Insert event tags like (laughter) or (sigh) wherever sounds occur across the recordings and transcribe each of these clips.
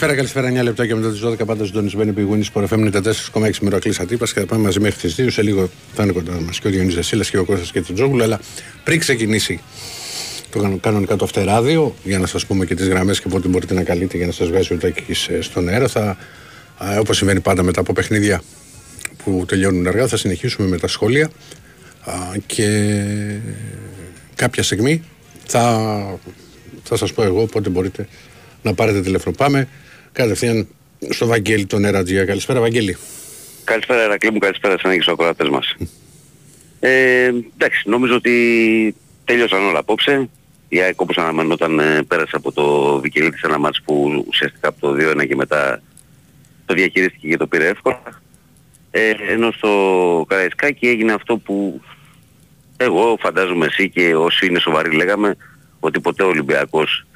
Καλησπέρα, καλησπέρα. 9 λεπτά και μετά τις 12 πάντα συντονισμένοι που η Winnie Sport FM 94,6 μοιρακλή Ατύπα και θα πάμε μαζί μέχρι τι 2. Σε λίγο θα είναι κοντά μας και ο Διονύζα Σύλλα και ο Κώστας και το Τζόγουλο. Αλλά πριν ξεκινήσει το κανο- κανονικά το αυτεράδιο, για να σας πούμε και τις γραμμές και πότε μπορείτε να καλείτε για να σας βγάζει ο Τάκης στον αέρα, θα όπως συμβαίνει πάντα μετά από παιχνίδια που τελειώνουν αργά, θα συνεχίσουμε με τα σχόλια α, και κάποια στιγμή θα, θα σας πω εγώ πότε μπορείτε να πάρετε τηλέφωνο. Πάμε κατευθείαν στο Βαγγέλη τον Ερατζία. Καλησπέρα Βαγγέλη. Καλησπέρα Ερακλή μου, καλησπέρα σε ανάγκη στους ακροατές μας. Ε, εντάξει, νομίζω ότι τελειώσαν όλα απόψε. Η ΑΕΚ όπως αναμενόταν ε, πέρασε από το Βικελίδη σε ένα μάτς που ουσιαστικά από το 2-1 και μετά το διαχειρίστηκε και το πήρε εύκολα. Ε, ενώ στο Καραϊσκάκι έγινε αυτό που εγώ φαντάζομαι εσύ και όσοι είναι σοβαροί λέγαμε ότι ποτέ ο Ολυμπιακός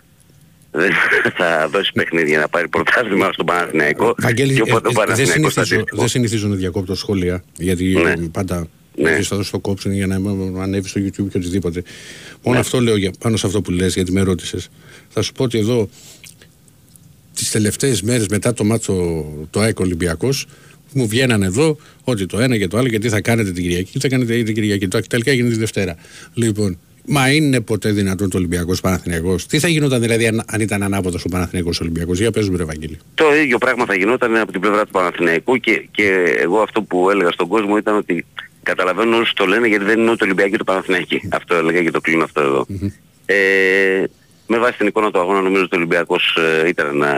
δεν θα δώσει παιχνίδι για να πάρει πρωτάθλημα στον Παναθηναϊκό Βαγγέλη, και ε, οπότε ο ε, δεν, Παναθηναϊκός θα συνηθίζω, αντίστοιχο. δεν συνηθίζω να διακόπτω σχόλια γιατί Ναι. ε, πάντα Ναι. ναι. θα δώσω το κόψουν για να μ- ανέβεις στο YouTube και οτιδήποτε. Μόνο Ναι. αυτό λέω για, πάνω σε αυτό που λες γιατί με ρώτησες. Θα σου πω ότι εδώ τις τελευταίες μέρες μετά το μάτσο το ΑΕΚ Ολυμπιακός μου βγαίνανε εδώ ότι το ένα και το άλλο γιατί θα κάνετε την Κυριακή, τι θα κάνετε την Κυριακή. Το τελικά έγινε τη Δευτέρα. Λοιπόν, μα είναι ποτέ δυνατόν το Ολυμπιακός Παναθηναϊκός; Τι θα γινόταν δηλαδή αν, αν ήταν ανάποδος ο Παναθηναϊκός Ολυμπιακός; Για πες μου ρε Βαγγέλη. Το ίδιο πράγμα θα γινόταν από την πλευρά του Παναθηναϊκού και, και εγώ αυτό που έλεγα στον κόσμο ήταν ότι καταλαβαίνω όσοι το λένε γιατί δεν είναι ούτε Ολυμπιακή ούτε Παναθηναϊκή. Αυτό έλεγα και το κλείνω αυτό εδώ. Ε, με βάση την εικόνα του αγώνα νομίζω ότι ο Ολυμπιακός ε, ήταν ένα,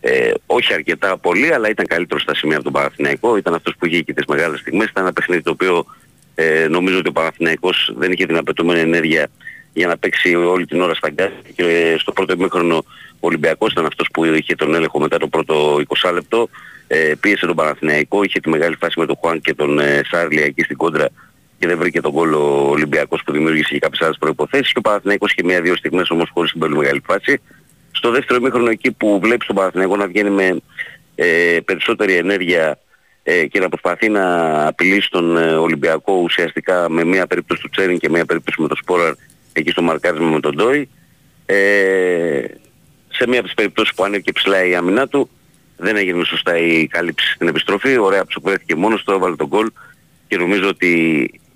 ε, όχι αρκετά πολύ αλλά ήταν καλύτερος στα σημεία από τον Παναθηναϊκό. Ήταν αυτός που είχε και τις μεγάλες στιγμές. Ήταν ένα παιχνίδι το οποίο ε, νομίζω ότι ο Παναθηναϊκός δεν είχε την απαιτούμενη ενέργεια για να παίξει όλη την ώρα στα γκάζ και ε, στο πρώτο ημίχρονο ο Ολυμπιακός ήταν αυτός που είχε τον έλεγχο μετά το πρώτο 20 λεπτό ε, πίεσε τον Παναθηναϊκό, είχε τη μεγάλη φάση με τον Χουάν και τον ε, Σάρλια εκεί στην κόντρα και δεν βρήκε τον κόλλ ο Ολυμπιακός που δημιούργησε και κάποιες άλλες προϋποθέσεις. Και ο Παναθηναϊκός είχε μία-δύο στιγμές όμως χωρίς την πολύ μεγάλη φάση. Στο δεύτερο ημίχρονο εκεί που βλέπεις τον Παναθηναϊκό να βγαίνει με ε, περισσότερη ενέργεια ε, και να προσπαθεί να απειλήσει τον ε, Ολυμπιακό ουσιαστικά με μία περίπτωση του Τσέριν και μία περίπτωση με τον Σπόραρ εκεί στο μαρκάρισμα με τον Ντόι. Ε, σε μία από τις περιπτώσεις που ανέβηκε ψηλά η άμυνά του δεν έγινε σωστά η κάλυψη στην επιστροφή. Ωραία ψοκουρέθηκε μόνος του, έβαλε τον γκολ και νομίζω ότι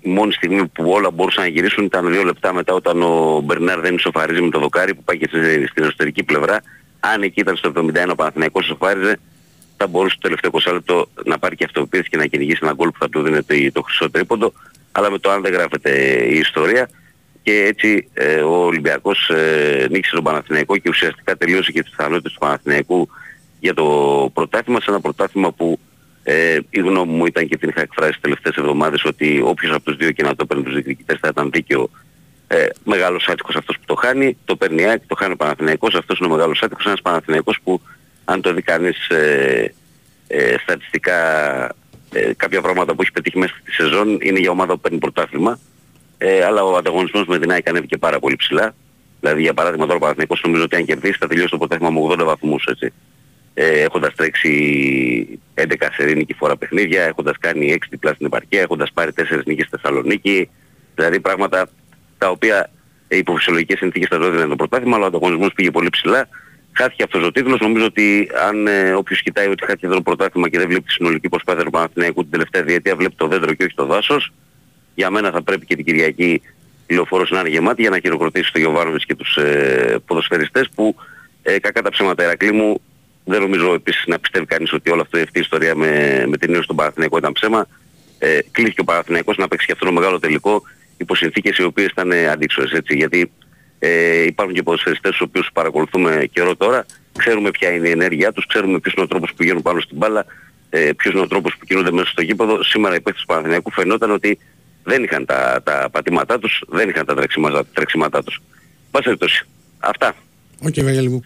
η μόνη στιγμή που όλα μπορούσαν να γυρίσουν ήταν δύο λεπτά μετά όταν ο Μπερνάρ δεν ισοφαρίζει με το δοκάρι που πάει και στη- στην εσωτερική πλευρά. Αν εκεί ήταν στο 71 ο Παναθηναϊκός ισοφάριζε θα μπορούσε το τελευταίο 20 λεπτό να πάρει και αυτοποίηση και να κυνηγήσει ένα γκολ που θα του δίνει το, το χρυσό τρίποντο. Αλλά με το αν δεν γράφεται η ιστορία και έτσι ε, ο Ολυμπιακός ε, νίκησε τον Παναθηναϊκό και ουσιαστικά τελείωσε και τις πιθανότητες του Παναθηναϊκού για το πρωτάθλημα σε ένα πρωτάθλημα που ε, η γνώμη μου ήταν και την είχα εκφράσει τις τελευταίες εβδομάδες ότι όποιος από τους δύο και να το παίρνει τους διεκδικητές θα ήταν δίκαιο ε, μεγάλος άτυχος αυτός που το χάνει, το παίρνει η ΑΕΚ, το χάνει ο Παναθηναϊκός, αυτός είναι ο μεγάλος άτυχος, ένας Παναθηναϊκός που αν το δει κανείς ε, ε, στατιστικά ε, κάποια πράγματα που έχει πετύχει μέσα στη σεζόν είναι για ομάδα που παίρνει πρωτάθλημα. Ε, αλλά ο ανταγωνισμός με την ΑΕΚ ανέβηκε πάρα πολύ ψηλά. Δηλαδή για παράδειγμα τώρα ο Παναθηναϊκός νομίζω ότι αν κερδίσει θα τελειώσει το πρωτάθλημα με 80 βαθμούς έτσι. Ε, έχοντας τρέξει 11 σερή νίκη φορά παιχνίδια, έχοντας κάνει 6 διπλά στην επαρκεία, έχοντας πάρει 4 νίκες στη Θεσσαλονίκη. Δηλαδή πράγματα τα οποία ε, υπό φυσιολογικές συνθήκες θα το έδινε το πρωτάθλημα, αλλά ο ανταγωνισμός πήγε πολύ ψηλά. Χάθηκε αυτός ο τίτλος. Νομίζω ότι αν ε, όποιος κοιτάει ότι χάθηκε εδώ το πρωτάθλημα και δεν βλέπει τη συνολική προσπάθεια του Παναθηναϊκού την τελευταία διετία, βλέπει το δέντρο και όχι το δάσος. Για μένα θα πρέπει και την Κυριακή η λεωφόρος να είναι γεμάτη για να χειροκροτήσει τον Γιωβάνοβιτς και τους ε, ποδοσφαιριστές που ε, κακά τα ψέματα Ερακλή μου δεν νομίζω επίσης να πιστεύει κανείς ότι όλη αυτή η ιστορία με, με την νέο στον Παναθηναϊκό ήταν ψέμα. Ε, κλείθηκε ο Παναθηναϊκός να παίξει και αυτό το μεγάλο τελικό υπό συνθήκες οι οποίες ήταν ε, αντίξοες έτσι γιατί ε, υπάρχουν και ποδοσφαιριστές τους οποίους παρακολουθούμε καιρό τώρα ξέρουμε ποια είναι η ενέργειά τους, ξέρουμε ποιος είναι ο τρόπος που πηγαίνουν πάνω στην μπάλα ε, ποιος είναι ο τρόπος που κινούνται μέσα στο γήπεδο. Σήμερα οι παίκτες του Παναθηναϊκού φαινόταν ότι δεν είχαν τα, τα πατήματά τους, δεν είχαν τα τρεξίματα, τρεξίματά τους. Πάση περιπτώσει. Αυτά. Οκ, Βαγγέλη μου.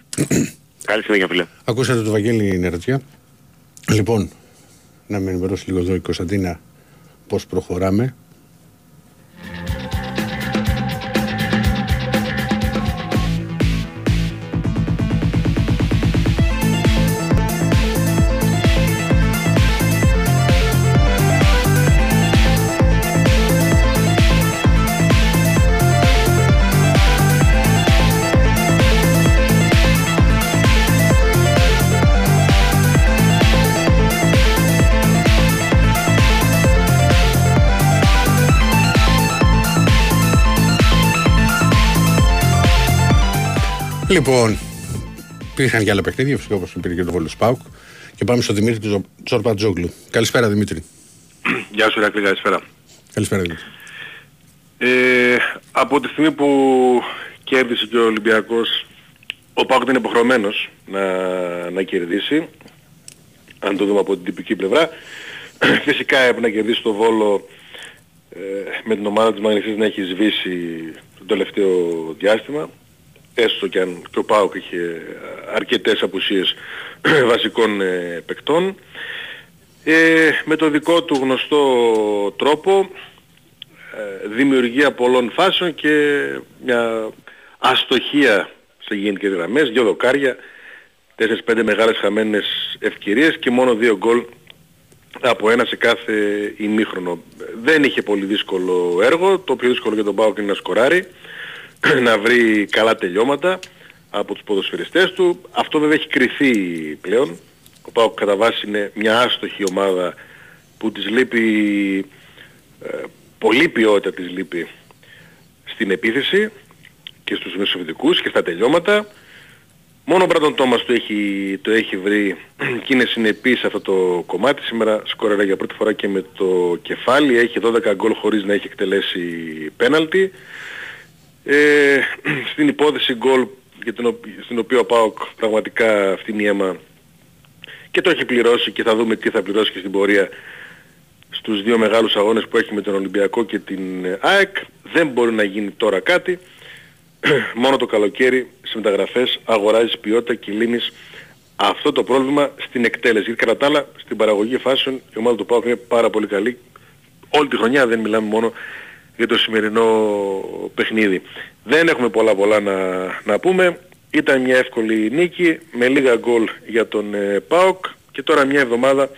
Καλή συνέχεια φίλε. Ακούσατε το Βαγγέλη Νερατζιά. Λοιπόν, να με ενημερώσει λίγο εδώ η Κωνσταντίνα πώς προχωράμε. Λοιπόν, υπήρχαν και άλλα παιχνίδια, φυσικά όπως υπήρχε και το Βόλος Πάουκ. Και πάμε στο Δημήτρη του Τζορπατζόγλου. Καλησπέρα Δημήτρη. (clears throat) Γεια σου Ηρακλή, καλησπέρα. Καλησπέρα Δημήτρη. Ε, από τη στιγμή που κέρδισε και ο Ολυμπιακός, ο Πάουκ είναι υποχρεωμένος να, να κερδίσει, αν το δούμε από την τυπική πλευρά. (clears throat) Φυσικά έπρεπε να κερδίσει το Βόλο ε, με την ομάδα της Μαγνησής να έχει σβήσει το τελευταίο διάστημα έστω και αν και ο Πάουκ είχε αρκετές απουσίες (clears throat) βασικών ε, παικτών. Ε, με το δικό του γνωστό τρόπο ε, δημιουργία πολλών φάσεων και μια αστοχία σε γενικές γραμμές, δυο δοκάρια, 4-5 μεγάλες χαμένες ευκαιρίες και μόνο δύο γκολ από ένα σε κάθε ημίχρονο. Δεν είχε πολύ δύσκολο έργο, το πιο δύσκολο για τον Πάοκ είναι να σκοράρει, να βρει καλά τελειώματα από τους ποδοσφαιριστές του. Αυτό βέβαια έχει κρυθεί πλέον. Ο Πάοκ κατά βάση είναι μια άστοχη ομάδα που της λείπει, ε, πολύ ποιότητα της λείπει στην επίθεση και στους μεσοβητικούς και στα τελειώματα. Μόνο ο Μπράντον Τόμας το έχει, το έχει βρει (clears throat) και είναι συνεπής σε αυτό το κομμάτι. Σήμερα σκορέρα για πρώτη φορά και με το κεφάλι. Έχει 12 γκολ χωρίς να έχει εκτελέσει πέναλτι. Ε, (clears throat) στην υπόθεση γκολ για την, ο- στην οποία ο ΠΑΟΚ πραγματικά φτύνει αίμα και το έχει πληρώσει και θα δούμε τι θα πληρώσει και στην πορεία στους δύο μεγάλους αγώνες που έχει με τον Ολυμπιακό και την ε, ΑΕΚ. Δεν μπορεί να γίνει τώρα κάτι. (clears throat) Μόνο το καλοκαίρι στις μεταγραφές αγοράζεις ποιότητα και λύνεις αυτό το πρόβλημα στην εκτέλεση. Γιατί κατά τα άλλα στην παραγωγή φάσεων η ομάδα του ΠΑΟΚ είναι πάρα πολύ καλή. Όλη τη χρονιά δεν μιλάμε μόνο για το σημερινό παιχνίδι. Δεν έχουμε πολλά πολλά να, να πούμε. Ήταν μια εύκολη νίκη με λίγα γκολ για τον ε, ΠΑΟΚ και τώρα μια εβδομάδα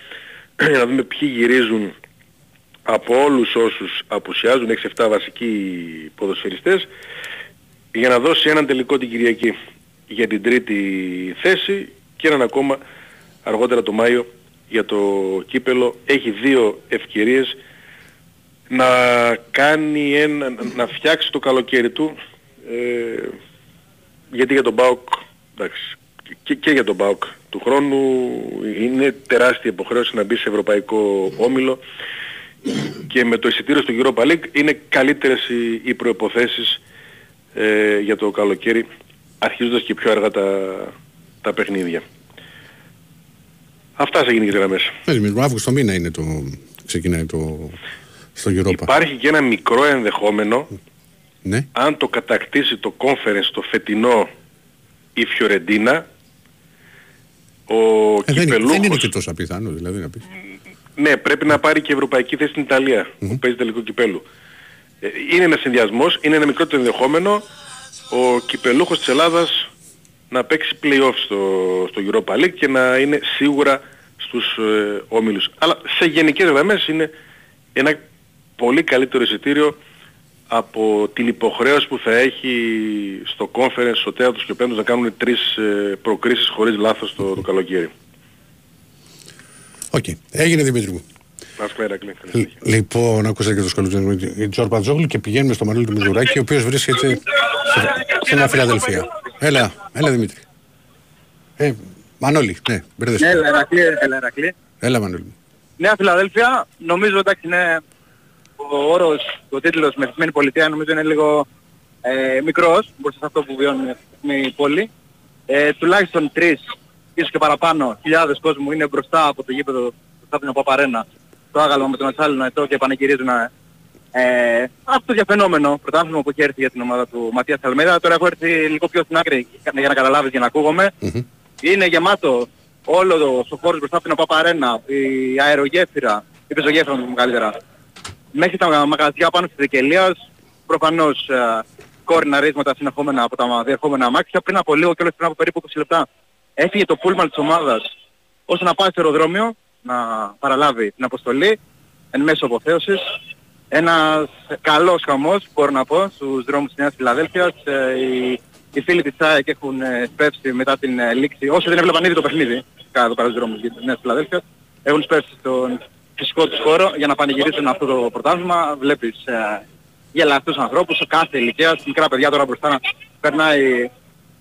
(clears throat) για να δούμε ποιοι γυρίζουν από όλους όσους απουσιάζουν, 6-7 βασικοί ποδοσφαιριστές, για να δώσει έναν τελικό την Κυριακή για την τρίτη θέση και έναν ακόμα αργότερα το Μάιο για το κύπελο. Έχει δύο ευκαιρίες να κάνει ένα, να φτιάξει το καλοκαίρι του ε, γιατί για τον ΠΑΟΚ εντάξει, και, και για τον ΠΑΟΚ του χρόνου είναι τεράστια υποχρέωση να μπει σε ευρωπαϊκό όμιλο και με το εισιτήριο στο Europa League είναι καλύτερες οι, οι προϋποθέσεις ε, για το καλοκαίρι αρχίζοντας και πιο αργά τα, τα παιχνίδια. Αυτά σε γενικές γραμμές. Ναι, Δημήτρη, Αύγουστο μήνα είναι το. ξεκινάει το. Στο Europa. Υπάρχει και ένα μικρό ενδεχόμενο Ναι. αν το κατακτήσει το conference το φετινό η Φιωρεντίνα ο Ε, δεν, είναι, δεν είναι Κυπελούχος και τόσο απιθανό, δηλαδή να πεις. ναι πρέπει να πάρει και ευρωπαϊκή θέση στην Ιταλία που παίζει τελικό κυπέλου Ε, είναι ένας συνδυασμός είναι ένα μικρό το ενδεχόμενο ο κυπελλούχος της Ελλάδας να παίξει play-off στο, στο Europa League και να είναι σίγουρα στους ε, όμιλους αλλά σε γενικές γραμμές είναι ένα πολύ καλύτερο εισιτήριο από την υποχρέωση που θα έχει στο Conference, ο τέταρτος και ο πέμπτος να κάνουν τρεις ε, προκρίσεις χωρίς λάθος το, το καλοκαίρι. Οκ. Έγινε Δημήτρη μου. Να σου πω, Ηρακλή. Καλή Λ- συνέχεια. Λοιπόν, άκουσα και το σχολείο του Τζορπατζόγλου και πηγαίνουμε στο Μανώλη του Μιζουράκη, ο οποίος βρίσκεται σε, σε μια Φιλαδελφία. Έλα, έλα Δημήτρη. Ε, Μανώλη, ναι, μπερδεύτηκα. Ναι, Ερακλή, έλα Ερακλή. Έλα Μανώλη. μου. Νέα Φιλαδέλφια, νομίζω εντάξει είναι ο όρος, ο τίτλος με θυσμένη πολιτεία νομίζω είναι λίγο ε, μικρός μπροστά σε αυτό που βιώνει η πόλη. Ε, τουλάχιστον τρεις, ίσως και παραπάνω, χιλιάδες κόσμου είναι μπροστά από το γήπεδο μπροστά από την Παπαρένα, το άγαλμα με τον Ατσάλινο ετώ και πανηγυρίζουν ε, αυτό το διαφαινόμενο πρωτάθλημα που έχει έρθει για την ομάδα του Ματίας Αλμέδα. Τώρα έχω έρθει λίγο πιο στην άκρη για να καταλάβεις για να ακούγομαι. Μμμ. Είναι γεμάτο όλο το, ο χώρος μπροστά από την Παπαρένα, η αερογέφυρα, η πεζογέφυρα μου καλύτερα. Μέχρι τα μαγαζιά πάνω της Δικαιλίας, προφανώς ε, κόρυνα ρίσματα συνεχόμενα από τα διερχόμενα αμάξια. Πριν από λίγο και όλες πριν από περίπου 20 λεπτά έφυγε το πούλμαν της ομάδας ώστε να πάει στο αεροδρόμιο να παραλάβει την αποστολή εν μέσω αποθέωσης. Ένας καλός χαμός μπορώ να πω στους δρόμους της Νέας Φιλαδέλφειας. Ε, οι, οι φίλοι της ΑΕΚ έχουν ε, σπεύσει μετά την ε, λήξη, όσοι δεν έβλεπαν ήδη το παιχνίδι, κάτω εδώ πέρα στους δρόμους της Νέας Φιλαδέλφειας, έχουν σπεύσει στον φυσικό τους χώρο για να πανηγυρίσουν αυτό το πρωτάθλημα. Βλέπεις ε, γελαστούς ανθρώπους σε κάθε ηλικία, μικρά παιδιά τώρα μπροστά να περνάει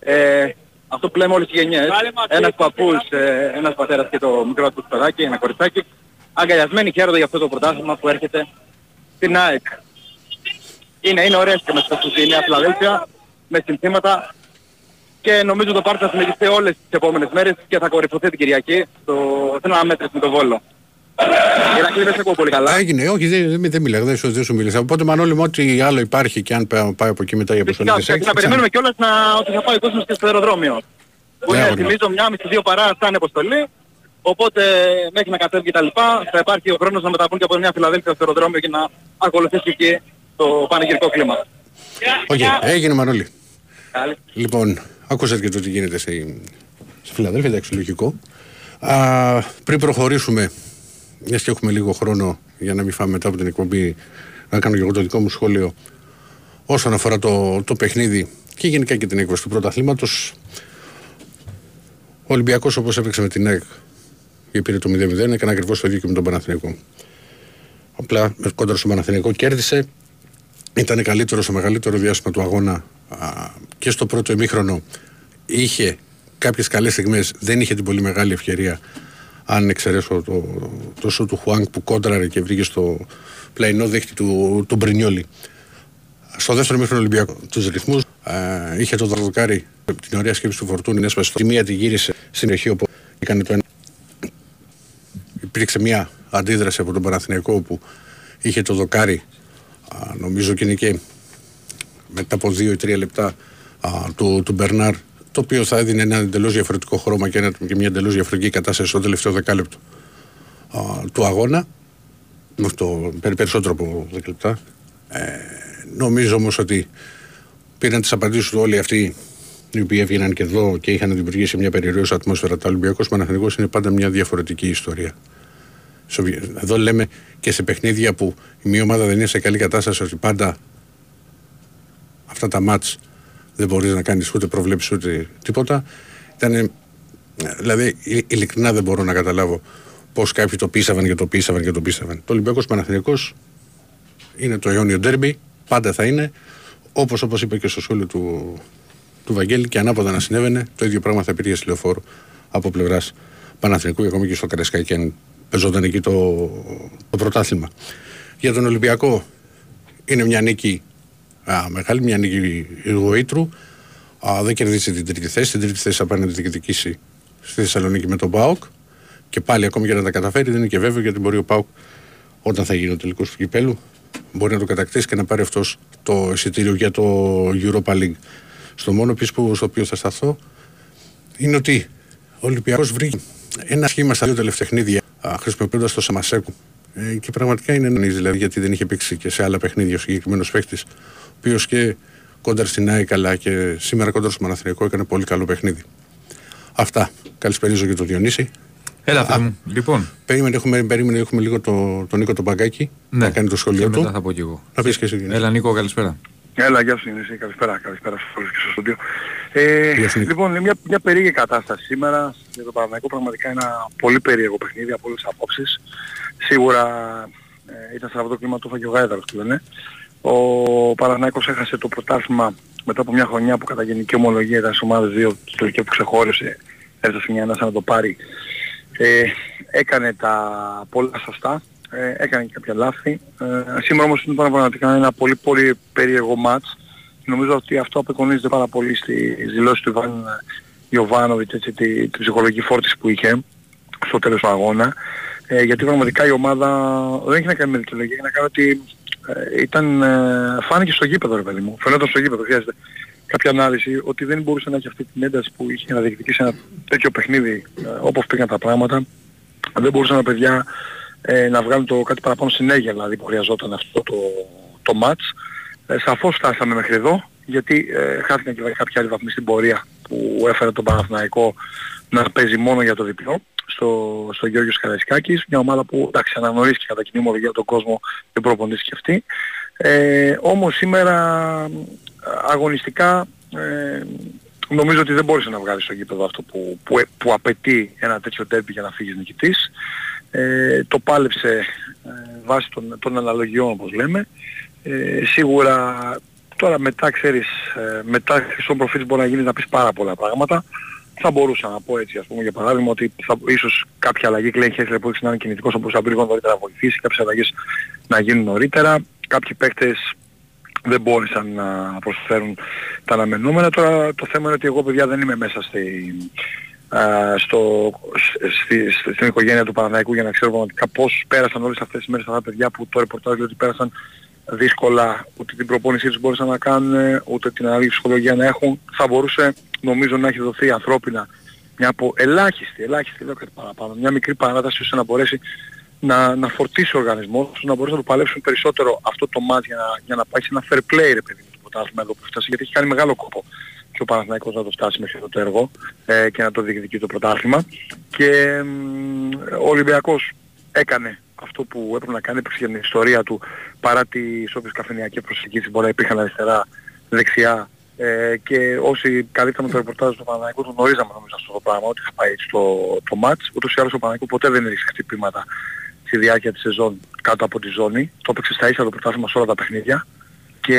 Ε, αυτό που λέμε όλες οι γενιές. Ένας παππούς, ε, ένας πατέρας και το μικρό του παιδάκι, ένα κοριτσάκι, αγκαλιασμένοι χαίρονται για αυτό το πρωτάθλημα που έρχεται στην ΑΕΚ. Είναι, είναι ωραίες και μέσα στη Νέα Φιλαδέλφια, με συνθήματα και νομίζω το πάρτι θα συνεχιστεί όλες τις επόμενες μέρες και θα κορυφωθεί την Κυριακή στο, στην αναμέτρηση με τον Βόλο. Ηρακλή δεν σε ακούω πολύ καλά. Έγινε, όχι, δεν, δεν, δεν μίλαγα, δεν σου, δεν σου μίλησα. Οπότε Μανώλη μου, ό,τι άλλο υπάρχει και αν πά- πάει από εκεί μετά η αποστολή Φυσικά, της και έξι, να περιμένουμε κιόλας να, ότι θα πάει ο κόσμος και στο αεροδρόμιο. Που Ναι, είναι, αγόρι μου. θυμίζω, μια μισή δύο παρά θα είναι αποστολή. Οπότε μέχρι να κατέβει και τα λοιπά θα υπάρχει ο χρόνος να μεταβούν και από Νέα Φιλαδέλφεια στο αεροδρόμιο και να ακολουθήσει εκεί το πανηγυρικό κλίμα. Οκ, έγινε Μανώλη. Καλή. Λοιπόν, άκουσατε και το τι γίνεται στη, στη Φιλαδέλφια, εντάξει, λογικό. Α, πριν προχωρήσουμε, μιας και έχουμε λίγο χρόνο για να μην φάμε μετά από την εκπομπή, να κάνω και εγώ το δικό μου σχόλιο όσον αφορά το, το παιχνίδι και γενικά και την έκβαση του πρωταθλήματος. Ο Ολυμπιακός όπως έπαιξε με την ΑΕΚ και πήρε το 0-0, έκανε ακριβώς το ίδιο και με τον Παναθηναϊκό. Απλά με κόντρα στον Παναθηναϊκό κέρδισε, ήταν καλύτερο στο μεγαλύτερο διάστημα του αγώνα α, και στο πρώτο ημίχρονο είχε κάποιες καλές στιγμές, δεν είχε την πολύ μεγάλη ευκαιρία. Αν εξαιρέσω το, το σο του Χουάνκ που κόντραρε και βρήκε στο πλαϊνό δίχτυ του, του Μπρινιόλη. Στο δεύτερο μήχρονο Ολυμπιακό τους ρυθμούς είχε το δροδοκάρι την ωραία σκέψη του Φορτούνη. Έσπασε τη μία τη γύρισε στην περιοχή όπου έκανε το ένα. Υπήρξε μια αντίδραση από τον Παναθηναϊκό όπου είχε το δοκάρι Α, νομίζω και είναι και μετά από δύο ή τρία λεπτά α, του, του Μπερνάρ το οποίο θα έδινε ένα εντελώς διαφορετικό χρώμα και, ένα, και μια εντελώς διαφορετική κατάσταση στο τελευταίο δεκάλεπτο α, του αγώνα με αυτό περι- περισσότερο από 10 λεπτά ε, νομίζω όμως ότι πήραν τις απαντήσεις του όλοι αυτοί οι οποίοι έβγαιναν και εδώ και είχαν δημιουργήσει μια περιραίωση ατμόσφαιρα. Τα Ολυμπιακός Παναθηνικός είναι πάντα μια διαφορετική ιστορία. Σοβι- Εδώ λέμε και σε παιχνίδια που η μία ομάδα δεν είναι σε καλή κατάσταση ότι πάντα αυτά τα μάτς δεν μπορείς να κάνεις ούτε προβλέψεις ούτε τίποτα. Ήταν, δηλαδή ειλ- ειλικρινά δεν μπορώ να καταλάβω πώς κάποιοι το πίστευαν και το πίστευαν και το πίστευαν. Το Ολυμπιακός Παναθηναϊκός είναι το αιώνιο ντέρμπι, πάντα θα είναι. Όπως, όπως είπε και στο σχόλιο του, του Βαγγέλη και ανάποδα να συνέβαινε, το ίδιο πράγμα θα υπήρχε στη λεωφόρο από πλευράς Παναθηνικού και ακόμη και στο Καρεσκάκι αν παίζονταν εκεί το, το πρωτάθλημα. Για τον Ολυμπιακό είναι μια νίκη α, μεγάλη, μια νίκη Γοήτρου. Α, δεν κερδίσει την τρίτη θέση. Την τρίτη θέση θα πάει να τη διεκδικήσει στη Θεσσαλονίκη με τον Πάοκ. Και πάλι ακόμη και να τα καταφέρει, δεν είναι και βέβαιο γιατί μπορεί ο Πάοκ όταν θα γίνει ο τελικός του κυπέλου μπορεί να το κατακτήσει και να πάρει αυτός το εισιτήριο για το Europa League. Στο μόνο επίσης που στο οποίο θα σταθώ είναι ότι ο Ολυμπιακός βρήκε ένα σχήμα στα δύο τελευταία παιχνίδια χρησιμοποιώντας το Σαμασέκου. Ε, και πραγματικά είναι νονίζει, δηλαδή, γιατί δεν είχε παίξει και σε άλλα παιχνίδια ο συγκεκριμένος παίχτη, ο οποίος και κόντρα στην ΑΕΚ αλλά και σήμερα κόντρα στο Μαναθριακό έκανε πολύ καλό παιχνίδι. Αυτά. Καλησπέριζω και τον Διονύση. Έλα, παιδί μου. Λοιπόν, Περίμενε, έχουμε, περίμενε, έχουμε λίγο το, τον Νίκο τον Μπαγκάκη ναι. να κάνει το σχολείο και του. μετά θα πω κι εγώ. Να πεις και εσύ. Διονύση. Έλα, Νίκο, καλησπέρα. Έλα, γεια σου Νησί, καλησπέρα, καλησπέρα σε όλους και στο στούντιο. Ε, Γεια σου, Νίκο. λοιπόν, είναι μια, μια περίεργη κατάσταση σήμερα για το Παναθηναϊκό, πραγματικά ένα πολύ περίεργο παιχνίδι από όλες τις απόψεις. Σίγουρα ε, ήταν σε αυτό το κλίμα του έφαγε ο Γάιδαρος που λένε. Ο Παναθηναϊκός έχασε το πρωτάθλημα μετά από μια χρονιά που κατά γενική ομολογία ήταν στις ομάδες δύο στο που ξεχώρισε, έφτασε μια ανάσα να το πάρει. Ε, έκανε τα πολλά σωστά, ε, έκανε και κάποια λάθη. Ε, σήμερα όμως είναι πραγματικά ένα πολύ πολύ περίεργο μάτς. Νομίζω ότι αυτό απεικονίζεται πάρα πολύ στις δηλώσεις του Ιβάν Ιωβάνοβιτς, έτσι, τη, τη ψυχολογική φόρτιση που είχε στο τέλος του αγώνα. Ε, γιατί πραγματικά η ομάδα δεν έχει να κάνει με δικαιολογία, έχει να κάνει ότι ε, ήταν, ε, φάνηκε στο γήπεδο ρε παιδί μου. Φαινόταν στο γήπεδο, χρειάζεται κάποια ανάλυση ότι δεν μπορούσε να έχει αυτή την ένταση που είχε να διεκδικήσει ένα τέτοιο παιχνίδι ε, όπως πήγαν τα πράγματα. Δεν μπορούσαν τα παιδιά ε, να βγάλουν το κάτι παραπάνω συνέχεια δηλαδή που χρειαζόταν αυτό το, το match. Ε, σαφώς φτάσαμε μέχρι εδώ γιατί ε, χάθηκαν και κάποια άλλη βαθμοί στην πορεία που έφερε τον Παναθηναϊκό να παίζει μόνο για το διπλό στο, στο Γιώργος Καραϊσκάκης, μια ομάδα που εντάξει αναγνωρίστηκε κατά κοινή ομολογία τον κόσμο και προπονητής και αυτή. Ε, όμως σήμερα αγωνιστικά ε, νομίζω ότι δεν μπόρεσε να βγάλει στο γήπεδο αυτό που, που, που απαιτεί ένα τέτοιο τέρπι για να φύγεις νικητής. Ε, το πάλεψε ε, βάσει των, των αναλογιών όπως λέμε. Ε, σίγουρα Τώρα μετά ξέρεις, ε, μετά στον προφίλ μπορεί να γίνεις να πεις πάρα πολλά πράγματα. Θα μπορούσα να πω έτσι, ας πούμε, για παράδειγμα, ότι θα, ίσως κάποια αλλαγή Κλέν Χέσλερ που έχεις να είναι κινητικός όπως θα λίγο νωρίτερα να βοηθήσει, κάποιες αλλαγές να γίνουν νωρίτερα. Κάποιοι παίκτες δεν μπόρεσαν να προσφέρουν τα αναμενόμενα. Τώρα το θέμα είναι ότι εγώ παιδιά δεν είμαι μέσα στη, α, στο, στη, στη- στην οικογένεια του Παναναϊκού για να ξέρω πραγματικά πώς πέρασαν όλες αυτές τις μέρες αυτά τα παιδιά που το ρεπορτάζ λέει ότι πέρασαν δύσκολα, ούτε την προπόνησή τους μπορούσαν να κάνουν, ούτε την ανάλυση ψυχολογία να έχουν. Θα μπορούσε νομίζω να έχει δοθεί ανθρώπινα μια από ελάχιστη, ελάχιστη, λέω κάτι παραπάνω, μια μικρή παράταση ώστε να μπορέσει να, να φορτίσει ο οργανισμός, ώστε να μπορέσει να το παλέψουν περισσότερο αυτό το μάτς για να, για να πάει σε ένα fair play ρε παιδί μου το πρωτάθλημα εδώ που φτάσει, γιατί έχει κάνει μεγάλο κόπο και ο Παναθηναϊκός να το φτάσει μέχρι αυτό το έργο ε, και να το διεκδικεί το πρωτάθλημα. Και μ, ο Ολυμπιακός έκανε αυτό που έπρεπε να κάνει, έπαιξε για την ιστορία του παρά τις όποιες καφενειακές προσεγγίσεις μπορεί να υπήρχαν αριστερά, δεξιά ε, και όσοι καλύπταμε το ρεπορτάζ του Παναθηναϊκού το γνωρίζαμε νομίζω αυτό το πράγμα ότι θα πάει έτσι το, το μάτς. Ούτως ή άλλως ο Παναθηναϊκός ποτέ δεν έριξε χτυπήματα στη διάρκεια της σεζόν κάτω από τη ζώνη. Το έπαιξε στα ίσα το πρωτάθλημα σε όλα τα παιχνίδια και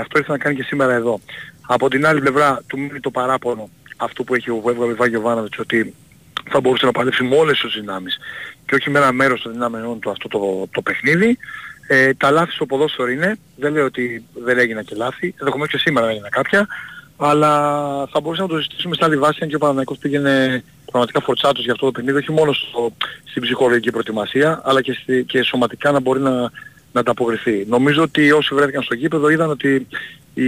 αυτό ήρθε να κάνει και σήμερα εδώ. Από την άλλη πλευρά του μείνει το παράπονο αυτό που έχει ο έβγαλε ο Βάγιο Βάνοβιτς ότι θα μπορούσε να παλέψει με όλες τις δυνάμεις και όχι με ένα μέρος των δυνάμεών του αυτό το, το παιχνίδι. Ε, τα λάθη στο ποδόσφαιρο είναι, δεν λέω ότι δεν έγιναν και λάθη, ενδεχομένως και σήμερα έγιναν κάποια, αλλά θα μπορούσαμε να το συζητήσουμε στην άλλη βάση αν και ο Παναγικός πήγαινε πραγματικά φορτσάτος για αυτό το παιχνίδι, όχι μόνο στο, στην ψυχολογική προετοιμασία, αλλά και, στη, και σωματικά να μπορεί να, να ανταποκριθεί. Νομίζω ότι όσοι βρέθηκαν στο γήπεδο είδαν ότι η,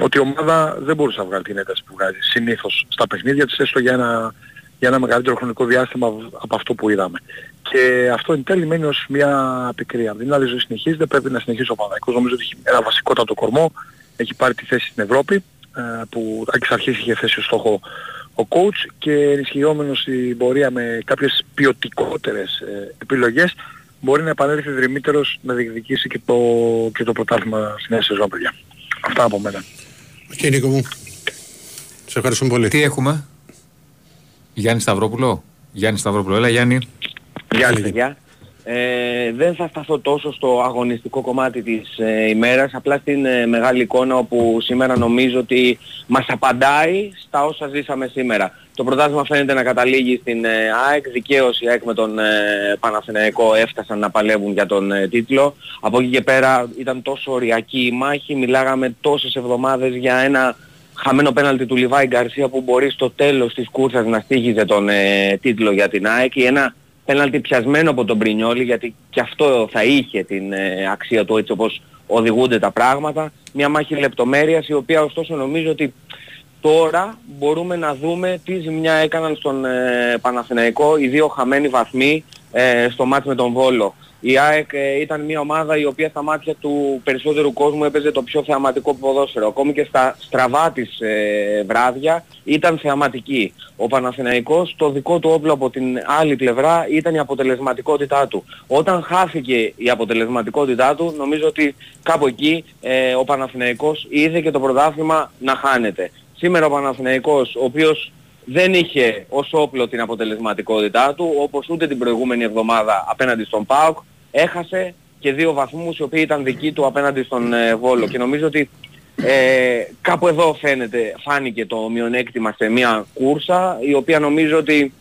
ότι η ομάδα δεν μπορούσε να βγάλει την ένταση που βγάζει συνήθως στα παιχνίδια της, έστω για ένα, για ένα μεγαλύτερο χρονικό διάστημα από αυτό που είδαμε. Και αυτό εν τέλει μένει ως μια πικρία. Δεν άλλη ζωή συνεχίζεται, πρέπει να συνεχίσει ο Παναγικός. Νομίζω ότι έχει ένα βασικότατο κορμό, έχει πάρει τη θέση στην Ευρώπη, ε, που εξ αρχής είχε θέσει ως στόχο ο coach και ενισχυόμενος στην πορεία με κάποιες ποιοτικότερες ε, επιλογές μπορεί να επανέλθει δριμύτερος να διεκδικήσει και το, και το πρωτάθλημα στη νέα σεζόν, παιδιά. Αυτά από μένα. Οκ, Νίκο μου. Σε ευχαριστούμε πολύ. Τι έχουμε; Γιάννη Σταυρόπουλο. Γιάννη Σταυρόπουλο. Έλα Γιάννη. Γεια σας Λέγε. παιδιά. Ε, δεν θα σταθώ τόσο στο αγωνιστικό κομμάτι της ε, ημέρας, απλά στην ε, μεγάλη εικόνα όπου σήμερα νομίζω ότι μας απαντάει στα όσα ζήσαμε σήμερα. Το πρωτάθλημα φαίνεται να καταλήγει στην ε, ΑΕΚ, δικαίως η ΑΕΚ με τον ε, Παναθηναϊκό έφτασαν να παλεύουν για τον ε, τίτλο. Από εκεί και πέρα ήταν τόσο οριακή η μάχη, μιλάγαμε τόσες εβδομάδες για ένα χαμένο πέναλτι του Λιβάη Γκαρσία που μπορεί στο τέλος της κούρσας να στήχιζε τον ε, τίτλο για την ΑΕΚ ή ένα πέναλτι πιασμένο από τον Πρινιόλη γιατί και αυτό θα είχε την ε, αξία του έτσι όπως οδηγούνται τα πράγματα. Μια μάχη λεπτομέρειας η οποία ωστόσο νομίζω ότι τώρα μπορούμε να δούμε τι ζημιά έκαναν στον ε, Παναθηναϊκό οι δύο χαμένοι βαθμοί ε, στο μάτς με τον Βόλο. Η ΑΕΚ ε, ήταν μια ομάδα η οποία στα μάτια του περισσότερου κόσμου έπαιζε το πιο θεαματικό ποδόσφαιρο. Ακόμη και στα στραβά της ε, βράδια ήταν θεαματική. Ο Παναθηναϊκός το δικό του όπλο από την άλλη πλευρά ήταν η αποτελεσματικότητά του. Όταν χάθηκε η αποτελεσματικότητά του νομίζω ότι κάπου εκεί ε, ο Παναθηναϊκός είδε και το πρωτάθλημα να χάνεται. Σήμερα ο Παναθηναϊκός ο οποίος δεν είχε ως όπλο την αποτελεσματικότητά του, όπως ούτε την προηγούμενη εβδομάδα απέναντι στον ΠΑΟΚ, έχασε και δύο βαθμούς οι οποίοι ήταν δικοί του απέναντι στον ε, Βόλο. Και νομίζω ότι ε, κάπου εδώ φαίνεται, φάνηκε το μειονέκτημα σε μια κούρσα, η οποία νομίζω ότι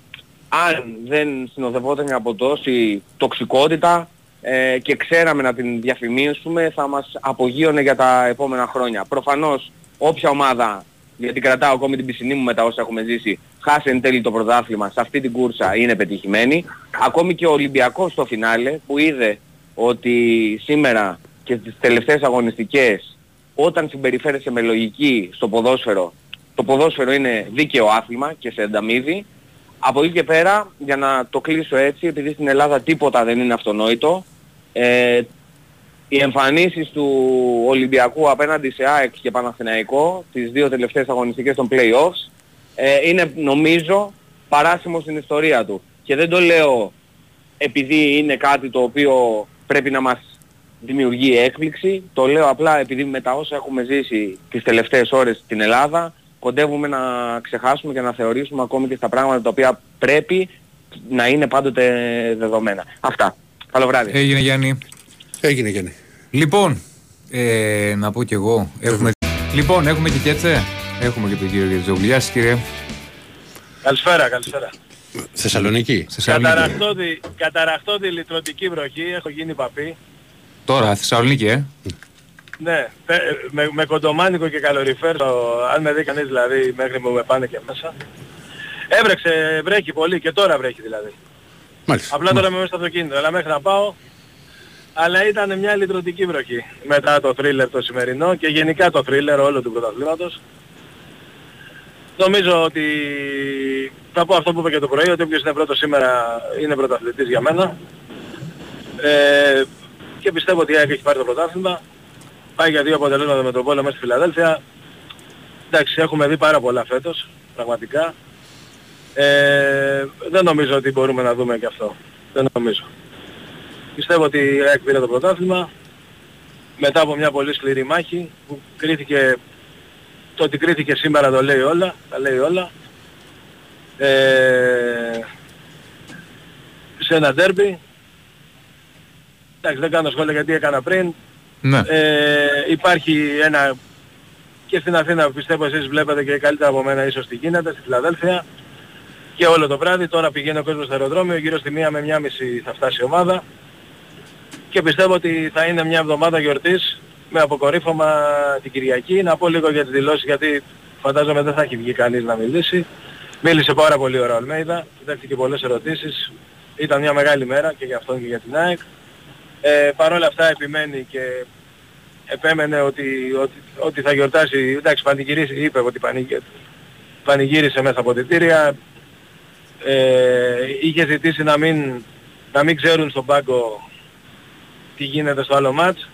αν δεν συνοδευόταν από τόση τοξικότητα ε, και ξέραμε να την διαφημίσουμε, θα μας απογείωνε για τα επόμενα χρόνια. Προφανώς όποια ομάδα γιατί κρατάω ακόμη την πισινή μου μετά όσα έχουμε ζήσει, χάσει εν τέλει το πρωτάθλημα σε αυτή την κούρσα είναι πετυχημένη. Ακόμη και ο Ολυμπιακός στο φινάλε που είδε ότι σήμερα και στις τελευταίες αγωνιστικές όταν συμπεριφέρεσαι με λογική στο ποδόσφαιρο, το ποδόσφαιρο είναι δίκαιο άθλημα και σε ανταμείβει. Από εκεί και πέρα, για να το κλείσω έτσι, επειδή στην Ελλάδα τίποτα δεν είναι αυτονόητο, ε, οι εμφανίσεις του Ολυμπιακού απέναντι σε ΑΕΚ και Παναθηναϊκό, τις δύο τελευταίες αγωνιστικές των play-offs, ε, είναι νομίζω παράσιμο στην ιστορία του. Και δεν το λέω επειδή είναι κάτι το οποίο πρέπει να μας δημιουργεί έκπληξη, το λέω απλά επειδή με τα όσα έχουμε ζήσει τις τελευταίες ώρες στην Ελλάδα, κοντεύουμε να ξεχάσουμε και να θεωρήσουμε ακόμη και στα πράγματα τα οποία πρέπει να είναι πάντοτε δεδομένα. Αυτά. Καλό βράδυ. Έγινε Γιάννη. Έγινε, Γιάννη. Λοιπόν, Ε, να πω κι εγώ. Έχουμε... Λοιπόν, έχουμε και Κέτσε. Έχουμε και τον κύριο Γερτζόγλου. Γεια σας κύριε. Καλησπέρα, καλησπέρα. Θεσσαλονίκη. Θεσσαλονίκη. Καταραχτώδη, καταραχτώδη λιτρωτική βροχή, έχω γίνει παπί. Τώρα, Θεσσαλονίκη, ε. Ναι, πε- με, με κοντομάνικο και καλοριφέρ, το- αν με δει κανείς δηλαδή μέχρι που με πάνε και μέσα. Έβρεξε, βρέχει πολύ και τώρα βρέχει δηλαδή. Μάλιστα. Απλά τώρα είμαι μέσα στο αυτοκίνητο, αλλά μέχρι να πάω. Αλλά ήταν μια λιτρωτική βροχή μετά το θρίλερ το σημερινό και γενικά το θρίλερ όλο του πρωταθλήματος. Νομίζω ότι θα πω αυτό που είπα και το πρωί, ότι όποιος είναι πρώτος σήμερα είναι πρωταθλητής για μένα. Ε, και πιστεύω ότι η ΑΕΚ έχει πάρει το πρωτάθλημα. Πάει για δύο αποτελέσματα με τον πόλεμο μέσα στη Φιλαδέλφια. Εντάξει, έχουμε δει πάρα πολλά φέτος, πραγματικά. Ε, δεν νομίζω ότι μπορούμε να δούμε και αυτό. Δεν νομίζω. Πιστεύω ότι η ΑΕΚ πήρε το πρωτάθλημα μετά από μια πολύ σκληρή μάχη που κρίθηκε το ότι κρίθηκε σήμερα το λέει όλα, τα λέει όλα. Ε, σε ένα ντέρμπι. Εντάξει δεν κάνω σχόλια γιατί έκανα πριν. Ναι. Ε, υπάρχει ένα και στην Αθήνα πιστεύω εσείς βλέπετε και καλύτερα από μένα ίσως τι γίνεται, στη Φιλαδέλφια και όλο το βράδυ. Τώρα πηγαίνει ο κόσμος στο αεροδρόμιο, γύρω στη μία με μία μισή θα φτάσει η ομάδα και πιστεύω ότι θα είναι μια εβδομάδα γιορτής με αποκορύφωμα την Κυριακή. Να πω λίγο για τις δηλώσεις γιατί φαντάζομαι δεν θα έχει βγει κανείς να μιλήσει. Μίλησε πάρα πολύ ώρα ο Αλμέιδα, δέχτηκε πολλές ερωτήσεις. Ήταν μια μεγάλη μέρα και για αυτόν και για την ΑΕΚ. Ε, Παρ' όλα αυτά επιμένει και επέμενε ότι, ότι, ότι θα γιορτάσει, εντάξει πανηγυρίσει, είπε ότι πανηγυ- πανηγύρισε μέσα από την τήρια. Ε, είχε ζητήσει να μην, να μην ξέρουν στον πάγκο τι γίνεται στο άλλο μάτς.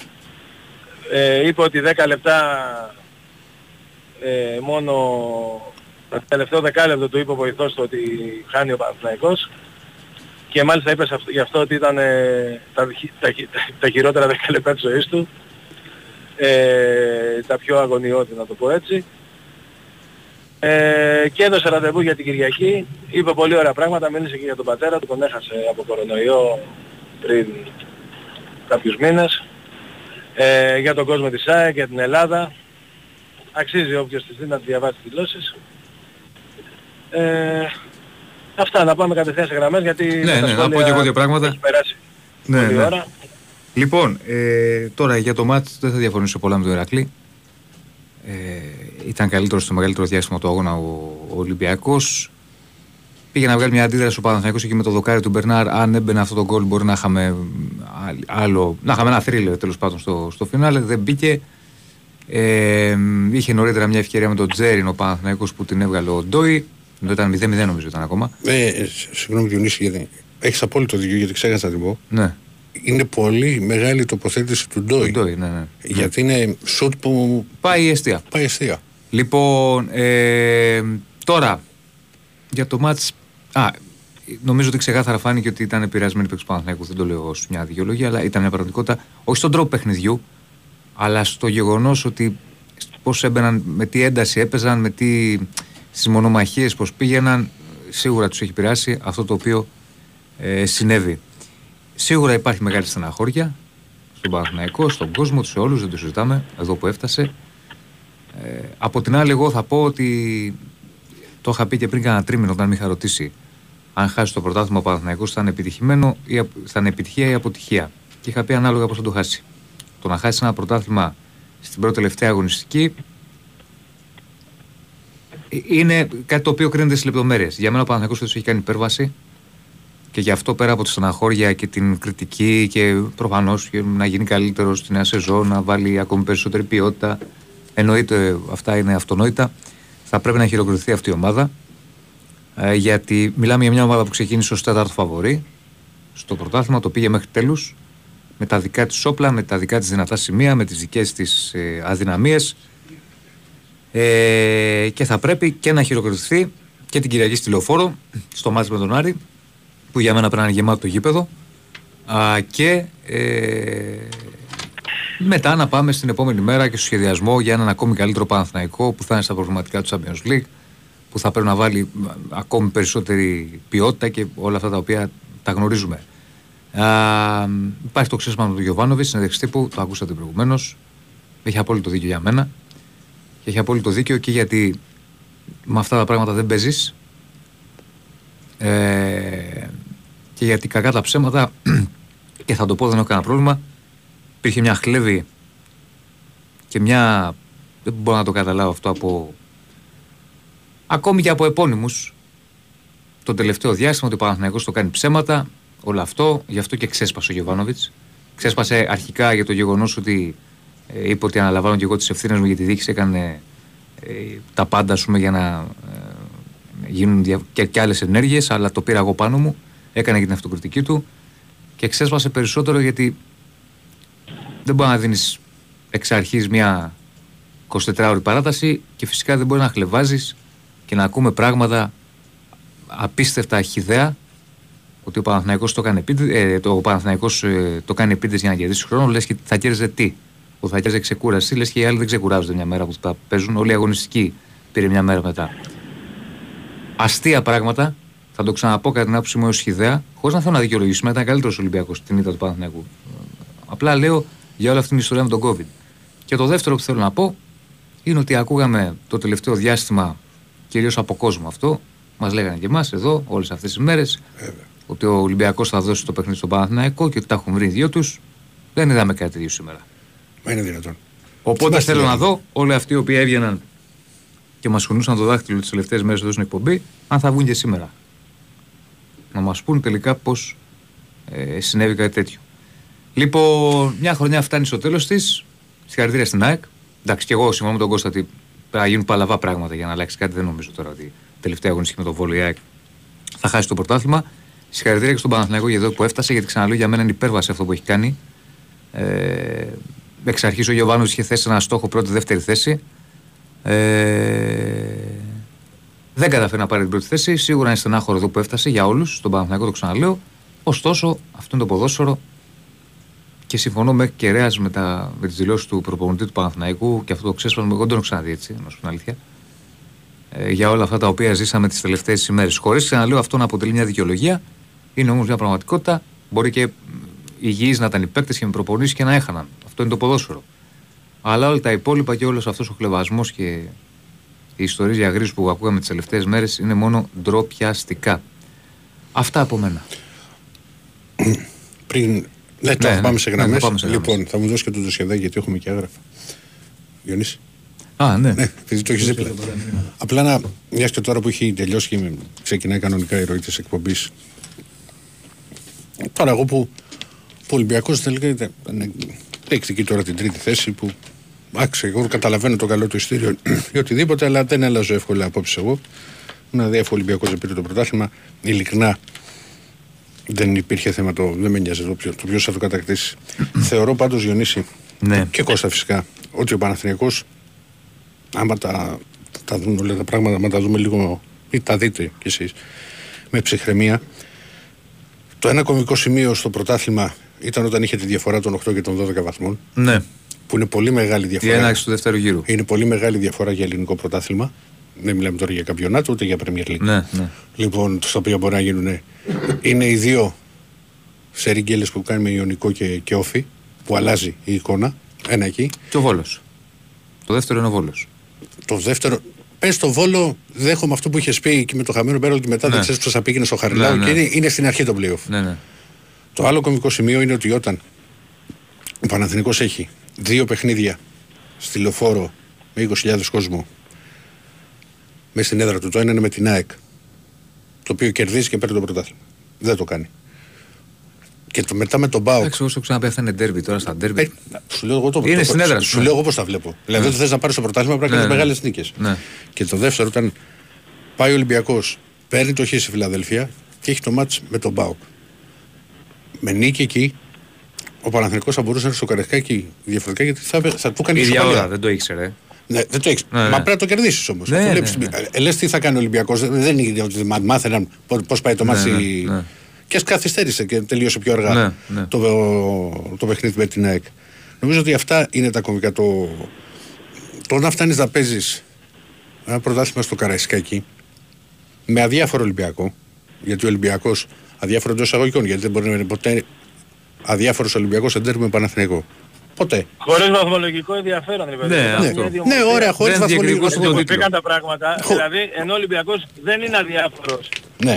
Ε, είπε ότι 10 λεπτά ε, μόνο το τελευταίο δεκάλεπτο του είπε ο βοηθός του ότι χάνει ο Παναθηναϊκός. Και μάλιστα είπε σε αυτό- γι' αυτό ότι ήταν ε, τα, χει- τα, χει- τα, τα χειρότερα 10 λεπτά της ζωής του. Ε, τα πιο αγωνιώδη να το πω έτσι. Ε, και έδωσε ραντεβού για την Κυριακή. Είπε πολύ ωραία πράγματα. Μίλησε και για τον πατέρα του. Τον έχασε από κορονοϊό πριν κάποιους μήνες ε, για τον κόσμο της ΑΕΚ, για την Ελλάδα. Αξίζει όποιος της δει να τη διαβάσει τις δηλώσεις. Ε, αυτά, να πάμε κατευθείαν σε γραμμές γιατί Ναι, με τα ναι, να σχόλια πω και εγώ δύο πράγματα. Έχει περάσει Ναι, πολλή ναι. ώρα. Λοιπόν, ε, τώρα για το μάτς δεν θα διαφωνήσω πολλά με τον Ηρακλή. Ε, ήταν καλύτερος στο μεγαλύτερο διάστημα του αγώνα ο, ο Ολυμπιακός. Πήγε να βγάλει μια αντίδραση ο Παναθηναϊκός εκεί με το δοκάρι του Μπερνάρ. Αν έμπαινε αυτό το γκολ μπορεί να είχαμε άλλο, να είχαμε ένα θρύλερ τέλος πάντων στο, στο φινάλε. Δεν μπήκε. Ε, είχε νωρίτερα μια ευκαιρία με τον Τζέριν ο Παναθηναϊκός που την έβγαλε ο Ντόι. Ενώ ήταν 0-0 νομίζω ήταν ακόμα. Ε, ε, συγγνώμη Διονύση, γιατί έχεις απόλυτο δίκιο γιατί ξέχασα να την πω. Ναι, Είναι πολύ μεγάλη η τοποθέτηση του Ντόι. Ντόι, ναι, ναι. Γιατί είναι σουτ που Πάει η αιστεία. πάει αστεία. Λοιπόν, ε, τώρα για το μάτς. Α, νομίζω ότι ξεκάθαρα φάνηκε ότι ήταν επηρεασμένη παίκτης του Παναθηναϊκού. Δεν το λέω ως μια δικαιολογία, αλλά ήταν μια πραγματικότητα. Όχι στον τρόπο παιχνιδιού, αλλά στο γεγονός ότι πώς έμπαιναν, με τι ένταση έπαιζαν, με τι στι μονομαχίε πώς πήγαιναν. Σίγουρα τους έχει επηρεάσει αυτό το οποίο ε, συνέβη. Σίγουρα υπάρχει μεγάλη στεναχώρια στον Παναθηναϊκό, στον κόσμο, σε όλους, δεν το συζητάμε, εδώ που έφτασε. Ε, από την άλλη, εγώ θα πω ότι το είχα πει και πριν κάνα τρίμηνο όταν με είχα ρωτήσει αν χάσει το πρωτάθλημα ο Παναθηναϊκός θα είναι επιτυχημένο ή απ- θα είναι επιτυχία ή αποτυχία. Και είχα πει ανάλογα πώς θα το χάσει. Το να χάσει ένα πρωτάθλημα στην πρώτη τελευταία αγωνιστική ε, είναι κάτι το οποίο κρίνεται στις λεπτομέρειες. Για μένα ο Παναθηναϊκός φέτος έχει κάνει υπέρβαση και γι' αυτό πέρα από τη στεναχώρια και την κριτική και προφανώς να γίνει καλύτερος στη νέα σεζόν, να βάλει ακόμη περισσότερη ποιότητα. Εννοείται αυτά είναι αυτονόητα. Θα πρέπει να χειροκροτηθεί αυτή η ομάδα. Ε, γιατί μιλάμε για μια ομάδα που ξεκίνησε ως τέταρτο φαβορή στο πρωτάθλημα, το πήγε μέχρι τέλους με τα δικά της όπλα, με τα δικά της δυνατά σημεία, με τις δικές της ε, αδυναμίες. Ε, και θα πρέπει και να χειροκροτηθεί και την Κυριακή στη Λεωφόρο, στο μάτι με τον Άρη, που για μένα πρέπει να είναι γεμάτο το γήπεδο. Α, και ε, μετά να πάμε στην επόμενη μέρα και στο σχεδιασμό για έναν ακόμη καλύτερο Παναθηναϊκό που θα είναι στα προβληματικά του Champions League, που θα πρέπει να βάλει μ, ακόμη περισσότερη ποιότητα και όλα αυτά τα οποία τα γνωρίζουμε. Α, υπάρχει το ξέσπασμα του Γιωβάνοβιτς, συνέντευξη τύπου, το ακούσατε προηγουμένως. Έχει απόλυτο δίκιο για μένα. Και έχει απόλυτο δίκιο και γιατί με αυτά τα πράγματα δεν παίζεις. Ε, και γιατί κακά τα ψέματα, (clears throat) και θα το πω δεν έχω κανένα πρόβλημα, υπήρχε μια χλέβη και μια. Δεν μπορώ να το καταλάβω αυτό από. Ακόμη και από επώνυμους το τελευταίο διάστημα ότι ο Παναθηναϊκός το κάνει ψέματα, όλο αυτό, γι' αυτό και ξέσπασε ο Γεβάνοβιτς. Ξέσπασε αρχικά για το γεγονός ότι ε, είπε ότι αναλαμβάνω και εγώ τις ευθύνες μου γιατί η διοίκηση έκανε ε, τα πάντα ας πούμε, για να ε, γίνουν δια... και, και άλλες ενέργειες, αλλά το πήρα εγώ πάνω μου, έκανε και την αυτοκριτική του και ξέσπασε περισσότερο γιατί δεν μπορεί να δίνεις εξ αρχής μια 24ωρη παράταση και φυσικά δεν μπορεί να χλεβάζεις και να ακούμε πράγματα απίστευτα χιδέα ότι ο Παναθηναϊκός το κάνει επίτηδες, ε, το, ο Παναθηναϊκός, ε, το κάνει επίτηδες για να κερδίσει χρόνο, λες και θα κέρδιζε τι. Που θα κέρδιζε ξεκούραση, λες και οι άλλοι δεν ξεκουράζονται μια μέρα που θα παίζουν, όλοι οι αγωνιστικοί πήρε μια μέρα μετά. Αστεία πράγματα, θα το ξαναπώ κατά την άποψή μου ως χιδέα, χωρίς να θέλω να δικαιολογήσουμε, ήταν καλύτερος Ολυμπιακός την ήττα του Παναθηναϊκού. Απλά λέω για όλη αυτή την ιστορία με τον COVID. Και το δεύτερο που θέλω να πω είναι ότι ακούγαμε το τελευταίο διάστημα, κυρίως από κόσμο αυτό, μας λέγανε και εμάς εδώ όλες αυτές τις μέρες, ότι ο Ολυμπιακός θα δώσει το παιχνίδι στον Παναθηναϊκό και ότι τα έχουν βρει οι δύο τους. Δεν είδαμε κάτι τέτοιο σήμερα. Μα είναι δυνατόν. Οπότε Θυμάστε θέλω τι να λέγανε. δω όλοι αυτοί οι οποίοι έβγαιναν και μας χωνούσαν το δάχτυλο τις τελευταίες μέρες εδώ στην εκπομπή, αν θα βγουν και σήμερα. Να μας πούν τελικά πώς ε, συνέβη κάτι τέτοιο. Λοιπόν, μια χρονιά φτάνει στο τέλος της. Συγχαρητήρια στην ΑΕΚ. Εντάξει, και εγώ συμφωνώ με τον Κώστα ότι πρέπει να γίνουν παλαβά πράγματα για να αλλάξει κάτι. Δεν νομίζω τώρα ότι τελευταία αγωνιστική με τον Βόλο η ΑΕΚ θα χάσει το πρωτάθλημα. Συγχαρητήρια και στον Παναθηναϊκό για εδώ που έφτασε, γιατί ξαναλέω για μένα είναι υπέρβαση αυτό που έχει κάνει. Ε, εξ αρχής ο Γιωβάνος είχε θέσει ένα στόχο πρώτη-δεύτερη θέση. Ε, δεν καταφέρει να πάρει την πρώτη θέση. Σίγουρα είναι στενάχωρο εδώ που έφτασε για όλους. Στον Παναθηναϊκό το ξαναλέω. Ωστόσο, αυτό είναι το ποδόσφαιρο και συμφωνώ με κεραία με, τα, με τις δηλώσεις του προπονητή του Παναθηναϊκού και αυτό το ξέσπασμα. Εγώ δεν το έχω ξαναδεί έτσι, να σου πω την αλήθεια. Ε, για όλα αυτά τα οποία ζήσαμε τις τελευταίες ημέρες. Χωρίς ξαναλέω αυτό να αποτελεί μια δικαιολογία, είναι όμως μια πραγματικότητα. Μπορεί και υγιείς να ήταν οι παίκτες και με προπονήσεις και να έχαναν. Αυτό είναι το ποδόσφαιρο. Αλλά όλα τα υπόλοιπα και όλος αυτός ο χλεβασμός και οι ιστορίε για γρήγορου που ακούγαμε τις τελευταίες μέρες είναι μόνο ντροπιαστικά. Αυτά από μένα. Πριν. Ναι, το Ναι, θα πάμε ναι, σε ναι, γραμμές. θα πάμε σε γραμμές. λοιπόν, θα μου δώσεις και το δοσιαδάκι γιατί έχουμε και άγραφα. Διονύση. Α, ναι. Ναι, επειδή το έχεις δίπλα. Απλά να, μιας και τώρα που έχει τελειώσει και ξεκινάει κανονικά η ροή της εκπομπής. Τώρα εγώ που, που ο Ολυμπιακός τελικά ήταν- ήταν- έχεις εκεί τώρα την τρίτη θέση που. Άξε, εγώ καταλαβαίνω το καλό του ειστήριο ή οτιδήποτε, αλλά δεν έλαζω εύκολα απόψε εγώ. Να δει αφού ο Ολυμπιακός δεν πήρε το πρωτάθλημα. Ειλικρινά δεν υπήρχε θέμα, το, δεν με νοιάζει το ποιο, το ποιος θα το κατακτήσει. Θεωρώ πάντως Διονύση Ναι. και Κώστα φυσικά ότι ο Παναθηναϊκός άμα τα, τα δούμε όλα τα πράγματα, άμα τα δούμε λίγο ή τα δείτε κι εσείς με ψυχραιμία το ένα κομβικό σημείο στο πρωτάθλημα ήταν όταν είχε τη διαφορά των 8 και των 12 βαθμών ναι. που είναι πολύ μεγάλη Η διαφορά έναρξη του δεύτερου γύρου. είναι πολύ μεγάλη διαφορά για ελληνικό πρωτάθλημα δεν μιλάμε τώρα για καμπιονάτο ούτε για Premier League Ναι, ναι. λοιπόν, στα οποία μπορεί να γίνουν. Είναι οι δύο σερίγγελες που κάνει με Ιωνικό και, και Όφη, που αλλάζει η εικόνα. Ένα εκεί. Και ο Βόλος. Το δεύτερο είναι ο Βόλος. Το δεύτερο. Πες στο βόλο, δέχομαι αυτό που είχες πει και με το χαμένο πέρα και μετά Ναι. δεν ξέρεις πώς θα πήγαινε στο Χαριλάου Ναι, και ναι. είναι, είναι στην αρχή το playoff. Ναι, ναι. Το άλλο κομικό σημείο είναι ότι όταν ο Παναθηνικός έχει δύο παιχνίδια στη λεωφόρο με 20.000 κόσμο μέσα στην έδρα του, το ένα είναι με την ΑΕΚ, το οποίο κερδίζει και παίρνει το πρωτάθλημα. Δεν το κάνει. Και το μετά με τον Μπάουκ. Εντάξει, όσο ξαναπεί, αυτά είναι ντέρμπι τώρα στα ντέρμπι. Ε, σου λέω εγώ το Είναι το- στην έδρα Σου σου, ναι. λέω εγώ πώς τα βλέπω. Δηλαδή, δεν θες να πάρεις το πρωτάθλημα, πρέπει να Ναι, κάνει ναι. μεγάλες νίκες. Ναι. Και το δεύτερο ήταν πάει ο Ολυμπιακός, παίρνει το χ στη Φιλαδελφία και έχει το μάτς με τον Μπάουκ. Με νίκη εκεί, ο Παναθηνικός θα μπορούσε να έρθει στο Καρεσκάκι διαφορετικά γιατί θα, θα του κάνει ίδια ισοπαλία. ώρα, δεν το ήξερε. Ναι, δεν το έχεις. Ναι, Μα ναι. πρέπει να το κερδίσεις όμως. Ναι, ναι, ναι. Λες τι θα κάνει ο Ολυμπιακός. Δεν είναι ότι μα- μάθαιναν πώς πάει το Ναι, ματς. ναι, ναι. Και ας καθυστέρησε και τελείωσε πιο αργά Ναι, ναι. Το, το παιχνίδι με την ΑΕΚ. Νομίζω ότι αυτά είναι τα κομβικά. Το, το να φτάνεις να παίζεις ένα πρωτάθλημα στο Καραϊσκάκι με αδιάφορο Ολυμπιακό. Γιατί ο Ολυμπιακός αδιάφορο εντός εισαγωγικών. Γιατί δεν μπορεί να είναι ποτέ αδιάφορος Ολυμπιακός ντέρμπι με Παναθηναϊκό. Ποτέ. Χωρίς βαθμολογικό ενδιαφέρον, ρε παιδί. Ναι, Ήταν αυτό. μια δύο Ναι, ωραία, χωρίς Δεν βαθμολογικό διεκδικούσε το στόχο. τίτλο. Πήγαν τα πράγματα, Χω- δηλαδή ενώ ο Ολυμπιακός δεν είναι αδιάφορος. Ναι.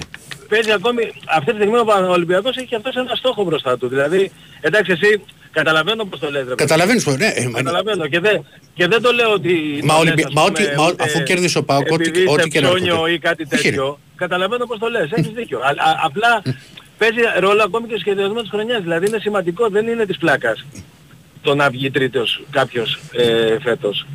Παίζει ακόμη, αυτή τη στιγμή ο Πα- ο Ολυμπιακός έχει αυτός ένα στόχο μπροστά του. Δηλαδή, εντάξει εσύ, καταλαβαίνω πώς το λέτε. ρε παιδί. Καταλαβαίνεις πως, ναι. ε, μα- Καταλαβαίνω και δεν, και δεν το λέω ότι... Μα το Ολυμπια- λες, μα ας ό,τι- πούμε, μα ούτε αφού κέρδισε ο ΠΑΟΚ, ό,τι- επειδή ό,τι είστε και να ψώνιο έρχονται. ή κάτι Όχι, ρε. τέτοιο. Καταλαβαίνω πώς το λες, έχεις δίκιο. Αλλά α- απλά παίζει ρόλο ακόμη και στο σχεδιασμός της χρονιάς. Δηλαδή είναι σημαντικό, δεν είναι της πλάκας το να βγει τρίτος κάποιος ε, φέτος.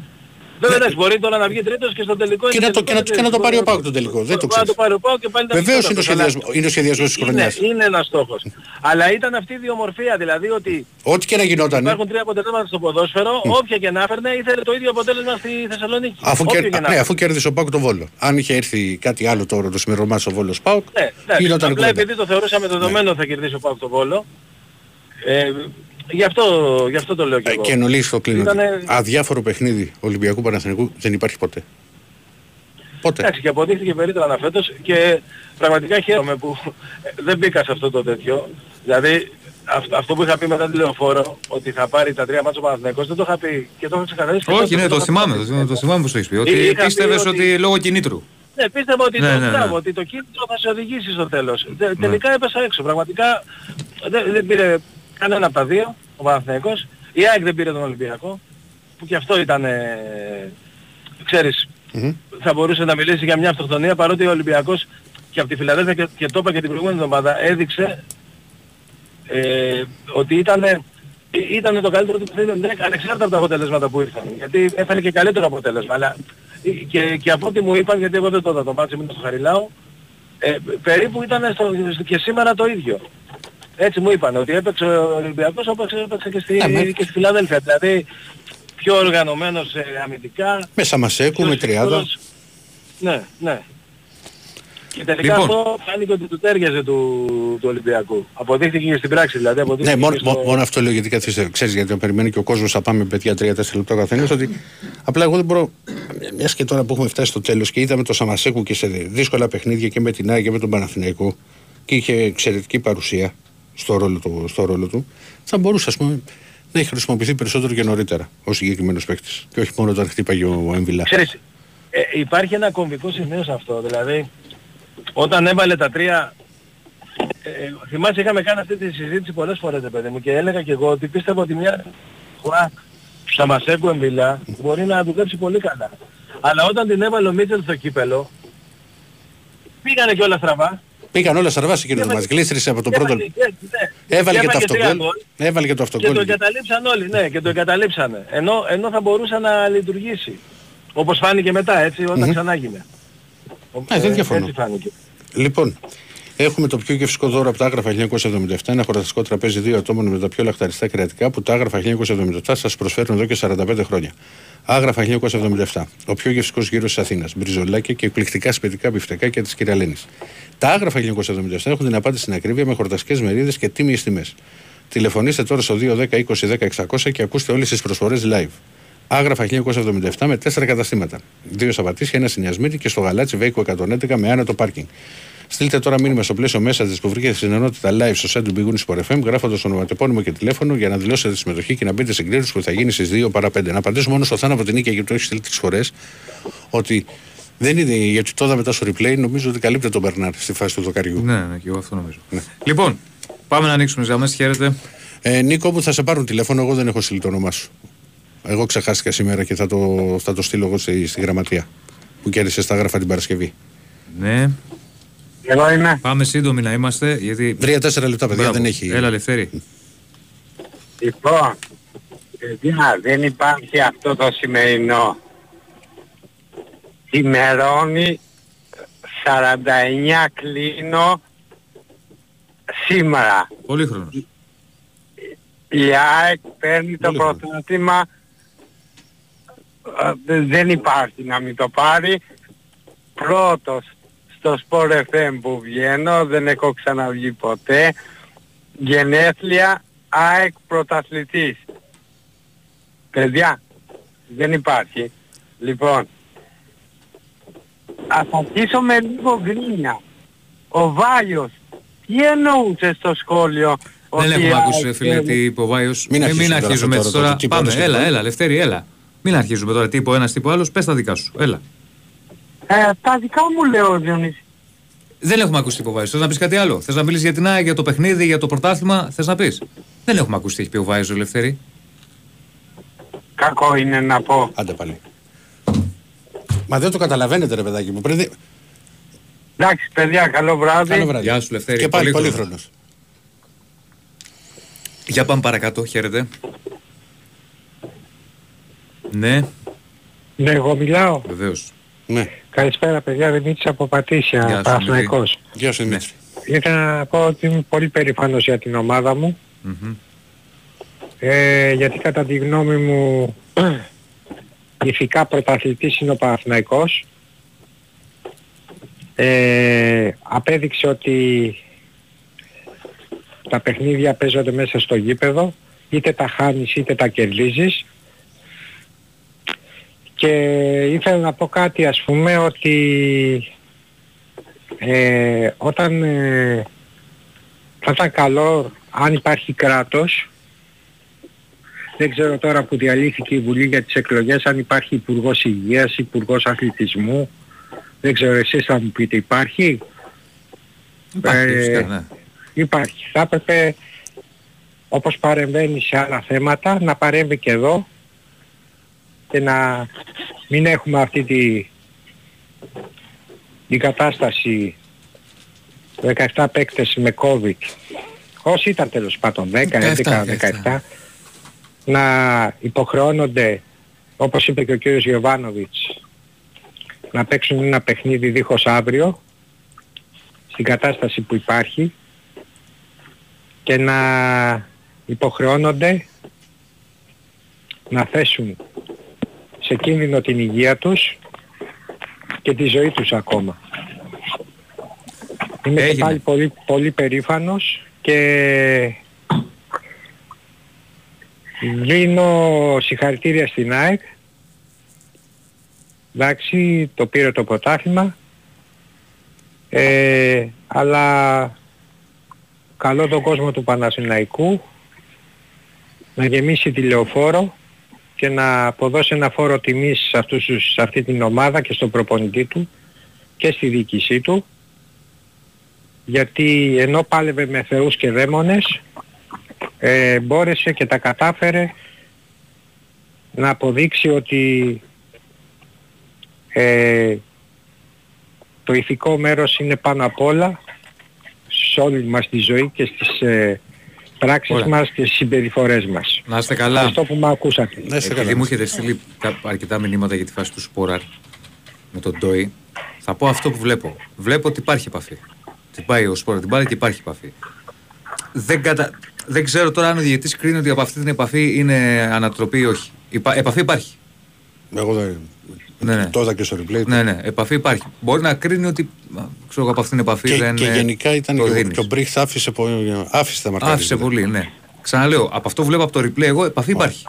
Βέβαια εντάξει, μπορεί τώρα να βγει τρίτος και στο τελικό... Ναι. Και είναι να το- και να το- και να το πάρει ο ΠΑΟΚ το τελικό, δεν το Μπορεί να ξέρεις. το πάρει ο ΠΑΟΚ και πάλι να Βεβαίως βγει είναι ο πρώτος, αλλά- σχεδιασμός, είναι ο σχεδιασμός της είναι, χρονιάς. είναι ένας στόχος. Αλλά ήταν αυτή η διομορφία, δηλαδή ότι Ό,τι και να γινόταν. υπάρχουν τρία αποτελέσματα στο ποδόσφαιρο, όποια και να έφερνε ήθελε το ίδιο αποτέλεσμα στη Θεσσαλονίκη. Αφού, Όποιο κέρ... και να ναι, έφερνε. αφού κέρδισε ο Πάουκ τον Βόλο. Αν είχε έρθει κάτι άλλο τώρα το σημερινό μάτσο ο Βόλος Πάουκ, Ναι, εντάξει, γινόταν απλά κουβέντα. επειδή το θεωρούσαμε δεδομένο ότι θα κερδίσει ο Πάουκ τον Βόλο, ε, γι, αυτό, γι' αυτό το λέω και Ε, εγώ. Και εν ολίγης το κλείνω. Ήτανε- Αδιάφορο παιχνίδι Ολυμπιακού Παναθηναϊκού δεν υπάρχει ποτέ. Ποτέ. Εντάξει, και αποδείχθηκε περίτρανα φέτος και πραγματικά χαίρομαι που δεν μπήκα σε αυτό το τέτοιο. Δηλαδή αυτό, αυτό που είχα πει μετά τη λεωφόρο, ότι θα πάρει τα τρία μάτια ο Παναθηναϊκός, δεν το είχα πει και το είχα ξεκαθαρίσει. και Όχι, τότε ναι, το είχα θυμάμαι. πει. Το, το θυμάμαι που το έχεις πει. Είχα Ότι πει πίστευες ότι- ότι λόγω κινήτρου. Ναι, πίστευα ότι, Ναι, το, ναι, ναι. μπράβο, ότι το κίνητρο θα σε οδηγήσει στο τέλος. Τε- Τελικά έπεσα έξω. Πραγματικά δεν, δεν πήρε κανένα από τα δύο ο Παναθηναϊκός. Η ΑΕΚ δεν πήρε τον Ολυμπιακό, που και αυτό ήταν, ε, ξέρεις, Μμμ. θα μπορούσε να μιλήσει για μια αυτοκτονία παρότι ο Ολυμπιακός και από τη Φιλαδέλφια και, και το είπα και την προηγούμενη εβδομάδα έδειξε ε, ότι ήταν, ήταν το καλύτερο του παιχνίδι ναι, ανεξάρτητα από τα αποτελέσματα που ήρθαν. Γιατί έφερε και καλύτερο αποτέλεσμα. Αλλά ε, και, και από ό,τι μου είπαν, γιατί εγώ δεν το είδα το μάτσο, ήμουν στο Χαριλάου, ε, περίπου ήταν στο, και σήμερα το ίδιο. Έτσι μου είπαν ότι έπαιξε ο Ολυμπιακός όπως έπαιξε και στη, Ναι, με- και στη Φιλαδέλφια. Δηλαδή πιο οργανωμένος ε, αμυντικά, Με Σαμασέκου, με τριάδα. Σίγουρος. Ναι, ναι. Και τελικά Λοιπόν. αυτό φάνηκε ότι του τέριαζε του, του Ολυμπιακού. Αποδείχθηκε και στην πράξη δηλαδή. Ναι, Αποδείχθηκε μόνο, και στο... μόνο αυτό λέω γιατί καθίστε, ξέρεις γιατί περιμένει και ο κόσμος θα πάμε παιδιά 3-4 λεπτά ο καθένας ότι απλά εγώ δεν μπορώ, μιας και τώρα που έχουμε φτάσει στο τέλος και είδαμε το Σαμασέκου και σε δύσκολα παιχνίδια και με την ΑΕΚ και με τον Παναθηναϊκό και είχε εξαιρετική παρουσία στο ρόλο του, στο ρόλο του θα μπορούσε ας πούμε να έχει χρησιμοποιηθεί περισσότερο και νωρίτερα ο συγκεκριμένος παίκτης και όχι μόνο όταν χτύπαγε ο Έμβιλα. Ξέρεις, ε, υπάρχει ένα κομβικό σημείο σε αυτό. Δηλαδή, όταν έβαλε τα τρία... Ε, ε, θυμάσαι είχαμε κάνει αυτή τη συζήτηση πολλές φορές, ρε παιδί μου, και έλεγα και εγώ ότι πίστευα ότι μια φορά στα Μασέκου Εμβιλά μπορεί να δουλέψει πολύ καλά. Αλλά όταν την έβαλε ο Μίτσελ στο κύπελο, πήγανε και όλα στραβά. Πήγαν όλα στραβά σε εκείνο το Έβαλε- ματς. Γλίστρησε από τον Και πρώτο. έβαλε- και- ναι. Έβαλε και το τρία αυτογκόλ. γκολ. Έβαλε και το Και το αυτογκόλ. εγκαταλείψαν όλοι, ναι, και το εγκαταλείψανε. Ενώ, ενώ θα μπορούσε να λειτουργήσει. Όπως φάνηκε μετά, έτσι, όταν Μμμ. ξανά γίνε. Ναι, δεν διαφωνώ. Έτσι φάνηκε. Λοιπόν, έχουμε το πιο γευστικό δώρο από τα άγραφα 1977, ένα χορταστικό τραπέζι δύο ατόμων με τα πιο λαχταριστά κρεατικά που τα Άγραφα 1977 σας προσφέρουν εδώ και 45 χρόνια. Άγραφα 1977. Ο πιο γευστικός γύρος της Αθήνας. Μπριζολάκια και εκπληκτικά σπιτικά μπιφτεκάκια της Κυρα-Λένη. Τα άγραφα 1977 έχουν την απάντηση στην ακρίβεια με χορταστικέ μερίδες και τίμιες τιμές. Τηλεφωνήστε τώρα στο 210 20 10 600 και ακούστε όλες τις προσφορές live. Άγραφα 1977 με τέσσερα καταστήματα. Δύο Σαββατίσια, ένα Συνιασμίτη και στο Γαλάτσι Βέικο 111 με άνετο πάρκινγκ. Στείλτε τώρα μήνυμα στο πλαίσιο μέσα της που βρίσκεται στην ενότητα live στο site του Big Wings FM, γράφοντας ονοματεπώνυμο και τηλέφωνο για να δηλώσετε τη συμμετοχή και να μπείτε στην κλήρωση που θα γίνει στις 2 παρα 5. Να απαντήσω μόνο στο Θάνα από την Νίκη γιατί το έχει στείλει τρεις φορές ότι δεν είναι γιατί το είδα μετά στο replay, νομίζω ότι καλύπτει τον Μπερνάρ στη φάση του δοκαριού. Ναι, ναι, και εγώ αυτό νομίζω. Λοιπόν, πάμε να ανοίξουμε ζαμέ. Χαίρετε. Ε, Νίκο μου θα σε πάρουν τηλέφωνο, εγώ δεν έχω στείλει το όνομά σου. Εγώ ξεχάστηκα σήμερα και θα το, θα το στείλω εγώ στη, στη γραμματεία που κέρδισε τα γράφα την Παρασκευή. Ναι, Εγώ είμαι. πάμε σύντομοι να είμαστε. Γιατί. Τρία-τέσσερα λεπτά, παιδιά, Μπράβο. δεν έχει. Έλα, Λευτέρη. Λοιπόν, παιδιά, δεν υπάρχει αυτό το σημερινό. Ημερώνει 49 κλείνω σήμερα. Πολύχρονος. Η ΑΕΚ παίρνει το Πολύ χρόνο. πρωτάθλημα. Ε, Δεν υπάρχει να μην το πάρει. Πρώτος στο Sport FM που βγαίνω, δεν έχω ξαναβγεί ποτέ. Γενέθλια ΑΕΚ πρωταθλητής. Παιδιά, δεν υπάρχει. Λοιπόν, ας αρχίσω με λίγο γκρίνια. Ο Βάλιος, τι εννοούσε στο σχόλιο Δεν Ότι έχουμε η ακούσει, ΑΕΚ ρε φίλε, δεν- τι είπε ο Βάιος. Μην Ε, αρχίσουμε μην τώρα αρχίζουμε αυτό έτσι τώρα, τώρα. το τι Πάμε, είπαμε στο έλα, κεφάλι. έλα, Λευτέρη, έλα. Μην αρχίζουμε τώρα τι είπε ο ένας, τι είπε ο άλλος. Πες τα δικά σου. Έλα. Ε, τα δικά μου λέω Διονύση. Δεν έχουμε ακούσει τι είπε ο Βάιος. Θες να πεις κάτι άλλο; Θες να μιλήσεις για την ΑΕΚ, για το παιχνίδι, για το πρωτάθλημα; Θες να πεις; Δεν έχουμε ακούσει τι έχει πει ο Βάιος, ρε Λευτέρη. Κακό είναι να πω. Άντε πάλι. Μα δεν το καταλαβαίνετε ρε παιδάκι μου. Πρέπει... Εντάξει παιδιά, καλό βράδυ. Καλό βράδυ. Γεια σου, Λευτέρη. Και πάλι Πολύ πολύχρονος. Για πάμε παρακάτω. Χαίρετε. Ναι, Ναι, εγώ μιλάω. βεβαίως. Ναι. Καλησπέρα παιδιά, Δημήτρης από Γεια Πατήσια, σου, Παναθηναϊκός. Γεια σου Δημήτρη. Ήθελα να πω ότι είμαι πολύ περήφανος για την ομάδα μου. Μμμ. Ε, γιατί κατά τη γνώμη μου ηθικά πρωταθλητής είναι ο Παναθηναϊκός. Ε, απέδειξε ότι τα παιχνίδια παίζονται μέσα στο γήπεδο, είτε τα χάνεις είτε τα κερδίζεις. Και ήθελα να πω κάτι ας πούμε ότι ε, όταν ε, θα ήταν καλό αν υπάρχει κράτος δεν ξέρω τώρα που διαλύθηκε η Βουλή για τις εκλογές αν υπάρχει Υπουργός Υγείας, Υπουργός Αθλητισμού. Δεν ξέρω εσείς θα μου πείτε υπάρχει; Υπάρχει, Ε, φυσικά, ναι. υπάρχει. Θα έπρεπε όπως παρεμβαίνει σε άλλα θέματα να παρέμβει και εδώ και να μην έχουμε αυτή τη, την κατάσταση 17 παίκτες με COVID. Όσοι ήταν τέλος πάντων 10, 11, 17 να υποχρεώνονται όπως είπε και ο κύριος Γιωβάνοβιτς να παίξουν ένα παιχνίδι δίχως αύριο στην κατάσταση που υπάρχει και να υποχρεώνονται να θέσουν σε κίνδυνο την υγεία τους και τη ζωή τους ακόμα. Είμαι και Έγινε. πάλι πολύ, πολύ περήφανος και δίνω συγχαρητήρια στην ΑΕΚ. Εντάξει, το πήρε το πρωτάθλημα. Ε, αλλά καλό τον κόσμο του Παναθηναϊκού να γεμίσει τη λεωφόρο και να αποδώσει ένα φόρο τιμής σε, αυτούς, τους- σε αυτή την ομάδα και στον προπονητή του και στη διοίκησή του γιατί ενώ πάλευε με θεούς και δαίμονες ε, μπόρεσε και τα κατάφερε να αποδείξει ότι ε, το ηθικό μέρος είναι πάνω απ' όλα σε όλη μας τη ζωή και στις ε, πράξεις Ωραία. μας και στις συμπεριφορές μας. Να είστε καλά. Ευχαριστώ που με ακούσατε. Να είστε Επειδή καλά. μου έχετε στείλει κα- αρκετά μηνύματα για τη φάση του Σπόραρ με τον Ντόι, θα πω αυτό που βλέπω. Βλέπω ότι υπάρχει επαφή. Την πάει ο Σπόραρ την πάρει και υπάρχει επαφή. Δεν, κατα... δεν ξέρω τώρα αν ο διαιτητής κρίνει ότι από αυτή την επαφή είναι ανατροπή ή όχι. Υπα... Επαφή υπάρχει. Εγώ δεν... Ναι, ναι. Το είδα και στο replay. Ναι, ναι, επαφή υπάρχει. Μπορεί να κρίνει ότι α, ξέρω, εγώ, από αυτήν την επαφή Και, δεν και ε, γενικά ήταν το και, ο- δίνεις. και ο Μπρίχτ άφησε, πο- άφησε τα μαρκάρια. Άφησε πολύ, ναι. Ξαναλέω, από αυτό που βλέπω από το replay, εγώ επαφή υπάρχει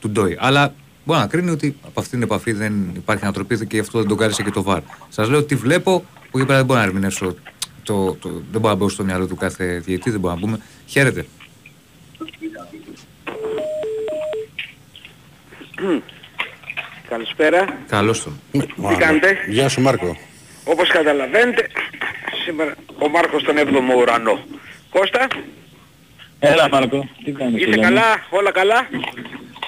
του Ντόι. Αλλά μπορεί να κρίνει ότι από αυτήν την επαφή δεν υπάρχει ανατροπή και γι' αυτό δεν τον κάρισε και το βαρ. Σας λέω ότι βλέπω, που εκεί πέρα δεν μπορώ να ερμηνεύσω. Το, το, δεν μπορώ να μπω στο μυαλό του κάθε διαιτή, δεν μπορώ να πούμε. Χαίρετε. Καλησπέρα. Καλώς τον. Τι κάνετε; Γεια σου Μάρκο. Όπως καταλαβαίνετε, σήμερα ο Μάρκος στον 7ο ουρανό. Κώστα, Έλα Μάρκο, τι κάνεις είσαι φίλε μου; καλά, όλα καλά;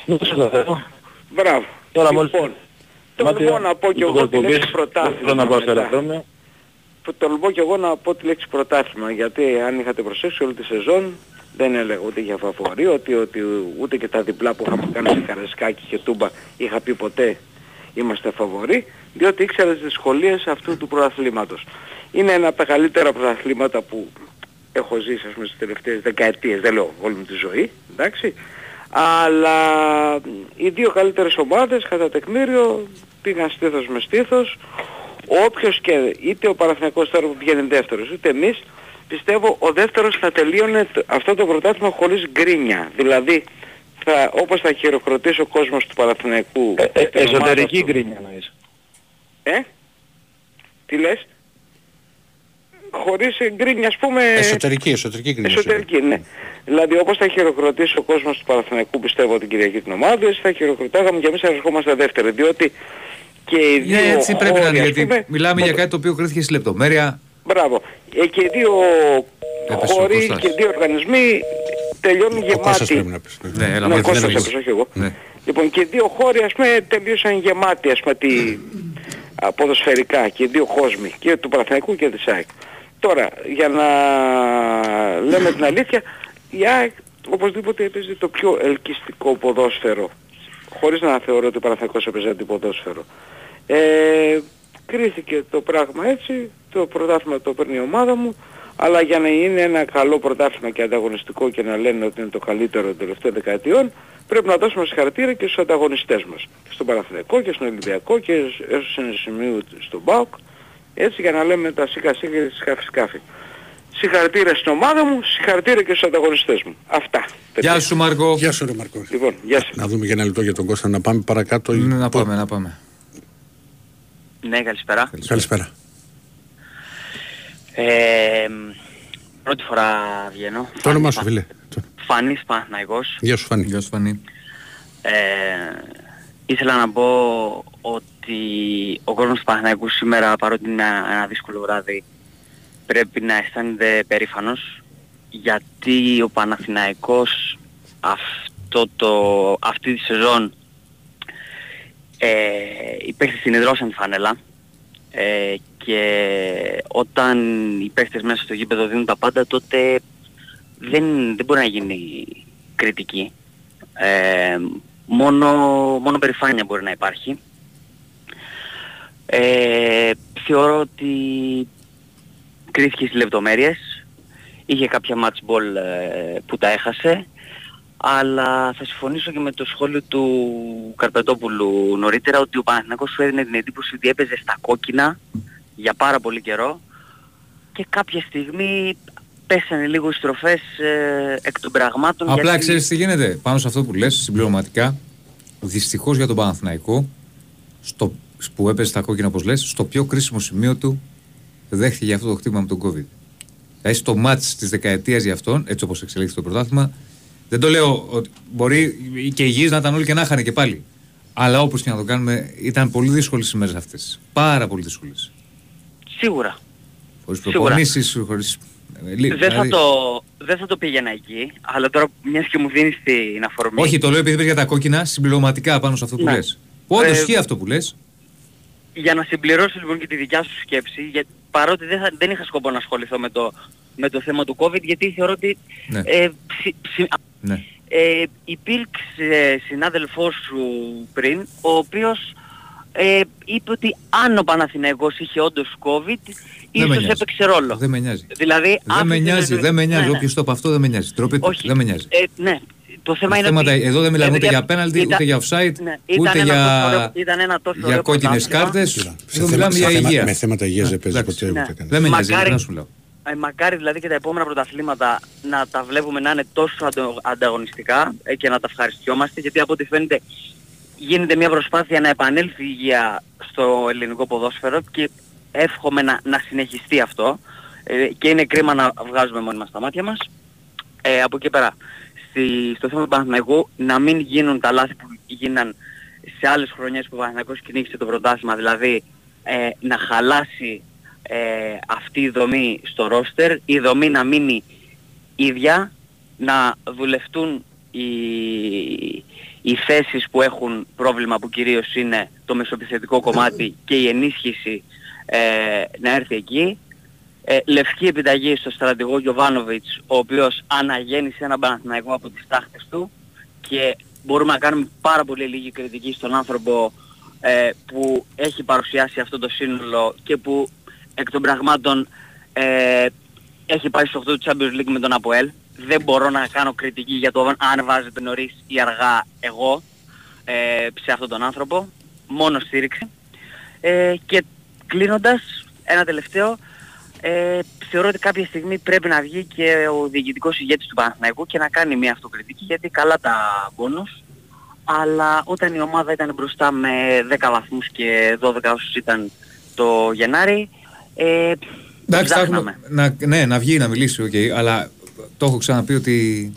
Δώσε το Θεό. Μπράβο. Τώρα μόλις Λοιπόν, τολμώ να πω κι εγώ τη λέξη πρωτάθλημα. Θέλω να πάω στο μετά. αεροδρόμιο. Που Τολμώ κι εγώ να πω τη λέξη πρωτάθλημα, γιατί αν είχατε προσέξει όλη τη σεζόν δεν έλεγα ούτε για φαβορή, ότι, ότι ούτε και τα διπλά που είχαμε κάνει σε Καρεσκάκη και Τούμπα είχα πει ποτέ είμαστε φαβοροί, διότι ήξερα τις δυσκολίες αυτού του πρωταθλήματος. Είναι ένα από τα καλύτερα πρωταθλήματα που έχω ζήσει ας πούμε στις τελευταίες δεκαετίες, δεν λέω όλη μου τη ζωή, εντάξει. Αλλά οι δύο καλύτερες ομάδες κατά τεκμήριο πήγαν στήθος με στήθος. Όποιος και είτε ο Παναθηναϊκός τώρα που βγαίνει δεύτερος, είτε εμείς, πιστεύω ο δεύτερος θα τελείωνε το- αυτό το πρωτάθλημα χωρίς γκρίνια. Δηλαδή, θα, όπως θα χειροκροτήσει ο κόσμος του Παναθηναϊκού Ε, ε, την ομάδα Εσωτερική του. γκρίνια να είσαι. Ε; Τι λες; χωρίς γκρίνια ας πούμε... Εσωτερική, εσωτερική γκρίνια. Εσωτερική, ναι. Δηλαδή όπως θα χειροκροτήσει ο κόσμος του Παναθηναϊκού πιστεύω την Κυριακή την ομάδα, έτσι θα χειροκροτάγαμε και εμείς ερχόμαστε δεύτεροι, διότι και οι δύο Ναι, έτσι πρέπει να χώροι, είναι, ας γιατί πούμε, μιλάμε για κάτι το οποίο κρίθηκε στη λεπτομέρεια. Μπράβο. Ε, και οι δύο Έπεσε ο χώροι Κώστας. και οι δύο οργανισμοί τελειώνουν Ο Κώστας γεμάτοι. πρέπει να πεις. Ναι, έλα, Ναι, μα ο Κώστας δεν έπεσε, είναι όχι εγώ. Ναι. Λοιπόν και οι δύο χώροι ας πούμε τελείωσαν γεμάτοι ας πούμε τη, α, ποδοσφαιρικά και οι δύο κόσμοι και του Παναθηναϊκού και της ΑΕΚ. Τώρα για να λέμε την αλήθεια η ΑΕΚ οπωσδήποτε έπαιζε το πιο ελκυστικό ποδόσφαιρο χωρίς να θεωρώ ότι ο Παναθηναϊκός έπαιζε αντιποδόσφαιρο. Ε, κρίθηκε το πράγμα έτσι, το πρωτάθλημα το παίρνει η ομάδα μου, αλλά για να είναι ένα καλό πρωτάθλημα και ανταγωνιστικό και να λένε ότι είναι το καλύτερο των τελευταίων δεκαετιών, πρέπει να δώσουμε συγχαρητήρια και στους ανταγωνιστές μας. Στον Παναθηναϊκό και στον Ολυμπιακό και έως ένα σημείο στον ΠΑΟΚ, έτσι για να λέμε τα σίκα σίκα και σκάφη σκάφη. Συγχαρητήρια στην ομάδα μου, συγχαρητήρια και στους ανταγωνιστές μου. Αυτά. Γεια σου Μάρκο. Γεια σου ρε Μαρκό. Λοιπόν, γεια σας. Να δούμε και ένα λεπτό για τον Κώστα να πάμε παρακάτω. Ναι, Να πάμε, να πάμε. Ναι, καλησπέρα. Καλησπέρα. Ε, πρώτη φορά βγαίνω. Το όνομά σου φίλε. Το- Φανής Παναθηναϊκός. Γεια σου Φάνη. Γεια σου Φανή. Ε, ήθελα να πω ότι ο κόσμος του Παναθηναϊκού σήμερα παρότι είναι ένα, ένα δύσκολο βράδυ πρέπει να αισθάνεται περήφανος γιατί ο Παναθηναϊκός αυτό το, αυτή τη σεζόν ε, οι παίχτες συνειδρώσαν τη φανέλα ε, και όταν οι παίχτες μέσα στο γήπεδο δίνουν τα πάντα τότε δεν, δεν μπορεί να γίνει κριτική. Ε, μόνο, μόνο περηφάνεια μπορεί να υπάρχει. Ε, θεωρώ ότι κρίθηκε στις λεπτομέρειες. Είχε κάποια match ball ε, που τα έχασε. Αλλά θα συμφωνήσω και με το σχόλιο του Καρπετόπουλου νωρίτερα ότι ο Παναθηναϊκός σου έδινε την εντύπωση ότι έπαιζε στα κόκκινα για πάρα πολύ καιρό και κάποια στιγμή πέσανε λίγο οι στροφές ε, εκ των πραγμάτων Απλά γιατί- ξέρεις τι γίνεται. Πάνω σε αυτό που λες, συμπληρωματικά, δυστυχώς για τον Παναθηναϊκό, στο, που έπαιζε στα κόκκινα όπως λες, στο πιο κρίσιμο σημείο του δέχτηκε αυτό το χτύπημα με τον COVID. Δηλαδή στο μάτς της δεκαετίας για αυτόν, έτσι όπως εξελίχθηκε το πρωτάθλημα, δεν το λέω ότι μπορεί και υγιείς να ήταν όλοι και να είχαν και πάλι. Αλλά όπως και να το κάνουμε, ήταν πολύ δύσκολες οι μέρες αυτές. Πάρα πολύ δύσκολες. Σίγουρα. Χωρίς Σίγουρα. προπονήσεις, χωρίς... ε, λι- Δεν θα, δηλαδή- το, δεν θα το πήγαινα εκεί, αλλά τώρα μιας και μου δίνεις την αφορμή. Όχι, το λέω επειδή είπες για τα κόκκινα, συμπληρωματικά πάνω σε αυτό που Ναι. λες. Που όντως Ε, ισχύει αυτό που λες; Για να συμπληρώσω λοιπόν και τη δικιά σου σκέψη, γιατί παρότι δεν, θα, δεν είχα σκοπό να ασχοληθώ με το, με το θέμα του COVID, γιατί θεωρώ ότι Ναι. ε, ψι- ψι- Ναι. ε, υπήρξε συνάδελφός σου πριν, ο οποίος ε, είπε ότι αν ο Παναθηναϊκός είχε όντως COVID, Δεν με ίσως νοιάζει. έπαιξε ρόλο. Δεν με νοιάζει. Δηλαδή, Δεν άφησε με νοιάζει, την- δεν με νοιάζει. Ναι, ναι. Όποιος το είπε αυτό δεν με νοιάζει. Τροπή του, Όχι. δεν με νοιάζει. Ε, ναι. Το θέμα Τα είναι θέματα- ότι... εδώ δεν μιλάμε ε, ούτε παιδιά, για πέναλτι, ήταν- ούτε για offside, ναι, ούτε ήταν ένα για- τόσο ωραίο- Ήταν ένα τόσο Για ωραίο κόκκινες πρωτάθλημα. κάρτες, Σε εδώ θέμα- μιλάμε σε για θέμα- υγείας. Με θέματα υγείας δεν παίζει εντάξει. ποτέ Ναι. ούτε κανένας. Δεν με νοιάζει, Μακάρι- δεν σου λέω. Ε, μακάρι δηλαδή και τα επόμενα πρωταθλήματα να τα βλέπουμε να είναι τόσο αντο- ανταγωνιστικά ε, και να τα ευχαριστιόμαστε γιατί από ό,τι φαίνεται γίνεται μια προσπάθεια να επανέλθει η υγεία στο ελληνικό ποδόσφαιρο και εύχομαι να, να συνεχιστεί αυτό ε, και είναι κρίμα να βγάζουμε μόνοι μας τα μάτια μας. Ε, από εκεί πέρα, στη, στο θέμα του Παναθηναϊκού να μην γίνουν τα λάθη που γίναν σε άλλες χρονιές που ο Παναθηναϊκός κυνήγησε το πρωτάθλημα, δηλαδή ε, να χαλάσει ε, αυτή η δομή στο ρόστερ, η δομή να μείνει ίδια, να δουλευτούν οι, οι θέσεις που έχουν πρόβλημα που κυρίως είναι το μεσοπιθετικό κομμάτι και η ενίσχυση ε, να έρθει εκεί. Ε, λευκή επιταγή στο στρατηγό Γιωβάνοβιτς, ο οποίος αναγέννησε ένα Παναθηναϊκό από τις τάχτες του και μπορούμε να κάνουμε πάρα πολύ λίγη κριτική στον άνθρωπο ε, που έχει παρουσιάσει αυτό το σύνολο και που εκ των πραγμάτων ε, έχει πάει στο 8 του Champions League με τον ΑΠΟΕΛ. Δεν μπορώ να κάνω κριτική για το αν βάζετε νωρίς ή αργά εγώ ε, σε αυτόν τον άνθρωπο. Μόνο στήριξη. Ε, και κλείνοντας, ένα τελευταίο, ε, θεωρώ ότι κάποια στιγμή πρέπει να βγει και ο διοικητικός ηγέτης του Παναθηναϊκού και να κάνει μια αυτοκριτική γιατί καλά τα μπόνους αλλά όταν η ομάδα ήταν μπροστά με 10 βαθμούς και 12 όσους ήταν το Γενάρη ε, Εντάξει, θα έχουμε, ψάχναμε. να, ναι, να βγει να μιλήσει, οκ, αλλά το έχω ξαναπεί ότι.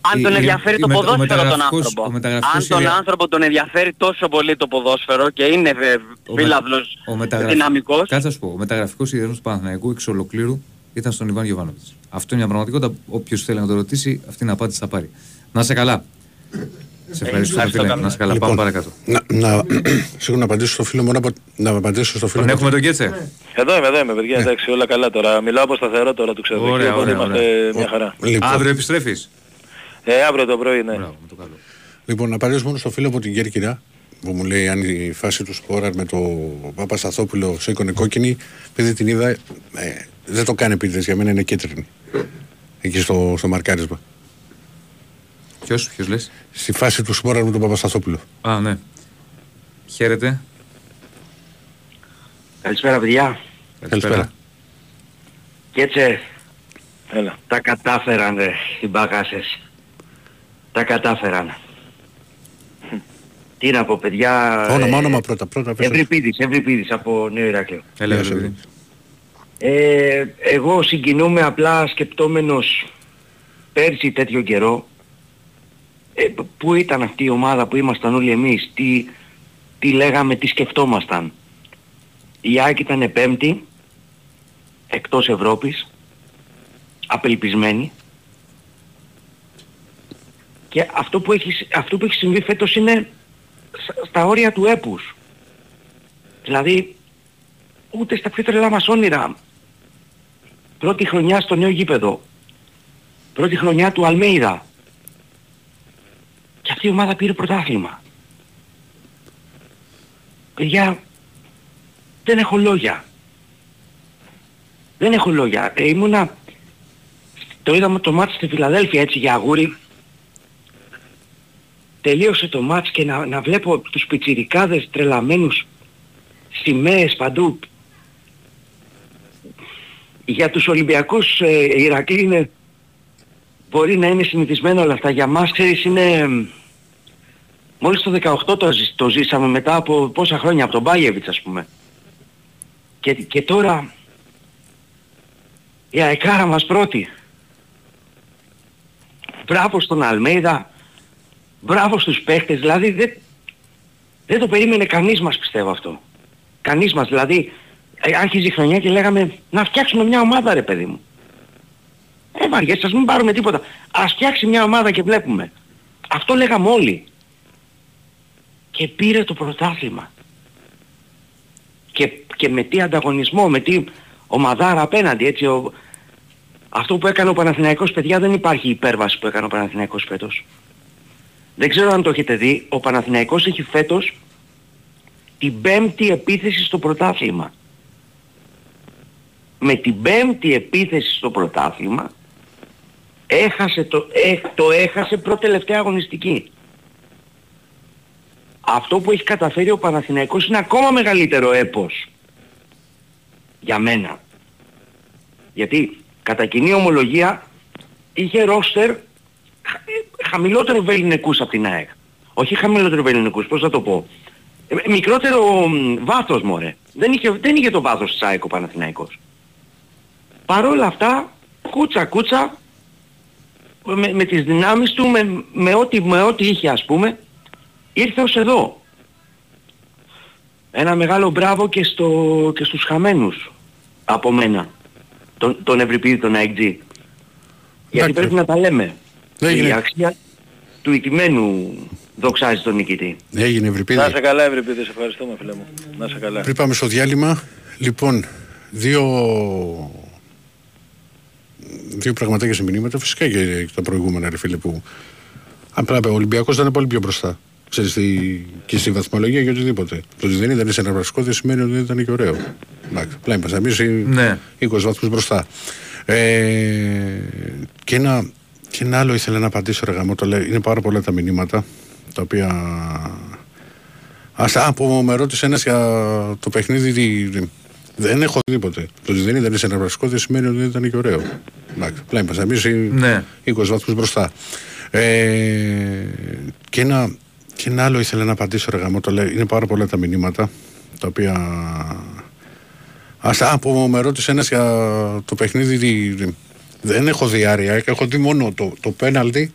Αν η- τον η- ενδιαφέρει η το μετα- ο ποδόσφαιρο τον μεταγραφικός- άνθρωπο. ο μεταγραφικός Αν τον ιδεα- άνθρωπο τον ενδιαφέρει τόσο πολύ το ποδόσφαιρο και είναι βε- ο με- φίλαυλος ο μεταγραφ- δυναμικός, Κάτσε να σου πω. Ο μεταγραφικός ιδεασμό του Παναθηναϊκού εξ ολοκλήρου ήταν στον Ιβάν Γιοβάνοβιτ. Αυτό είναι μια πραγματικότητα. Όποιος θέλει να το ρωτήσει, αυτή την απάντηση θα πάρει. Να σε καλά. Σε ευχαριστούμε, ευχαριστώ, φίλε. καλά. Να σε καλά. Λοιπόν, Πάμε παρακάτω. Να, να, (clears throat) σίγουρα να απαντήσω στο φίλο μου, να, απο- να απαντήσω στο φίλο Τον μου. έχουμε τον Κέτσε. Εδώ είμαι, εδώ είμαι, παιδιά. Εντάξει, όλα καλά τώρα. Μιλάω από σταθερό τώρα του ξέρω. Ωραία, οπότε ωραία, είμαστε ωραία. μια χαρά. Λοιπόν. Αύριο επιστρέφεις; Ε, αύριο το πρωί, ναι. Λοιπόν, να απαντήσω μόνο στο φίλο από την Κέρκυρα που μου λέει αν η φάση του Σπόραρ με το Παπασταθόπουλο σήκωνε κόκκινη, επειδή την είδα, ε, δεν το κάνει επίτηδες, για μένα είναι κίτρινη. Εκεί στο, στο μαρκάρισμα. Ποιος, ποιος λες; Στη φάση του Σπόραρ με τον Παπασταθόπουλο. Α, ναι. Χαίρετε. Καλησπέρα παιδιά. Καλησπέρα. Και έτσι Έλα. τα κατάφεραν ρε, οι μπαγάσες. Τα κατάφεραν. Τι να πω παιδιά... Όνομα, ε, όνομα πρώτα. πρώτα πες. Ευρυπίδης, Ευρυπίδης από Νέο Ηράκλειο. Έλα, Γεια ρε, σου, παιδί. Ε, εγώ συγκινούμαι απλά σκεπτόμενος πέρσι τέτοιο καιρό ε, που ήταν αυτή η ομάδα που ήμασταν όλοι εμείς, τι, τι λέγαμε, τι σκεφτόμασταν; Η ΑΕΚ ήταν πέμπτη, εκτός Ευρώπης, απελπισμένη και αυτό που έχει, σ- αυτό που έχει συμβεί φέτος είναι στα- στα όρια του έπους. Δηλαδή ούτε στα πιο τρελά μας όνειρα. Πρώτη χρονιά στο νέο γήπεδο. Πρώτη χρονιά του Αλμέιδα. Και αυτή η ομάδα πήρε πρωτάθλημα. Παιδιά, δεν έχω λόγια. Δεν έχω λόγια. Ε, ήμουνα... Το είδαμε το μάτς στη Φιλαδέλφια έτσι για αγούρι. Τελείωσε το μάτς και να, να βλέπω τους πιτσιρικάδες τρελαμένους σημαίες παντού. Για τους Ολυμπιακούς ε, η Ηρακλή είναι, μπορεί να είναι συνηθισμένο όλα αυτά. Για μας ξέρεις είναι... μ, Μόλις το 18 το, ζη- το ζήσαμε μετά από πόσα χρόνια, από τον Μπάγεβιτς ας πούμε. Και, και τώρα η αεκάρα μας πρώτη. Μπράβο στον Αλμέιδα, μπράβο στους παίχτες, δηλαδή δεν, δεν το περίμενε κανείς μας πιστεύω αυτό. Κανείς μας, δηλαδή ε, άρχιζε η χρονιά και λέγαμε να φτιάξουμε μια ομάδα ρε παιδί μου. Ε βαριές, ας μην πάρουμε τίποτα. Ας φτιάξει μια ομάδα και βλέπουμε. Αυτό λέγαμε όλοι. Και πήρε το πρωτάθλημα. Και, και με τι ανταγωνισμό, με τι ομαδάρα απέναντι, έτσι. Ο... Αυτό που έκανε ο Παναθηναϊκός, παιδιά, δεν υπάρχει υπέρβαση που έκανε ο Παναθηναϊκός φέτος. Δεν ξέρω αν το έχετε δει, ο Παναθηναϊκός έχει φέτος την πέμπτη επίθεση στο πρωτάθλημα. Με την πέμπτη επίθεση στο πρωτάθλημα έχασε το, ε, το έχασε προτελευταία αγωνιστική. Αυτό που έχει καταφέρει ο Παναθηναϊκός είναι ακόμα μεγαλύτερο έπος. Για μένα. Γιατί κατά κοινή ομολογία είχε ρόστερ χα- ε, χαμηλότερο βεληνικούς από την ΑΕΚ. Όχι χαμηλότερο βεληνικούς, πώς θα το πω. Ε, μικρότερο μ, βάθος μωρέ. Δεν είχε, δεν είχε το βάθος της ΑΕΚ ο Παναθηναϊκός. Παρ' όλα αυτά, κούτσα κούτσα, με, με τις δυνάμεις του, με, με, ό,τι, με ό,τι είχε ας πούμε, ήρθε ως εδώ. Ένα μεγάλο μπράβο και, στο, και στους χαμένους από μένα. Τον, τον Ευρυπίδη, τον AXG. Γιατί πρέπει να τα λέμε. Έγινε. Η αξία του ηττημένου δοξάζει τον νικητή. Έγινε Ευρυπίδη. Να σε καλά, Ευρυπίδη, σε ευχαριστούμε, φίλε μου. Να σε καλά. Πριν πάμε στο διάλειμμα, λοιπόν, δύο, δύο πραγματάκια σε μηνύματα, φυσικά και τα προηγούμενα, ρε φίλε, που απλά ο Ολυμπιακός ήταν πολύ πιο μπροστά. Ξέρεις, στη, και στη βαθμολογία και οτιδήποτε. Το ότι δεν ήταν σε ένα βασικό δεν σημαίνει ότι δεν ήταν και ωραίο. Εντάξει, απλά είμαστε εμείς οι Ναι. 20 βαθμούς μπροστά. Ε, και, ένα, και ένα άλλο ήθελα να απαντήσω, ρε γαμό, το λέω, είναι πάρα πολλά τα μηνύματα, τα οποία Ας, α, που με ρώτησε ένας για το παιχνίδι. Τι- Δεν έχω τίποτε. Το ότι δεν ήταν σε ένα βασικό δεν σημαίνει ότι δεν ήταν και ωραίο. Εντάξει, απλά είμαστε εμείς οι Ναι. 20 βαθμούς μπροστά. Ε, και, ένα, και ένα άλλο ήθελα να απαντήσω, ρε γαμό, το λέω, είναι πάρα πολλά τα μηνύματα τα οποία. Ας, α, που με ρώτησε ένας για το παιχνίδι, τι- δεν έχω δει Άρια, έχω δει μόνο το, το πέναλτι,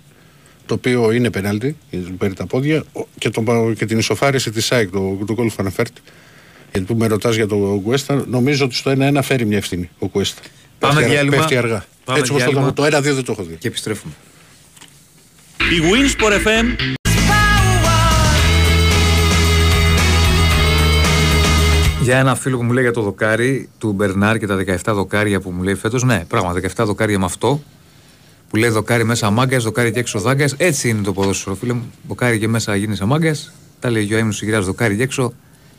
το οποίο είναι πέναλτι, γιατί του παίρνει τα πόδια, ο- και, το, και την ισοφάριση της ΣΑΕΚ, το, το γκολ Φανεφέρτ. Γιατί που με ρωτάς για το Κουέστα, νομίζω ότι στο 1-1 φέρει μια ευθύνη ο Κουέστα. Πάμε πέφτει, αργά- διάλειμμα. πέφτει αργά. Πάμε Έτσι όπως το, διάλειμμα. το 1-2 δεν το έχω δει. Και επιστρέφουμε. Η Winsport FM Για ένα φίλο που μου λέει για το δοκάρι του Μπερνάρ και τα 17 δοκάρια που μου λέει φέτος. Ναι, πράγμα, 17 δοκάρια με αυτό. Που λέει δοκάρι μέσα μάγκας, δοκάρι και έξω δάγκας. Έτσι είναι το ποδόσφαιρο, φίλε μου. Δοκάρι και μέσα γίνεσαι μάγκας. Τα λέει ο έμεινο γυρά δοκάρι και έξω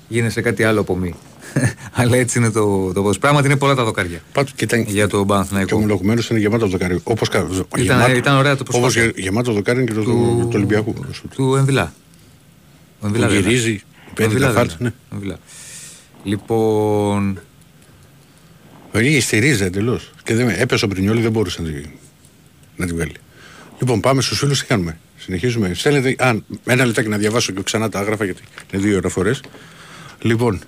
γίνεσαι κάτι άλλο από μη. (laughs) Αλλά έτσι είναι το, το ποδόσφαιρο. Πράγματι είναι πολλά τα δοκάρια. Πάντως, και ήταν, Για το και Παναθηναϊκό. ομολογουμένως είναι γεμάτο δοκάρι. Όπως, κα- Ήταν- γεμάτο, ήταν ωραία το Όπως προσπάθεια. γε- γεμάτο δοκάρι είναι και το, το, το Ολυμπιακού. Του Εμβιλά. Ο Εμβιλά Που δεν είναι. γυρίζει, Ο παίρνει Εμβιλά τα δεν φάλτ. είναι. Ναι. Ο Εμβιλά. Λοιπόν. Ρίγη στη ρίζα εντελώς. Και δεν, έπεσε ο Πρινιόλη, δεν μπορούσε να τη, να τη βγάλει. Λοιπόν, πάμε στους φίλους, τι κάνουμε. Συνεχίζουμε. Στέλνετε. Α, ένα λεπτάκι να διαβάσω και ξανά τα άγραφα, γιατί είναι δύο αναφορές. Λοιπόν,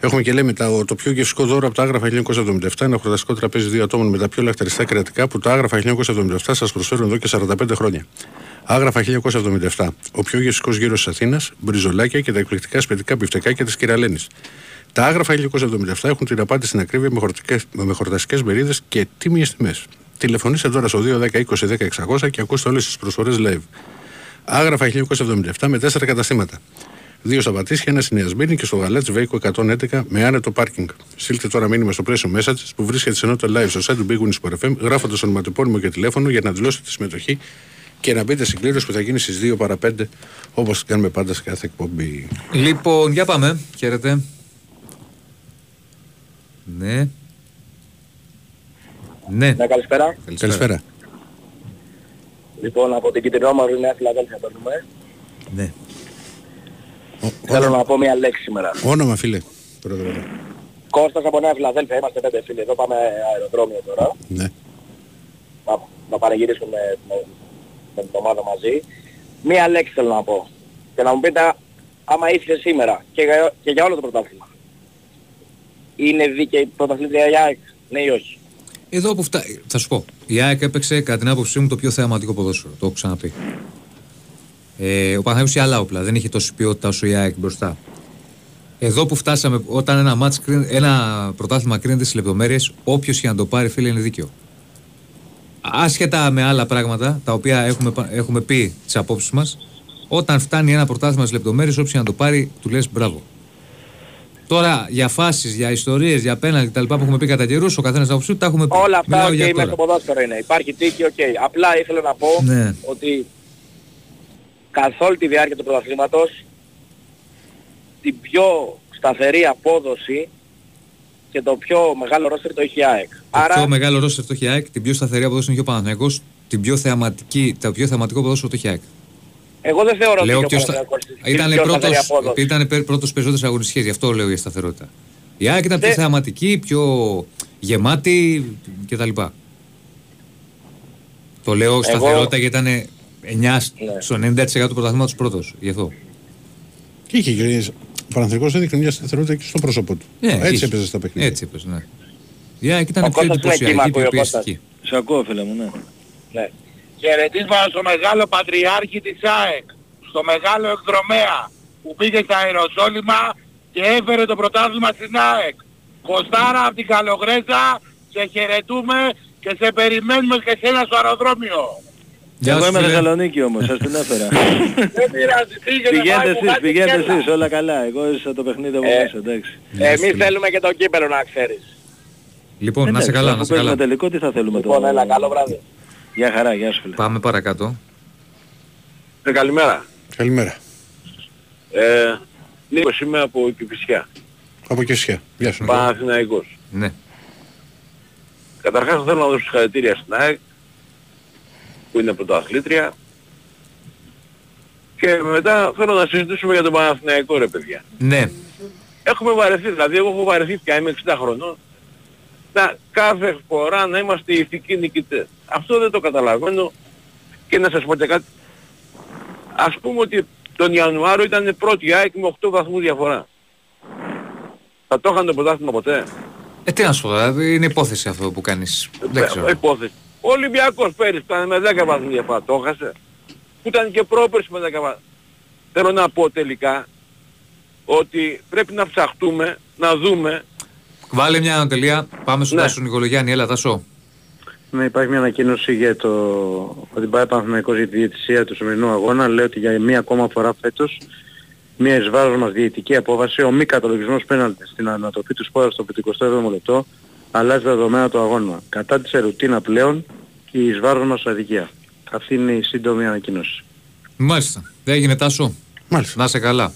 έχουμε και λέμε τα, το πιο γευστικό δώρο από τα άγραφα 1977, ένα χορταστικό τραπέζι δύο ατόμων με τα πιο λαχταριστά κρεατικά που τα άγραφα 1977 σας προσφέρουν εδώ και 45 χρόνια. Άγραφα 1977. Ο πιο γευστικός γύρος της Αθήνας, μπριζολάκια και τα εκπληκτικά σπιτικά μπιφτεκάκια της Κυρα-Λένης. Τα άγραφα 1977 έχουν την απάντηση στην ακρίβεια με, χορτικές- με χορταστικές μερίδες και τίμιες τιμές. Τηλεφωνήστε τώρα στο 210-20-10-600 και ακούστε όλε τι προσφορέ live. Άγραφα 1977 με τέσσερα καταστήματα. Δύο στα Πατήσια, ένας στη Νέα Σμύρνη και στο Γαλάτ Βέικο 111 με άνετο πάρκινγκ. Στείλτε τώρα μήνυμα στο πλαίσιο messages που βρίσκεται σε ενότητα live στο site του Big Wings Sport FM, γράφοντας ονοματεπώνυμο και τηλέφωνο για να δηλώσετε τη συμμετοχή και να μπείτε στην κλήρωση που θα γίνει στις 2 παρα 5 όπως κάνουμε πάντα σε κάθε εκπομπή. Λοιπόν, για πάμε. Χαίρετε. Ναι. Ναι. Ναι, καλησπέρα. Καλησπέρα. Λοιπόν, από την Κιτρινόμαυρη Νέα Φιλαδέλφια παίρνουμε. Ναι. Θέλω να πω μια λέξη σήμερα. Όνομα, φίλε. Πρώτα απ' όλα. Κώστας από Νέα Φιλαδέλφια, είμαστε πέντε φίλοι. Εδώ πάμε αεροδρόμιο τώρα. Ναι. Να, να πανηγυρίσουμε με, με, με την ομάδα μαζί. Μία λέξη θέλω να πω. Και να μου πείτε άμα ήθελε σήμερα και για, και για όλο το πρωτάθλημα. Είναι δίκαιη η πρωταθλήτρια η ΑΕΚ, ναι ή όχι; Εδώ που φτάνει. Θα σου πω. Η ΑΕΚ έπαιξε κατά την άποψή μου το πιο θεαματικό ποδόσφαιρο. Το έχω ξαναπεί. Ε, ο Παναθηναϊκός είχε άλλα όπλα. Δεν είχε τόση ποιότητα όσο η ΑΕΚ μπροστά. Εδώ που φτάσαμε, όταν ένα, μάτς, κρίνει- ένα πρωτάθλημα κρίνεται στις λεπτομέρειες, όποιος και να το πάρει, φίλε, είναι δίκαιο. Άσχετα με άλλα πράγματα, τα οποία έχουμε, πα- έχουμε πει τις απόψεις μας, όταν φτάνει ένα πρωτάθλημα στις λεπτομέρειες, όποιος και να το πάρει, του λες μπράβο. Τώρα για φάσεις, για ιστορίες, για πέναλτι κτλ. που έχουμε πει κατά καιρούς, ο καθένας από αυτούς τα έχουμε πει. Όλα αυτά Μιλάω οκ, για μέσα τώρα. στο ποδόσφαιρο είναι. Υπάρχει τύχη, οκ. Απλά ήθελα να πω Ναι. ότι καθ' όλη τη διάρκεια του πρωταθλήματος την πιο σταθερή απόδοση και το πιο μεγάλο ρόστερ το έχει η ΑΕΚ. Το πιο μεγάλο ρόστερ το έχει η ΑΕΚ, την πιο σταθερή απόδοση είναι και ο Παναθηναϊκός, την πιο θεαματική, το πιο θεαματικό ποδόσφαιρο το έχει η ΑΕΚ. Εγώ δεν θεωρώ Λέω ότι ποιος ο θα- Παναθηναϊκός έχει Ήταν πιο πρώτος, σταθερή απόδοση. ήταν πε- πρώτος περισσότερες αγωνιστικές, γι' αυτό λέω για σταθερότητα. Η ΑΕΚ ήταν πιο θεαματική, πιο γεμάτη κτλ. Το λέω σταθερότητα γιατί ήταν 9 στο 90% του πρωταθλήματος πρώτος, γι' αυτό. Και είχε και ο Παναθηναϊκός έδειχνε μια σταθερότητα και στο πρόσωπό του. Ναι, Έτσι είχε. έπαιζε στα παιχνίδια. Έτσι έπαιζε, ναι. Η ΑΕΚ ήταν Ο πιο Κώστας είναι εκεί, μ' εντυπωσιακή, ακούει πιο ο Κώστας. πιεστική. Σε ακούω φίλε μου, ναι. Ναι. Χαιρετίσματα στο μεγάλο πατριάρχη της ΑΕΚ, στο μεγάλο εκδρομέα που πήγε στα Αεροσόλυμα και έφερε το πρωτάθλημα στην ΑΕΚ. Κοστάρα από την Καλογρέζα, σε χαιρετούμε και σε περιμένουμε και σένα στο αεροδρόμιο. Γεια Εγώ σου, είμαι φίλε. Θεσσαλονίκη όμως, σας την έφερα. (laughs) Δεν πειράζει, πήγαινε πηγαίνετε πάει, μου εσείς, κάνει πηγαίνετε κέλα. εσείς, όλα καλά. Εγώ είσαι το παιχνίδι από Ε, μέσα, εντάξει. Εμείς θέλουμε και το κύπελο να ξέρεις. Λοιπόν, να σε Εντάξει, καλά, αφού να σε παίζουμε καλά. τελικό, τι θα θέλουμε Λοιπόν, τώρα. έλα, καλό βράδυ. Γεια χαρά, γεια σου φίλε. Πάμε παρακάτω. Ε, καλημέρα. Καλημέρα. Ε, Νίκος είμαι από Κηφισιά. Από Κεσιά. Γεια σου. Παναθηναϊκός. Ναι. Καταρχάς θέλω να δώσω συγχαρητήρια στην ΑΕΚ που είναι πρωτοαθλήτρια και μετά θέλω να συζητήσουμε για τον Παναθηναϊκό ρε παιδιά. Ναι. Έχουμε βαρεθεί, δηλαδή εγώ έχω βαρεθεί πια, είμαι 60 χρονών να κάθε φορά να είμαστε ηθικοί νικητές. Αυτό δεν το καταλαβαίνω και να σας πω και κάτι. Ας πούμε ότι τον Ιανουάριο ήταν πρώτη η ΑΕΚ με 8 βαθμούς διαφορά. Θα το είχαν το πρωτάθλημα ποτέ; Ε, τι να σου πω, δηλαδή, είναι υπόθεση αυτό που κάνεις. Δεν ξέρω. Ε, υπόθεση. Ο Ολυμπιακός πέρυσι ήταν με 10 βαθμούς διαφορά, το έχασε. Που ήταν και πρόπερσι με 10 βαθμούς. Θέλω να πω τελικά ότι πρέπει να ψαχτούμε, να δούμε Βάλε μια ανατελεία, πάμε στον Ναι. Τάσο Νικολογιάννη, έλα Τάσο. Ναι, υπάρχει μια ανακοίνωση για το ότι πάει Παναθηναϊκός για τη διαιτησία του σημερινού αγώνα. Λέει ότι για μία ακόμα φορά φέτος μια εις βάρος μας διαιτική απόφαση, ο μη καταλογισμός πέναλτη στην ανατροπή του σπόρας στο 57ο λεπτό, αλλάζει τα δεδομένα του αγώνα. Κατά της ερωτήνα πλέον και η εις βάρος μας αδικία. Αυτή είναι η σύντομη ανακοίνωση. Μάλιστα. Δεν έγινε Τάσο. Μάλιστα. Να είσαι καλά.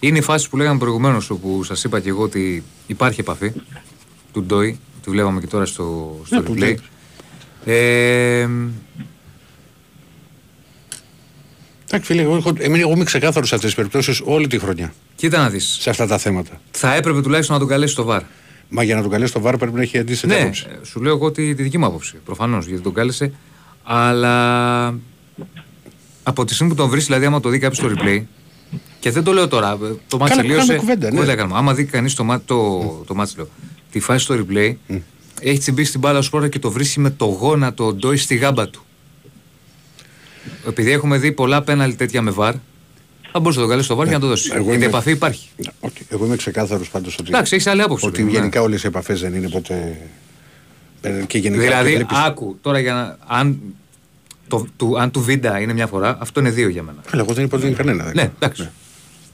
Είναι η φάση που λέγαμε προηγουμένως όπου σας είπα και εγώ ότι υπάρχει επαφή του Ντόι. Τη βλέπαμε και τώρα στο, στο Ναι, του replay. Ντόι. Ε, Εντάξει, φίλε, εγώ, έχω, εμένα, εγώ είμαι ξεκάθαρος σε αυτές τις περιπτώσεις όλη τη χρονιά. κοίτα να δεις. Σε αυτά τα θέματα. Θα έπρεπε τουλάχιστον να τον καλέσει στο βαρ. Μα για να τον καλέσει το βάρο πρέπει να έχει αντίστοιχη Ναι, άποψη. ε, σου λέω εγώ τη, τη δική μου άποψη. Προφανώς γιατί τον κάλεσε. Αλλά από τη στιγμή που τον βρεις, δηλαδή, άμα το δει κάποιος στο replay. Και δεν το λέω τώρα. ε, Το μάτι Καλά, τελείωσε. κάνουμε κουβέντα, ναι. κάνουμε. Άμα δει κανείς το, μάτι- το, το μάτι, λέω, τη φάση στο replay, έχει τσιμπήσει την μπάλα σπόρα και το βρίσκει με το γόνατο ντόι στη γάμπα του. Επειδή έχουμε δει πολλά πέναλ τέτοια με βαρ, θα μπορούσε να τον καλέσει στο βαρ και να το δώσεις. Ναι. Εγώ Γιατί είμαι- επαφή υπάρχει. Οκ, Εγώ είμαι ξεκάθαρος πάντως ότι. Εντάξει, έχεις άλλη άποψη, Ότι βέβαια, ναι. γενικά όλες οι επαφές δεν είναι ποτέ. ε, Και γενικά δηλαδή, και βλέπεις- άκου τώρα για να. Αν, το, του, αν του βίντα είναι μια φορά, αυτό είναι δύο για μένα. Αλλά εγώ δεν είπα ότι δεν είναι κανένα. δεν Ναι, εντάξει.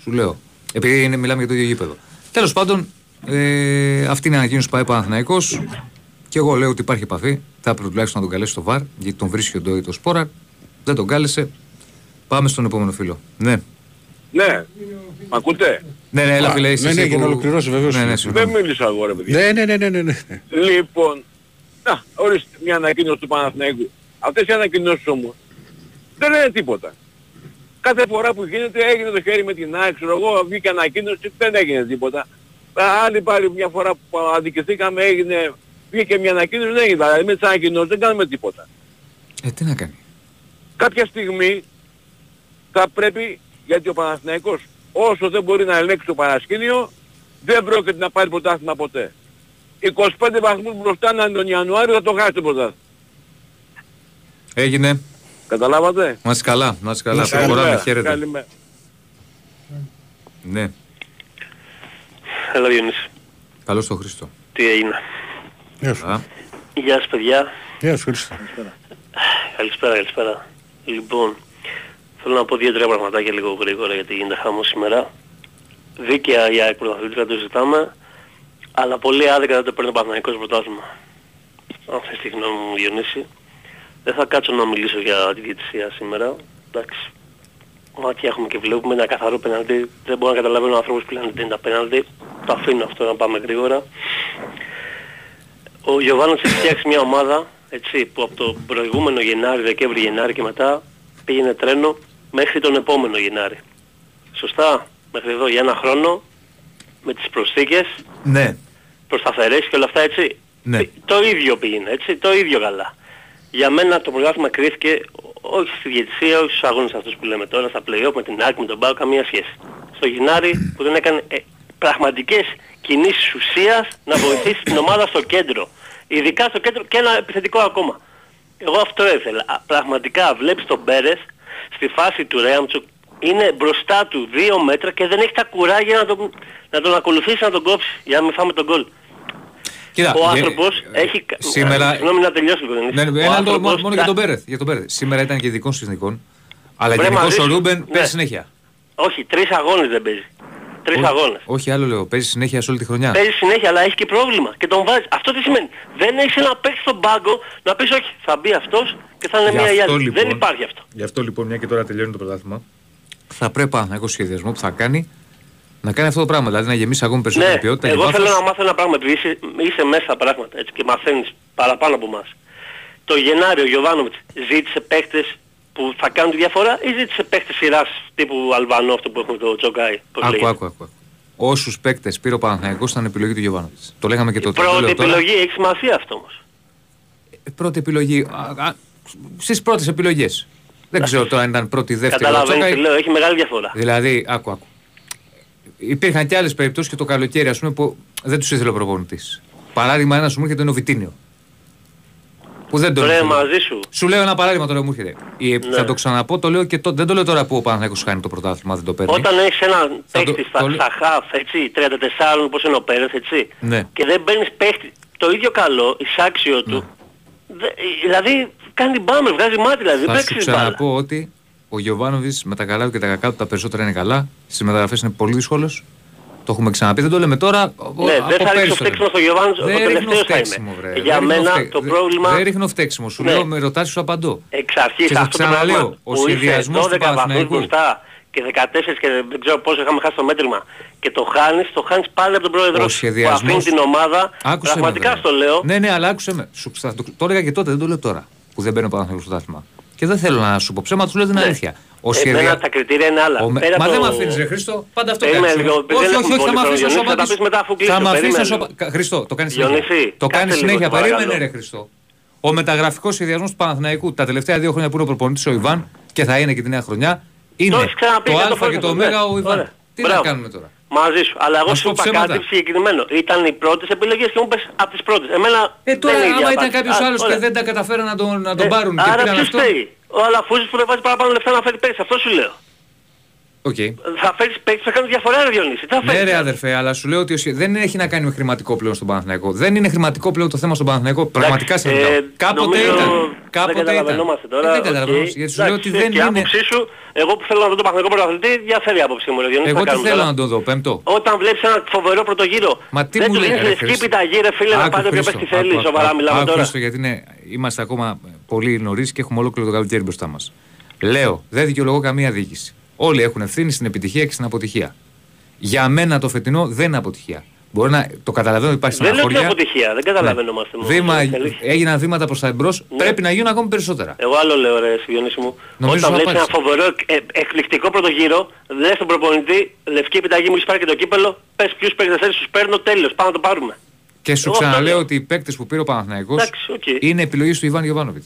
Σου λέω. Επειδή είναι, μιλάμε για το ίδιο γήπεδο. Τέλος πάντων, ε, αυτή είναι η ανακοίνωση που πάει ο Παναθηναϊκός Και εγώ λέω ότι υπάρχει επαφή. Θα έπρεπε τουλάχιστον να τον καλέσει στο βαρ, γιατί τον βρίσκει ο Ντόι το Σπόρα. Δεν τον κάλεσε. Πάμε στον επόμενο φίλο. Ναι. Ναι. Μ' ακούτε; Ναι, ναι, έλα Α, φίλε, είσαι ναι, εσύ ναι, για που- να ολοκληρώσει, βεβαίως. Ναι, ναι, Δεν συγγνώμη. μίλησα εγώ ρε παιδιά. Ναι, ναι, ναι, ναι, ναι, ναι. Λοιπόν, να, ορίστε μια ανακοίνωση του Παναθηναϊκού. Αυτές οι ανακοινώσεις όμως δεν λένε τίποτα. Κάθε φορά που γίνεται έγινε το χέρι με την ΑΕΚ, ξέρω εγώ, βγήκε ανακοίνωση, δεν έγινε τίποτα. Α, Άλλη πάλι μια φορά που αδικηθήκαμε έγινε, βγήκε μια ανακοίνωση, δεν έγινε. Δηλαδή με τις ανακοινώσεις δεν κάνουμε τίποτα. Ε, τι να κάνει. Κάποια στιγμή θα πρέπει, γιατί ο Παναθηναϊκός όσο δεν μπορεί να ελέγξει το παρασκήνιο, δεν πρόκειται να πάρει πρωτάθλημα ποτέ. 25 βαθμούς μπροστά να είναι τον Ιανουάριο θα το χάσει το πρωτάθλημα. Έγινε. Καταλάβατε; Να είσαι καλά, να είσαι καλά. Καλημέρα, Προχωράμε, χαίρετε. καλημέρα. Ναι. Έλα Διονύση. Καλώς το Χρήστο. Τι έγινε; Γεια σου. Α, Γεια σας παιδιά. Γεια σου, Χρήστο. Καλησπέρα, καλησπέρα. Λοιπόν, θέλω να πω δύο-τρία πραγματάκια λίγο γρήγορα γιατί γίνεται χάμος σήμερα. Δίκαια για εκπροσωπήτρια το ζητάμε, αλλά πολύ άδικα δεν το παίρνει ο Παναθηναϊκός πρωτάθλημα. Αν θες τη γνώμη μου Διονύση. Δεν θα κάτσω να μιλήσω για τη διαιτησία σήμερα. Εντάξει. Μάτια έχουμε και βλέπουμε ένα καθαρό πέναλτι. Δεν μπορώ να καταλαβαίνω ο άνθρωπος που λένε ότι είναι τα πέναλτι. Το αφήνω αυτό να πάμε γρήγορα. Ο Γιωβάνος έχει φτιάξει μια ομάδα έτσι, που από το προηγούμενο Γενάρη, Δεκέμβρη, Γενάρη και μετά πήγαινε τρένο μέχρι τον επόμενο Γενάρη. Σωστά, μέχρι εδώ για ένα χρόνο με τις προσθήκες, Ναι. προσταθερές και όλα αυτά έτσι. Ναι. Το ίδιο πήγαινε, έτσι, το ίδιο καλά. Για μένα το πρωτάθλημα κρίθηκε όχι στη διαιτησία, όχι στους αγώνες αυτούς που λέμε τώρα, στα play-off με την ΑΕΚ, με τον ΠΑΟ, καμία σχέση. Στο Γενάρη που δεν έκανε ε, πραγματικές κινήσεις ουσίας να βοηθήσει την ομάδα στο κέντρο. Ειδικά στο κέντρο και ένα επιθετικό ακόμα. Εγώ αυτό ήθελα. Α, Πραγματικά βλέπεις τον Πέρες στη φάση του Ρέαμτσουκ είναι μπροστά του δύο μέτρα και δεν έχει τα κουράγια να τον, να τον ακολουθήσει να τον κόψει για να μην φάμε τον γκολ. Κοίτα, Ο γε- άνθρωπος έχει... κα- σήμερα- Συγγνώμη να τελειώσω λίγο. Διονύση. Ναι, ναι, Ο ένα το, άνθρωπος μόνο, μόνο για τα- τον Πέρεθ. Για τον Πέρεθ. Σήμερα ήταν και ειδικών συνθηκών. Αλλά Βρε, γενικώς μαζί ο σου. Ρούμπεν Ναι. παίζει συνέχεια. Όχι, τρεις αγώνες δεν παίζει. Τρεις Όχι- αγώνες. Όχι άλλο λέω. Παίζεις συνέχεια σε όλη τη χρονιά. Παίζεις συνέχεια αλλά έχεις και πρόβλημα και τον βάζεις. Αυτό τι σημαίνει. Δεν έχεις ένα παίκτη στον πάγκο να πεις όχι θα μπει αυτός και θα είναι Γι' μία ή αυτό, άλλη. λοιπόν, Δεν υπάρχει αυτό. Γι' αυτό λοιπόν, μια και τώρα τελειώνει το πρωτάθλημα, θα πρέπει να έχω σχεδιασμό που θα κάνει να κάνει αυτό το πράγμα. Δηλαδή να γεμίσει αγώνη περισσότερη Ναι, ποιότητα. και εγώ θέλω βάθος. να μάθω ένα πράγμα, επειδή είσαι, είσαι μέσα στα πράγματα έτσι, και μαθαίνεις παραπάνω από εμάς. Το Γενάριο ο Γιωβάνοβιτς ζήτησε παίκτες που θα κάνουν τη διαφορά ή ζήτησε παίκτες σειράς τύπου Αλβανό αυτό που έχουμε το Τζογκάι. πώς Άκου, λέγεται; άκου, άκου. Όσους παίκτες πήρε ο Παναθηναϊκός ήταν επιλογή του Γιωβάνοβιτς. Το λέγαμε και τότε. το Πρώτη λέω τώρα. επιλογή έχει σημασία αυτό όμως. Ε, Πρώτη επιλογή. Στις πρώτες επιλογές. Δεν ξέρω τώρα αν ήταν πρώτη, δεύτερη. ο Καταλαβαίνεις τι Τσόκαη. λέω, έχει μεγάλη διαφορά. Δηλαδή, άκου, άκου. Υπήρχαν και άλλες περιπτώσεις και το καλοκαίρι, ας πούμε, που δεν τους ήθελε ο προπονητής. Παράδειγμα ένας σου μου έρχεται είναι ο Βιτίνιο. Που δεν τον Ρε, ήθελε. μαζί σου. Σου λέω ένα παράδειγμα τώρα που μου έρχεται. Η- Ναι. Θα το ξαναπώ, το λέω και το, δεν το λέω τώρα που ο Παναθηναϊκός χάνει το πρωτάθλημα, δεν το παίρνει. Όταν έχεις έναν Θα το- παίχτη στα, το- στα χαφ, έτσι, 34 όπως είναι ο Πέρεθ, έτσι, Ναι. και δεν παίρνεις παίχτη το ίδιο καλό, εισάξιο του, δε, δηλαδή κάνει μπάμερ, βγάζει μάτι δηλαδή, Θα σου παίξεις μπάλα. ξαναπώ ότι ο Γιωβάνοβιτς με τα καλά του και τα κακά του τα περισσότερα είναι καλά. Στις μεταγραφές είναι πολύ δύσκολος. Το έχουμε ξαναπεί, δεν το λέμε τώρα. Ναι, από δεν θα ρίξω πέρυσι φταίξιμο στο Γιωβάνος, ο Δεν ρίχνω τελευταίος θα φταίξιμο, είμαι. βρε. Για Δεν ρίχνω μένα φταί- το δεν- πρόβλημα... Δεν ρίχνω φταίξιμο. Σου Ναι. λέω, με ρωτάς, σου απαντώ. Εξ αρχής Και σου αυτό το ξαναλέω, πράγμα ο που είσαι σχεδιασμός του 12 βαθμούς Παναθηναϊκού. μπροστά και 14 και δεν ξέρω πόσο είχαμε χάσει το μέτρημα και το χάνεις, το χάνεις πάλι από τον πρόεδρο Ο σου που σχεδιασμός- αφήνει την ομάδα, Άκουσε πραγματικά με, στο λέω, Ναι, ναι, αλλά άκουσε με. Σου, θα το, το έλεγα και τότε, δεν το λέω τώρα. Που δεν παίρνει ο Παναθηναϊκός στο δάθμα. Και δεν θέλω να σου πω ψέμα, του λέω την αλήθεια. Ο Ναι. εμένα σχεδια... τα κριτήρια είναι άλλα. ο με- Πέρα Μα το- δεν με αφήνεις, Ρε Χρήστο. Πάντα αυτό Περίμενε κάνεις. λίγο, επειδή Όχι, δεν όχι, έχουμε όχι, θα πολύ με χρόνο, αφήσεις να σου Διονύση, θα τα απαντήσω. πεις μετά αφού Θα κλείσω, με αφήσεις να περίμενε σου λίγο. απαντήσω. Χριστό, το κάνεις συνέχεια. Διονύση, Το κάτσε κάνεις λίγο, συνέχεια. σε παρακαλώ. Περίμενε, ρε Χριστό. Ο μεταγραφικός σχεδιασμός του Παναθηναϊκού τα τελευταία δύο χρόνια που είναι ο προπονητής ο Ιβάν και θα είναι και τη νέα χρονιά είναι έχεις ξαναπεί το για το Α και το Ω Φόλκετον, ναι. ο Ιβάν. Ωραία. Τι να Μπράβο. κάνουμε τώρα; Μαζί σου. Αλλά εγώ Να σου σου πω είπα ψέματα. κάτι συγκεκριμένο. Ήταν οι πρώτες επιλογές και μου πες από τις πρώτες. Εμένα Ε, τώρα δεν είναι η άμα ίδια ήταν απάντηση. κάποιος Α, άλλος και ωραία. δεν τα καταφέραν να τον, να τον Ε, πάρουν και Άρα πήραν ποιος αυτό. φταίει; Ο Αλαφούζης που δεν βάζει παραπάνω λεφτά να φέρει παίκτης. Αυτό σου λέω. Οκ. Θα φέρεις παίκτης, θα κάνεις διαφορά ρε Διονύση. Τι θα Ναι, φέρεις. ρε αδερφέ, αλλά σου λέω ότι ο σχε- δεν έχει να κάνει με χρηματικό πλέον στον Παναθηναϊκό. Δεν είναι χρηματικό πλέον το θέμα στον Παναθηναϊκό. Πραγματικά σε ε, ρωτάω. Κάποτε νομίζω ήταν. Δεν Κάποτε ήταν. καταλαβαίνόμαστε τώρα. Ε, δεν οκ. καταλαβαίνόμαστε. Γιατί σου λέω Εντάξει, ότι δεν και είναι. άποψή σου, εγώ που θέλω να δω τον Παθηνικό Πρωταθλητή, διαφέρει η άποψή μου. Ρε Διονύση, Εγώ θα τι κάνουμε θέλω τώρα. να τον δω, πέμπτο. Όταν βλέπεις ένα φοβερό πρωτογύρο, Μα τι δεν μου του λέει, δίνεις ρε λευκή Χρήστο. πιταγή ρε φίλε να Άκου, πάτε όποιο Χρήστο, παίχτη θέλει. άκου, Σοβαρά άκου, μιλάμε άκου, τώρα. Χρήστο, γιατί είναι, είμαστε ακόμα πολύ νωρίς και έχουμε ολόκληρο το καλοκαίρι μπροστά μας. Λέω, δεν δικαιολογώ καμία διοίκηση. Όλοι έχουν ευθύνη στην επιτυχία και στην αποτυχία. Για μένα το φετινό δεν είναι αποτυχία. Μπορεί να το καταλαβαίνω ότι υπάρχει Δεν λέω ότι είναι στεναχώρια. αποτυχία, δεν καταλαβαίνω μας. Βήμα, έγιναν βήματα προς τα εμπρός. Πρέπει να γίνουν ακόμη περισσότερα. Εγώ άλλο λέω ρε Διονύση μου. Νομίζω Όταν σου βλέπεις ένα απάντησα. φοβερό εκ- ε, εκπληκτικό πρωτογύρο, λες στον προπονητή, λευκή επιταγή μου έχεις πάρει και το κύπελο, πες ποιους παίκτες θέλεις, τους παίρνω τέλος, πάμε να το πάρουμε. Και σου Εγώ αυτό ξαναλέω λέω. ότι οι παίκτες που πήρε ο Παναθηναϊκός Εντάξει, οκ. είναι επιλογή του Ιβάν Γιοβάνοβιτ.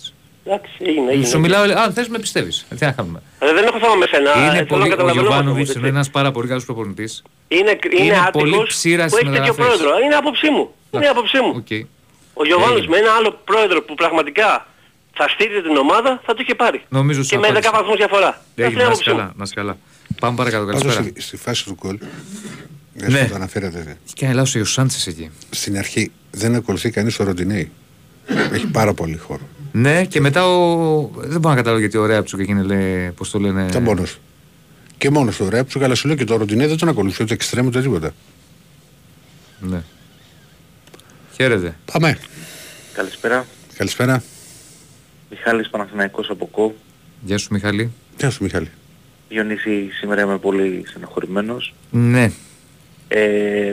Εντάξει, έγινε, έγινε. Σου μιλάω, αν θες με πιστεύεις. Τι να κάνουμε. Ε, δεν έχω θέμα με σένα. ε, Είναι θέλω πολύ, να ο καταλαβαίνω Γιωβάνοβιτς αυτό, είναι έτσι. ένας πάρα πολύ καλός προπονητής. Είναι, είναι, είναι πολύ άτυχος ψήρας που στις έχει τέτοιο μεταγραφές. πρόεδρο. Είναι άποψή μου. Είναι άποψή μου. Οκ. Ο Γιωβάνος Έγινε. με ένα άλλο πρόεδρο που πραγματικά θα στήριζε την ομάδα θα το είχε πάρει. Νομίζω Και σου με 10 απάντησα. βαθμούς διαφορά. Αυτή είναι η Έγινε, να είσαι άποψή μου. καλά, να είσαι καλά. Πάμε παρακάτω, Πάντως καλησπέρα. στη, στη φάση του γκολ, Ναι. ναι. το αναφέρατε, Έχει κάνει λάθος ο Σάντσες εκεί. στην αρχή δεν ακολουθεί κανείς ο Ροντινέη. Έχει πάρα πολύ χώρο. Ναι, και μετά ο... Δεν μπορώ να καταλάβω γιατί ο Ρέαψουκ εκείνη λέει, πώς το λένε... Ήταν μόνος. του. Και μόνος του Ρέαψου, αλλά σου λέω και το Ροντινέη δεν τον ακολουθεί ούτε εξτρέμ ούτε τίποτα. Ναι. Χαίρετε. Πάμε. Καλησπέρα. Καλησπέρα. Μιχάλης Παναθηναϊκός από ΚΟ. Γεια σου Μιχαλή. Γεια σου Μιχάλη. Διονύση, σήμερα είμαι πολύ στεναχωρημένος. Ναι. Ε,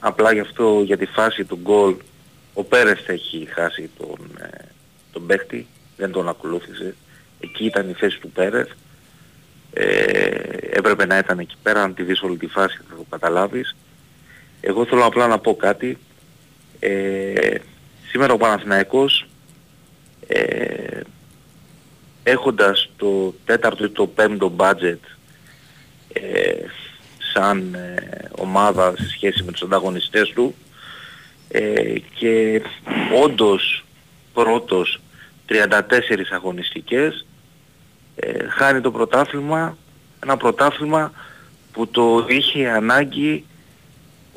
απλά γι' αυτό, για τη φάση του γκολ, ο Πέρες έχει χάσει τον, ε, τον παίχτη, δεν τον ακολούθησε. Εκεί ήταν η θέση του Πέρες. Ε, έπρεπε να ήταν εκεί πέρα, αν τη δεις όλη τη φάση θα το καταλάβεις. Εγώ θέλω απλά να πω κάτι. Ε, σήμερα ο Παναθηναϊκός ε, έχοντας το τέταρτο ή το πέμπτο budget ε, σαν ε, ομάδα σε σχέση με τους ανταγωνιστές του ε, και όντως πρώτος 34 αγωνιστικές ε, χάνει το πρωτάθλημα ένα πρωτάθλημα που το είχε ανάγκη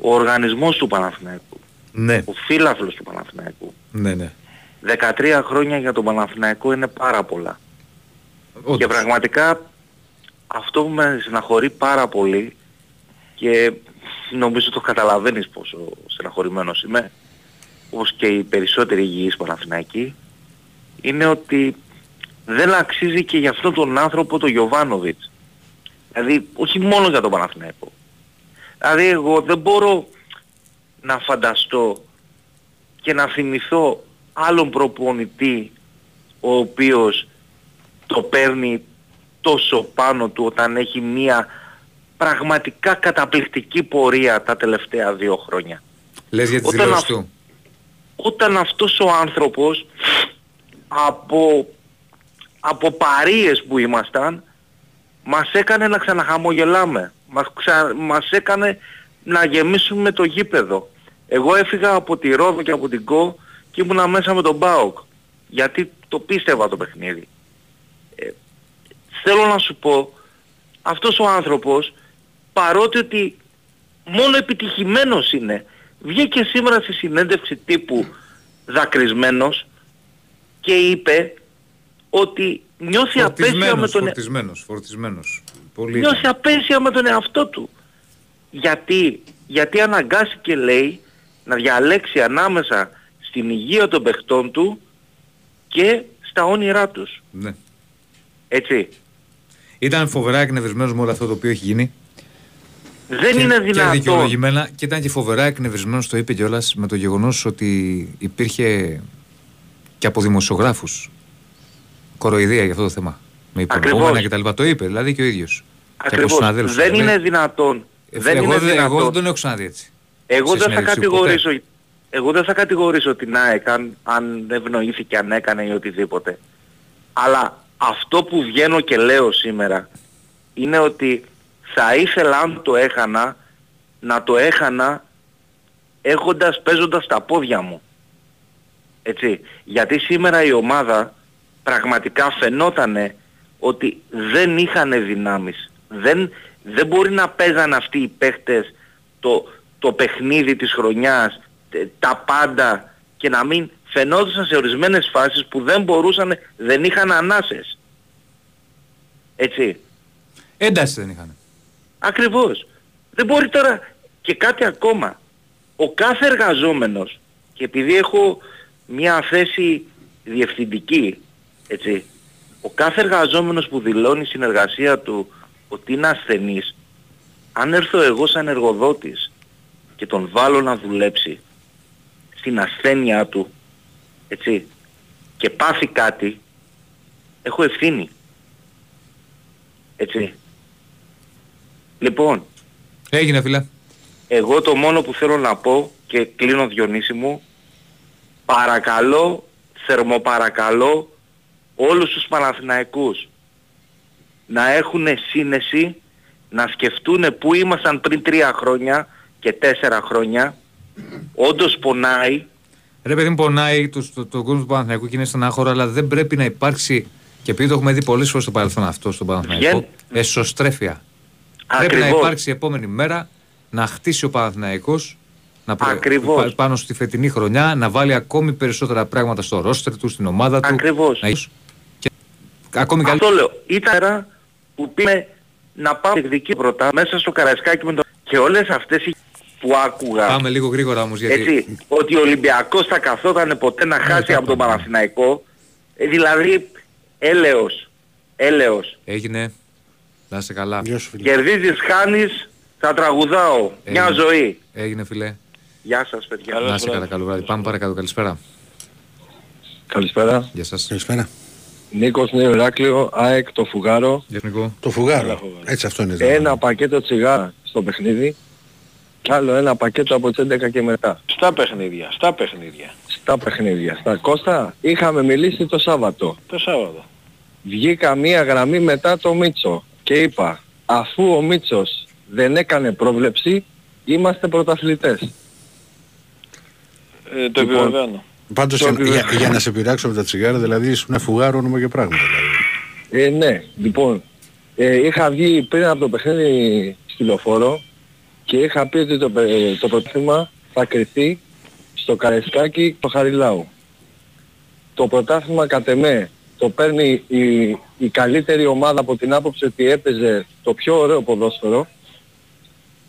ο οργανισμός του Παναθηναϊκού Ναι. ο φύλαφλος του Παναθηναϊκού Ναι, ναι. 13 χρόνια για τον Παναθηναϊκό είναι πάρα πολλά. Και πραγματικά αυτό που με στεναχωρεί πάρα πολύ και νομίζω το καταλαβαίνεις πόσο στεναχωρημένος είμαι, όπως και οι περισσότεροι υγιείς Παναθηναϊκοί, είναι ότι δεν αξίζει και για αυτόν τον άνθρωπο τον Γιωβάνοβιτς. Δηλαδή όχι μόνο για τον Παναθηναϊκό. Δηλαδή εγώ δεν μπορώ να φανταστώ και να θυμηθώ άλλον προπονητή ο οποίος το παίρνει τόσο πάνω του όταν έχει μία πραγματικά καταπληκτική πορεία τα τελευταία δύο χρόνια. Λες για τις Όταν δηλώσεις αυ- του. Όταν αυτός ο άνθρωπος από, από παρείες που ήμασταν μας έκανε να ξαναχαμογελάμε. Μας, ξα... μας έκανε να γεμίσουμε το γήπεδο. Εγώ έφυγα από τη Ρόδο και από την ΚΟ και ήμουνα μέσα με τον ΠΑΟΚ. Γιατί το πίστευα το παιχνίδι. Ε, θέλω να σου πω, αυτός ο άνθρωπος, παρότι ότι μόνο επιτυχημένος είναι, βγήκε σήμερα στη συνέντευξη τύπου δακρυσμένος και είπε ότι νιώθει απέσια με Φορτισμένος, τον... φορτισμένος, φορτισμένος. Πολύ Νιώθει απέσια με τον εαυτό του. Γιατί, γιατί αναγκάστηκε λέει να διαλέξει ανάμεσα στην υγεία των παιχτών του και στα όνειρά τους. Ναι. Έτσι. Ήταν φοβερά εκνευρισμένος με όλο αυτό το οποίο έχει γίνει. Δεν και, είναι Και δυνατόν. δικαιολογημένα και ήταν και φοβερά εκνευρισμένος, το είπε κιόλας με το γεγονός ότι υπήρχε και από δημοσιογράφους κοροϊδία για αυτό το θέμα. Με υπονομένα Ακριβώς. και τα λοιπά. Το είπε δηλαδή και ο ίδιος. Και από Ακριβώς. συναδέλφους. Δεν Λέει, είναι δυνατόν. «Ε, δεν εγώ, είναι δεν- δυνατόν. εγώ δεν τον έχω ξαναδεί έτσι. Εγώ σε δεν θα συνέντευξη, κατηγορήσω, εγώ δεν θα κατηγορήσω την ΑΕΚ αν, αν δεν ευνοήθηκε, αν έκανε ή οτιδήποτε. Αλλά αυτό που βγαίνω και λέω σήμερα είναι ότι θα ήθελα αν το έχανα να το έχανα έχοντας, παίζοντας τα πόδια μου. Έτσι. Γιατί σήμερα η ομάδα πραγματικά φαινότανε ότι δεν είχαν δυνάμεις. Δεν, δεν μπορεί να παίζαν αυτοί οι παίχτες το, το παιχνίδι της χρονιάς, τε- τα πάντα και να μην φαινόντουσαν σε ορισμένες φάσεις που δεν μπορούσαν, δεν είχαν ανάσες. Έτσι. Ένταση δεν είχαν. Ακριβώς. Δεν μπορεί τώρα και κάτι ακόμα. Ο κάθε εργαζόμενος και επειδή έχω μια θέση διευθυντική, έτσι, ο κάθε εργαζόμενος που δηλώνει στην εργασία του ότι είναι ασθενής, αν έρθω εγώ σαν εργοδότης και τον βάλω να δουλέψει στην ασθένειά του, έτσι, και πάθει κάτι, έχω ευθύνη. Έτσι. Λοιπόν, Έγινε φίλε. εγώ το μόνο που θέλω να πω και κλείνω Διονύση μου, παρακαλώ, θερμοπαρακαλώ όλους τους Παναθηναϊκούς να έχουν σύνεση, να σκεφτούν που ήμασταν πριν τρία χρόνια και τέσσερα χρόνια, όντως πονάει, Ρε παιδί μου, πονάει το, το, το κόσμο του Παναθηναϊκού και είναι στενάχωρο, αλλά δεν πρέπει να υπάρξει. Και επειδή το έχουμε δει πολλές φορές στο παρελθόν αυτό στον Παναθηναϊκό, Βγαίνει- εσωστρέφεια. Πρέπει να Ακριβώς. υπάρξει η επόμενη μέρα να χτίσει ο Παναθηναϊκός να προ- Ακριβώς. πα- πάνω στη φετινή χρονιά, να βάλει ακόμη περισσότερα πράγματα στο ρόστερ του, στην ομάδα του. Ακριβώς. Να... Και... Ακόμη Αυτό καλύτερα. λέω. Ήταν ένα που πήγαμε να πάμε εκδική πρώτα μέσα στο Καραϊσκάκι με το... και όλες αυτές οι που άκουγα. Πάμε λίγο γρήγορα όμως γιατί. Έτσι, ότι ο Ολυμπιακός θα καθόταν ποτέ να χάσει από τον Παναθηναϊκό. Ε, δηλαδή, έλεος. Έλεος. Έγινε. Να είσαι καλά. Κερδίζεις, χάνεις, θα τραγουδάω. Μια Έγινε. ζωή. Έγινε φιλέ. Γεια σας παιδιά. Να είσαι καλά, καλό βράδυ. Πάμε παρακάτω. Καλησπέρα. Καλησπέρα. Γεια σας. Καλησπέρα. Νίκος Νέο Ηράκλειο, ΑΕΚ το Φουγάρο. Γεια Νικό. Το φουγάρο. Έτσι αυτό είναι. Ένα πακέτο τσιγάρα στο παιχνίδι και άλλο ένα πακέτο από τις 11 και μετά. Στα παιχνίδια, στα παιχνίδια. Στα παιχνίδια. Στα Κώστα είχαμε μιλήσει το Σάββατο. Το Σάββατο. Βγήκα μία γραμμή μετά το Μίτσο και είπα αφού ο Μίτσος δεν έκανε πρόβλεψη είμαστε πρωταθλητές. Ε, το Λοιπόν, επιβεβαιώνω. Πάντως Το για, για, επιβεβαιώ. για να σε πειράξω με τα τσιγάρα, δηλαδή ήσουν ένα φουγάρο όνομα και πράγματα. Δηλαδή. Ε, ναι, λοιπόν, ε, είχα βγει πριν από το παιχνίδι στη λεωφόρο και είχα πει ότι το, πε- το πρωτάθλημα θα κρυθεί στο Καρεσκάκι το Χαριλάου. Το πρωτάθλημα κατ' εμέ το παίρνει η, η καλύτερη ομάδα από την άποψη ότι έπαιζε το πιο ωραίο ποδόσφαιρο.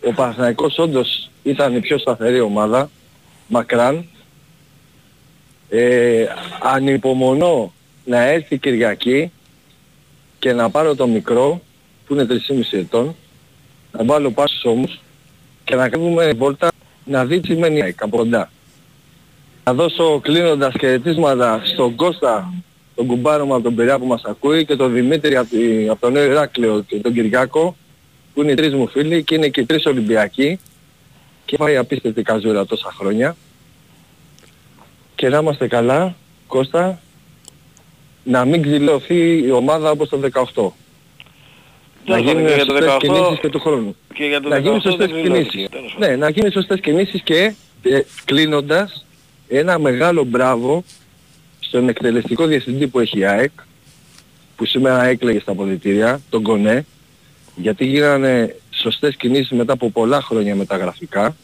Ο Παναθηναϊκός όντως ήταν η πιο σταθερή ομάδα, μακράν. Ε, ανυπομονώ να έρθει η Κυριακή και να πάρω το μικρό που είναι 3,5 ετών να βάλω πάνω στους ώμους και να κάνουμε βόλτα να δει τι σημαίνει η ΑΕΚ από κοντά. Να δώσω κλείνοντας χαιρετίσματα στον Κώστα, τον κουμπάρο μου από τον Πειραιά που μας ακούει και τον Δημήτρη από, τη- από τον Νέο Ηράκλειο και τον Κυριάκο που είναι οι τρεις μου φίλοι και είναι και οι τρεις Ολυμπιακοί και πάει απίστευτη καζούρα τόσα χρόνια. Και να είμαστε καλά, Κώστα, να μην ξυλωθεί η ομάδα όπως το 18. Να Δεν θα γίνουν είναι για το σωστές 18 κινήσεις και του χρόνου. Και για το Να γίνουν 18 σωστές δεν κινήσεις. δηλώθηκε, τέλος Ναι, να γίνουν σωστές κινήσεις και Και κλείνοντας, ένα μεγάλο μπράβο στον εκτελεστικό διευθυντή που έχει η ΑΕΚ, που σήμερα έκλαιγε στα πολιτήρια, τον Κονέ, γιατί γίνανε σωστές κινήσεις μετά από πολλά χρόνια μεταγραφικά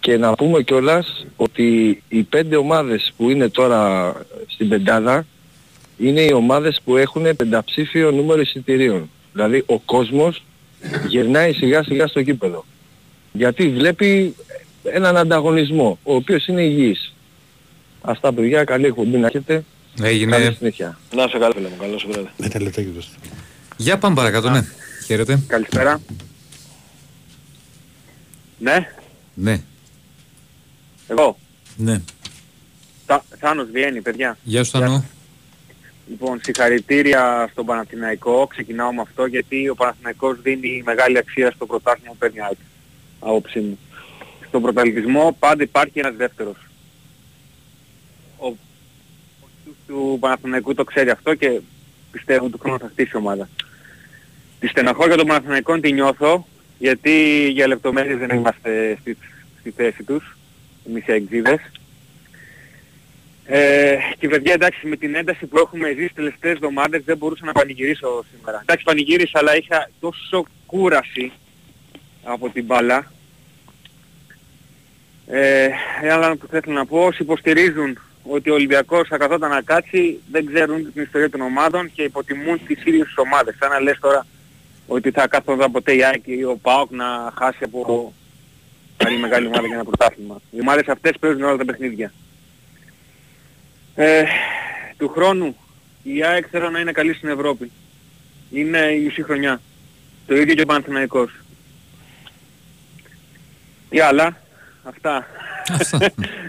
και να πούμε κιόλας ότι οι πέντε ομάδες που είναι τώρα στην πεντάδα είναι οι ομάδες που έχουν πενταψήφιο νούμερο εισιτηρίων. Δηλαδή ο κόσμος γυρνάει σιγά σιγά στο κήπεδο. Γιατί βλέπει έναν ανταγωνισμό, ο οποίος είναι υγιής. Αυτά παιδιά, καλή εκπομπή να έχετε. Έγινε. Καλή συνέχεια. Να σε καλά φίλε μου, καλώς βράδυ. Με τα λεπτάκια του. Για πάμε παρακάτω, ναι. Χαίρετε. Καλησπέρα. Ναι, Ναι, εγώ. ναι. Θα- Θάνος Βιέννη, παιδιά. Γεια σου Θανό. Λοιπόν, συγχαρητήρια στον Παναθηναϊκό. Ξεκινάω με αυτό γιατί ο Παναθηναϊκός δίνει μεγάλη αξία στο πρωτάθλημα που παίρνει η ΑΕΚ. Άποψή μου. Στον πρωταθλητισμό πάντα υπάρχει ένας δεύτερος. Ο, ο του- του Παναθηναϊκού το ξέρει αυτό και πιστεύω του χρόνου θα χτίσει η ομάδα. Τη στεναχώρια των Παναθηναϊκών τη νιώθω γιατί για λεπτομέρειες δεν είμαστε στη, στη θέση τους εμείς οι αεξίδες. Ε, και παιδιά εντάξει με την ένταση που έχουμε ζήσει τις τελευταίες εβδομάδες δεν μπορούσα να πανηγυρίσω σήμερα. Εντάξει πανηγύρισα αλλά είχα τόσο κούραση από την μπάλα. Ε, ένα που θέλω να πω, όσοι υποστηρίζουν ότι ο Ολυμπιακός θα καθόταν να κάτσει δεν ξέρουν την ιστορία των ομάδων και υποτιμούν τις ίδιες τις ομάδες. Σαν να λες τώρα ότι θα κάθονταν ποτέ η ΑΕΚ ή ο ΠΑΟΚ να χάσει από άλλη μεγάλη ομάδα για ένα πρωτάθλημα. Οι ομάδες αυτές παίζουν όλα τα παιχνίδια. Ε, του χρόνου η ΑΕΚ θέλω να είναι καλή στην Ευρώπη. Είναι η μισή χρονιά. Το ίδιο και ο Παναθηναϊκός. Τι άλλα; Αυτά.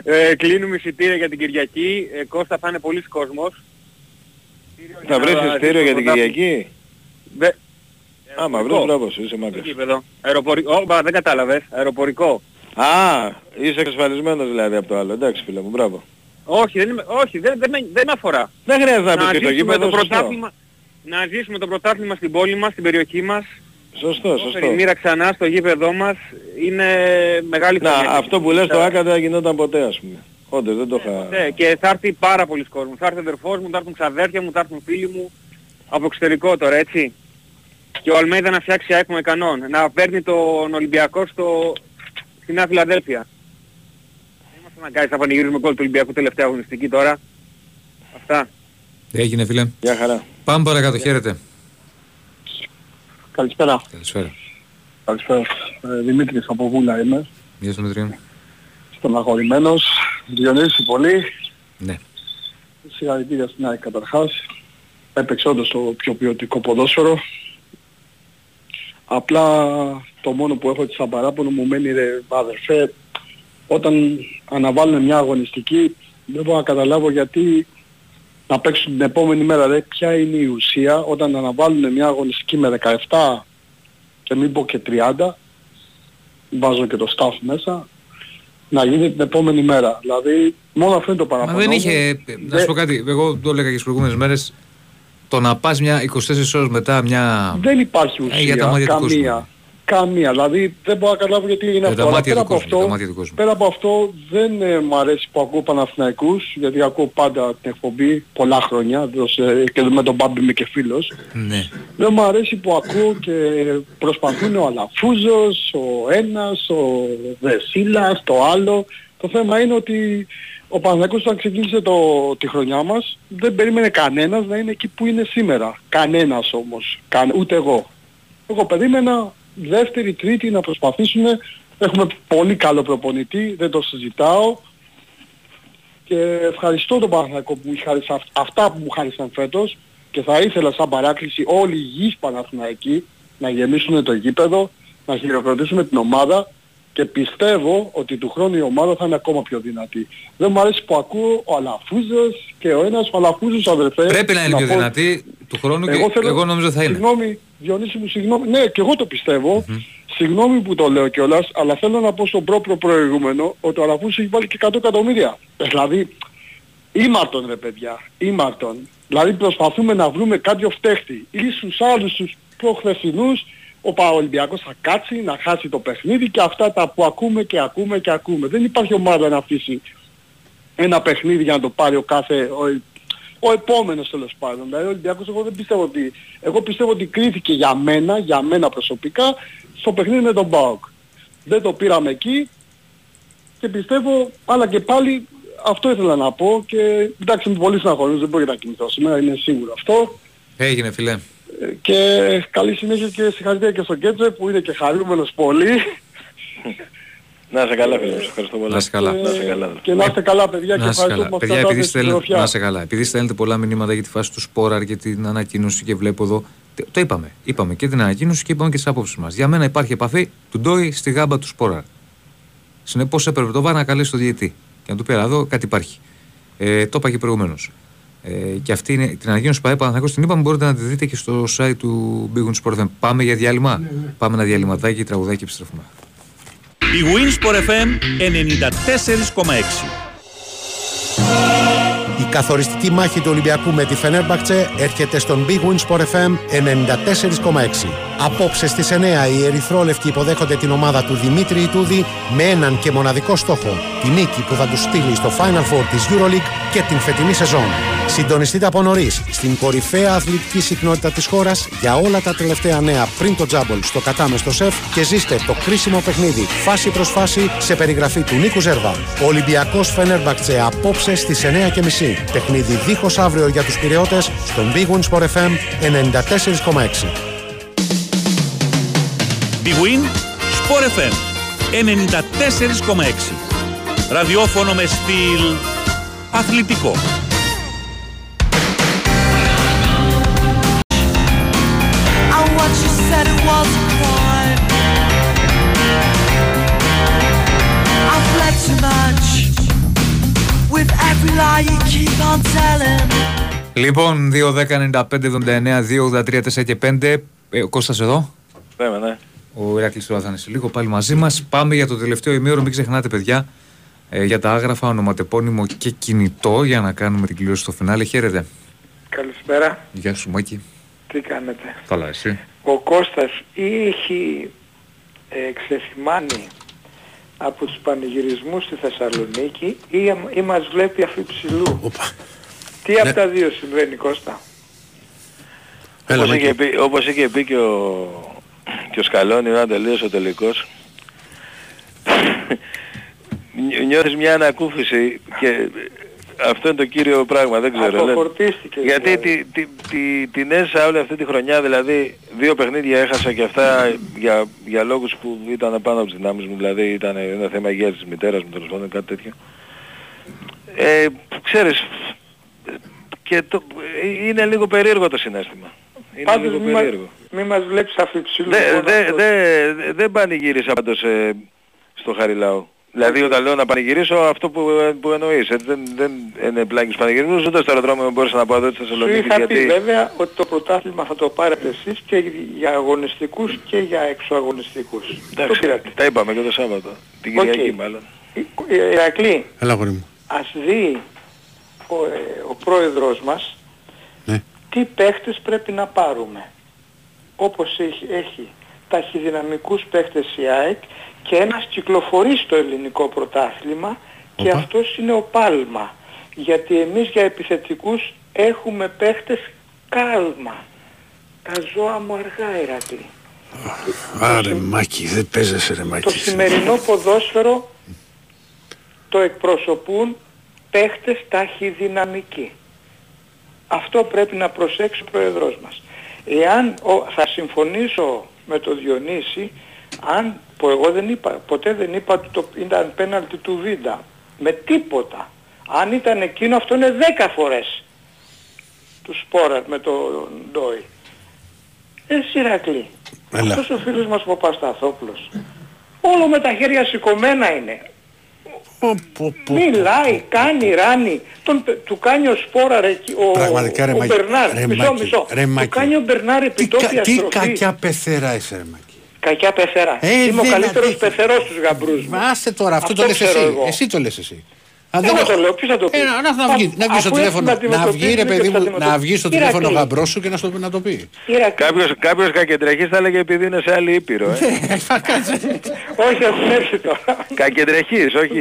ε, κλείνουμε εισιτήρια για την Κυριακή. Ε, Κώστα θα είναι πολλής κόσμος. Θα βρεις να εισιτήριο για την ζήσουμε Κυριακή; Δε... Άμα βρεις μπράβο σου, είσαι μάγκας. Γήπεδο. Αεροπορικό. Ω, μπα, δεν κατάλαβες. Αεροπορικό. Α, είσαι εξασφαλισμένος δηλαδή από το άλλο. Εντάξει φίλε μου, μπράβο. Όχι, δεν, είμαι, όχι δεν, δεν, με- δεν με αφορά. Δεν χρειάζεται να πεις και το ζήσουμε γήπεδο, το σωστό. πρωτάθλημα, να ζήσουμε το πρωτάθλημα στην πόλη μας, στην περιοχή μας. Σωστό, σωστό. Η μοίρα ξανά στο γήπεδό μας είναι μεγάλη Να, χαρά. αυτό που λες το άκα δεν θα γινόταν ποτέ ας πούμε. Όντως δεν το είχα... Ναι, και θα έρθει πάρα πολλοί κόσμος. Θα έρθει ο αδερφός μου, θα έρθουν ξαδέρφια μου, θα έρθουν φίλοι μου από εξωτερικό τώρα, έτσι. Και ο Αλμέιδα να φτιάξει ΑΕΚ με κανόν. Να παίρνει τον Ολυμπιακό στο... στη Νέα Φιλαδέλφια. Δεν είμαστε αναγκάζει να πανηγυρίζουμε γκολ του Ολυμπιακού τελευταία αγωνιστική τώρα. Αυτά. Έγινε φίλε. Γεια χαρά. Πάμε παρακάτω, χαίρετε. Καλησπέρα. Καλησπέρα. Καλησπέρα. Ε, Δημήτρης από Βούλα είμαι. Γεια σου Δημητρή. Στον αγορημένος. Διονύση πολύ. Ναι. Συγχαρητήρια στην ΑΕΚ καταρχάς. Έπαιξε όντως το πιο ποιοτικό ποδόσφαιρο. Απλά το μόνο που έχω έτσι σαν παράπονο μου μένει ρε αδερφέ όταν αναβάλουν μια αγωνιστική δεν μπορώ να καταλάβω γιατί να παίξουν την επόμενη μέρα. Ρε, ποια είναι η ουσία όταν αναβάλουν μια αγωνιστική με 17 και μην πω και 30 βάζω και το staff μέσα να γίνει την επόμενη μέρα. Δηλαδή μόνο αυτό είναι το Μα παραπάνω. δεν μου. είχε. Να σου πω κάτι, εγώ το έλεγα και τι προηγούμενες μέρες. Το να πας μια 24 ώρες μετά μια. Δεν υπάρχει Ε, για τα ουσία, μάτια του κόσμου. καμία. Καμία. Δηλαδή δεν μπορώ να καταλάβω γιατί έγινε Για αυτό. τα Αλλά μάτια πέρα του από, κόσμου, για τα αυτό, μάτια του κόσμου. πέρα από αυτό δεν ε, μου αρέσει που ακούω Παναθηναϊκούς, γιατί ακούω πάντα την εκπομπή πολλά χρόνια δος, ε, και με τον Μπάμπη είμαι και φίλος. Ναι. Δεν μου αρέσει που ακούω και προσπαθούν ο Αλαφούζος, ο ένας, ο Δεσίλας, το άλλο. Το θέμα είναι ότι ο Παναθηναϊκός όταν ξεκίνησε το, τη χρονιά μας δεν περίμενε κανένας να είναι εκεί που είναι σήμερα. Κανένας όμως. Κα, ούτε εγώ. Εγώ περίμενα δεύτερη, τρίτη να προσπαθήσουν. Έχουμε πολύ καλό προπονητή, δεν το συζητάω. Και ευχαριστώ τον Παναθηναϊκό που μου χάρισε αυ- αυτά που μου χάρισαν φέτος και θα ήθελα σαν παράκληση όλοι οι υγιείς Παναθηναϊκοί να γεμίσουν το γήπεδο, να χειροκροτήσουμε την ομάδα και πιστεύω ότι του χρόνου η ομάδα θα είναι ακόμα πιο δυνατή. Δεν μου αρέσει που ακούω ο Αλαφούζος και ο ένας ο Αλαφούζος αδερφέ. Πρέπει να είναι πιο πω- δυνατή του χρόνου και εγώ νομίζω θα είναι. Συγγνώμη, Διονύση μου, συγγνώμη. Ναι, και εγώ το πιστευω Συγγνώμη που το λέω κιόλας, αλλά θέλω να πω στον πρόπρο προηγούμενο ότι ο Αλαφούζος έχει βάλει και 100 εκατομμύρια. Ε, Δηλαδή, ήμαρτον ρε παιδιά, ήμαρτον. Δηλαδή προσπαθούμε να βρούμε κάποιο φταίχτη. Ή στους άλλους τους προχθεσινούς ο Παολυμπιακός θα κάτσει να χάσει το παιχνίδι και αυτά τα που ακούμε και ακούμε και ακούμε. Δεν υπάρχει ομάδα να αφήσει ένα παιχνίδι για να το πάρει ο κάθε, ο, ο επόμενος τέλος πάντων. Δηλαδή ο Ολυμπιακός εγώ δεν πιστεύω ότι, εγώ πιστεύω ότι κρίθηκε για μένα, για μένα προσωπικά, στο παιχνίδι με τον ΠΑΟΚ. Δεν το πήραμε εκεί και πιστεύω, αλλά και πάλι αυτό ήθελα να πω και εντάξει είμαι πολύ συναχωρημένος, δεν μπορεί να κοιμηθώ σήμερα, είναι σίγουρο αυτό. Έγινε φίλε. Ε, Και καλή συνέχεια και συγχαρητήρια και στον Κέτζε που είναι και χαρούμενος πολύ. Να είσαι καλά φίλε, ευχαριστώ πολύ. Να είσαι καλά. Να είσαι καλά. Και να είστε καλά παιδιά και Να είσαι ευχαριστώ καλά. που μας Παιδιά, επειδή κρατάτε στην στέλνετε, τροφιά. να είσαι καλά. Επειδή στέλνετε πολλά μηνύματα για τη φάση του Σπόραρ και την ανακοίνωση και βλέπω εδώ. τε- Το είπαμε. Είπαμε και την ανακοίνωση και είπαμε και τις απόψεις μας. Για μένα υπάρχει επαφή του Ντόι στη γάμπα του Σπόραρ. Συνεπώς έπρεπε το βάρο να καλέσει το διαιτή. Και να του πει, «Έλα, εδώ κάτι υπάρχει. Ε, το είπα και προηγουμένως. Ε, και αυτή είναι την ανακοίνωση που πάει Παναθηναϊκός, την είπαμε μπορείτε να τη δείτε και στο site του Big Win Sport FM. Πάμε για διάλειμμα; Πάμε ένα διαλυματάκι, τραγουδάκι και επιστρέφουμε. Η Winsport FM 94,6. Η καθοριστική μάχη του Ολυμπιακού με τη Φενέρμπαχτσε έρχεται στον Big Win Sport FM 94,6. Απόψε στις 9 οι Ερυθρόλευκοι υποδέχονται την ομάδα του Δημήτρη Ιτούδη με έναν και μοναδικό στόχο. Τη νίκη που θα τους στείλει στο Final Four της EuroLeague και την φετινή σεζόν. Συντονιστείτε από νωρίς στην κορυφαία αθλητική συχνότητα της χώρας για όλα τα τελευταία νέα πριν το τζάμπολ στο κατάμεστο σεφ και ζήστε το κρίσιμο παιχνίδι φάση προς φάση σε περιγραφή του Νίκου Ζέρβα. Ο Ολυμπιακός Φενέρμπαχτσε απόψε στις 9.30. Παιχνίδι δίχως αύριο για τους πυρεώτες στον Big Win Sport FM 94,6. Big Win Sport FM 94,6. Ραδιόφωνο με στυλ αθλητικό. With every lie you keep on telling. Λοιπόν, 2, 10, 95, 79, 2, 83, 4 και 5. Ε, ο Κώστας εδώ. Λέμε, ναι. Ο Ηράκλης τώρα θα είναι σε λίγο πάλι μαζί μας. Πάμε για το τελευταίο ημίωρο. Μην ξεχνάτε, παιδιά, ε, για τα άγραφα, ονοματεπώνυμο και κινητό για να κάνουμε την κλήρωση στο φινάλε. Χαίρετε. Καλησπέρα. Γεια σου, Μάκη. Τι κάνετε; Καλά, εσύ. Ο Κώστας ή έχει ε, ξεθυμάνει από τους πανηγυρισμούς στη Θεσσαλονίκη ή, ή μας βλέπει αφιψηλού. Τι από τα δύο συμβαίνει Κώστα; όπως, είχε πει, όπως είχε πει και ο, και ο Σκαλόνι όταν τελείωσε ο τελικός νιώ- (laughs) νιώθεις μια ανακούφιση και αυτό είναι το κύριο πράγμα, δεν ξέρω. λένε. Αποφορτίστηκε. Γιατί δηλαδή. τη, τη, τη, την έζησα όλη αυτή τη χρονιά, δηλαδή δύο παιχνίδια έχασα και αυτά για, για λόγους που ήταν πάνω από τις δυνάμεις μου, δηλαδή ήταν ένα θέμα υγείας της μητέρας μου, τέλος πάντων κάτι τέτοιο. Ε, ξέρεις, και το, είναι λίγο περίεργο το συνέστημα. Είναι Πάντως λίγο μη, μα- περίεργο. μη μας βλέπεις αφιψηλούς. Δεν μόνο δε, αυτό. δε, δεν πανηγύρισα πάντως ε, στο Χαριλάου. Δηλαδή όταν λέω να πανηγυρίσω αυτό που, ε, που εννοείς. Ε, δεν, δεν είναι πλάγιος πανηγυρισμός, ούτε στο αεροδρόμιο μπορούσα να πάω εδώ στη Σου Θεσσαλονίκη είχα πει γιατί... βέβαια ότι το πρωτάθλημα θα το πάρετε εσείς και για αγωνιστικούς και για εξωαγωνιστικούς. Το Εντάξει, πήρατε. τα είπαμε και το Σάββατο. Την Οκ. Κυριακή μάλλον. Ε, Ηρακλή, Έλα, αγόρι μου. ας δει ο, ε, ο πρόεδρος μας Ναι. τι παίχτες πρέπει να πάρουμε. Όπως έχει, έχει ταχυδυναμικούς παίχτες η ΑΕΚ και ένας κυκλοφορεί στο ελληνικό πρωτάθλημα και Οπα. αυτός είναι ο Πάλμα. Γιατί εμείς για επιθετικούς έχουμε παίχτες κάλμα. Τα ζώα μου αργά Ηρακλή. Άρε Μάκη, δεν παίζεσαι ρε Το Μάκη. σημερινό ποδόσφαιρο το εκπροσωπούν παίχτες ταχυδυναμικοί. Αυτό πρέπει να προσέξει ο Πρόεδρός μας. Εάν ο- θα συμφωνήσω με τον Διονύση, αν, που εγώ δεν είπα, ποτέ δεν είπα ότι το ήταν πέναλτι του Βίντα, με τίποτα. Αν ήταν εκείνο αυτό είναι δέκα φορές του Σπόραρ με τον Ντόι. Εσύ Ηρακλή, Έλα. αυτός ο φίλος μας ο Παπασταθόπουλος, όλο με τα χέρια σηκωμένα είναι. Μιλάει, κάνει, ράνει. Τον, του κάνει ο Σπόραρ εκεί, ο, Πραγματικά, ρε ο Μάκη, Μπερνάρ. ρε μισό, Μάκη, μισό. ρε του Μάκη. κάνει ο Μπερνάρ επιτόπιας Τι στροφής. κακιά πεθερά είσαι ρε Μάκη. Κακιά πεθερά. Ε, Είμαι ο δεν καλύτερος αντέχει. πεθερός στους γαμπρούς μου. Μα άσε τώρα, αυτό, το λες ξέρω εσύ. εγώ. Εσύ το λες εσύ. Αν Εγώ δεν το λέω, ποιος θα το πει; Ε, να, να, να βγει, να βγει στο Αφού τηλέφωνο, έτσι να βγει ρε αντιμετωπίζουμε παιδί και μου, θα να αντιμετωπίζουμε. βγει στο Ηρακλή. τηλέφωνο ο γαμπρός σου και να, στο, να το πει. Κάποιος, κάποιος κακεντρεχής θα έλεγε επειδή είναι σε άλλη ήπειρο. Ε. (laughs) Όχι, έχουν έρθει τώρα. κακεντρεχής, όχι...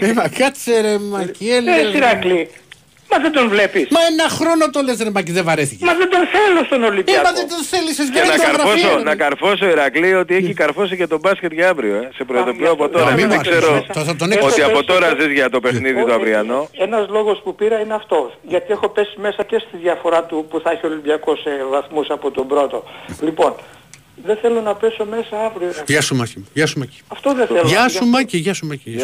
Ε, μα κάτσε ρε Μακιέλ. Ε, Σιράκλη, μα δεν τον βλέπεις. Μα ένα χρόνο το λες ρε Μακι, δεν βαρέθηκε. Μα δεν τον θέλω στον Ε, Ολυμπιακό. μα δεν το θέλεις, εσύ Και δεν να το καρφώσω, γραφείο, να ρε. καρφώσω Ηρακλή ότι έχει καρφώσει και τον μπάσκετ για αύριο. Ε. Σε προειδοποιώ από τώρα. μην Μην μας ξέρω πεις, θα- θα τον ότι έξω. από τώρα ζεις για το παιχνίδι το αυριανό. Ένας λόγος που πήρα είναι αυτός. Γιατί έχω πέσει μέσα και στη διαφορά του που θα έχει ο Ολυμπιακός σε βαθμούς από τον πρώτο. Λοιπόν, δεν θέλω να πέσω μέσα αύριο. Γεια σου Μάκη μου, γεια σου Μάκη. Αυτό δεν θέλω. Γεια Για- σου Μάκη, γεια σου Μάκη.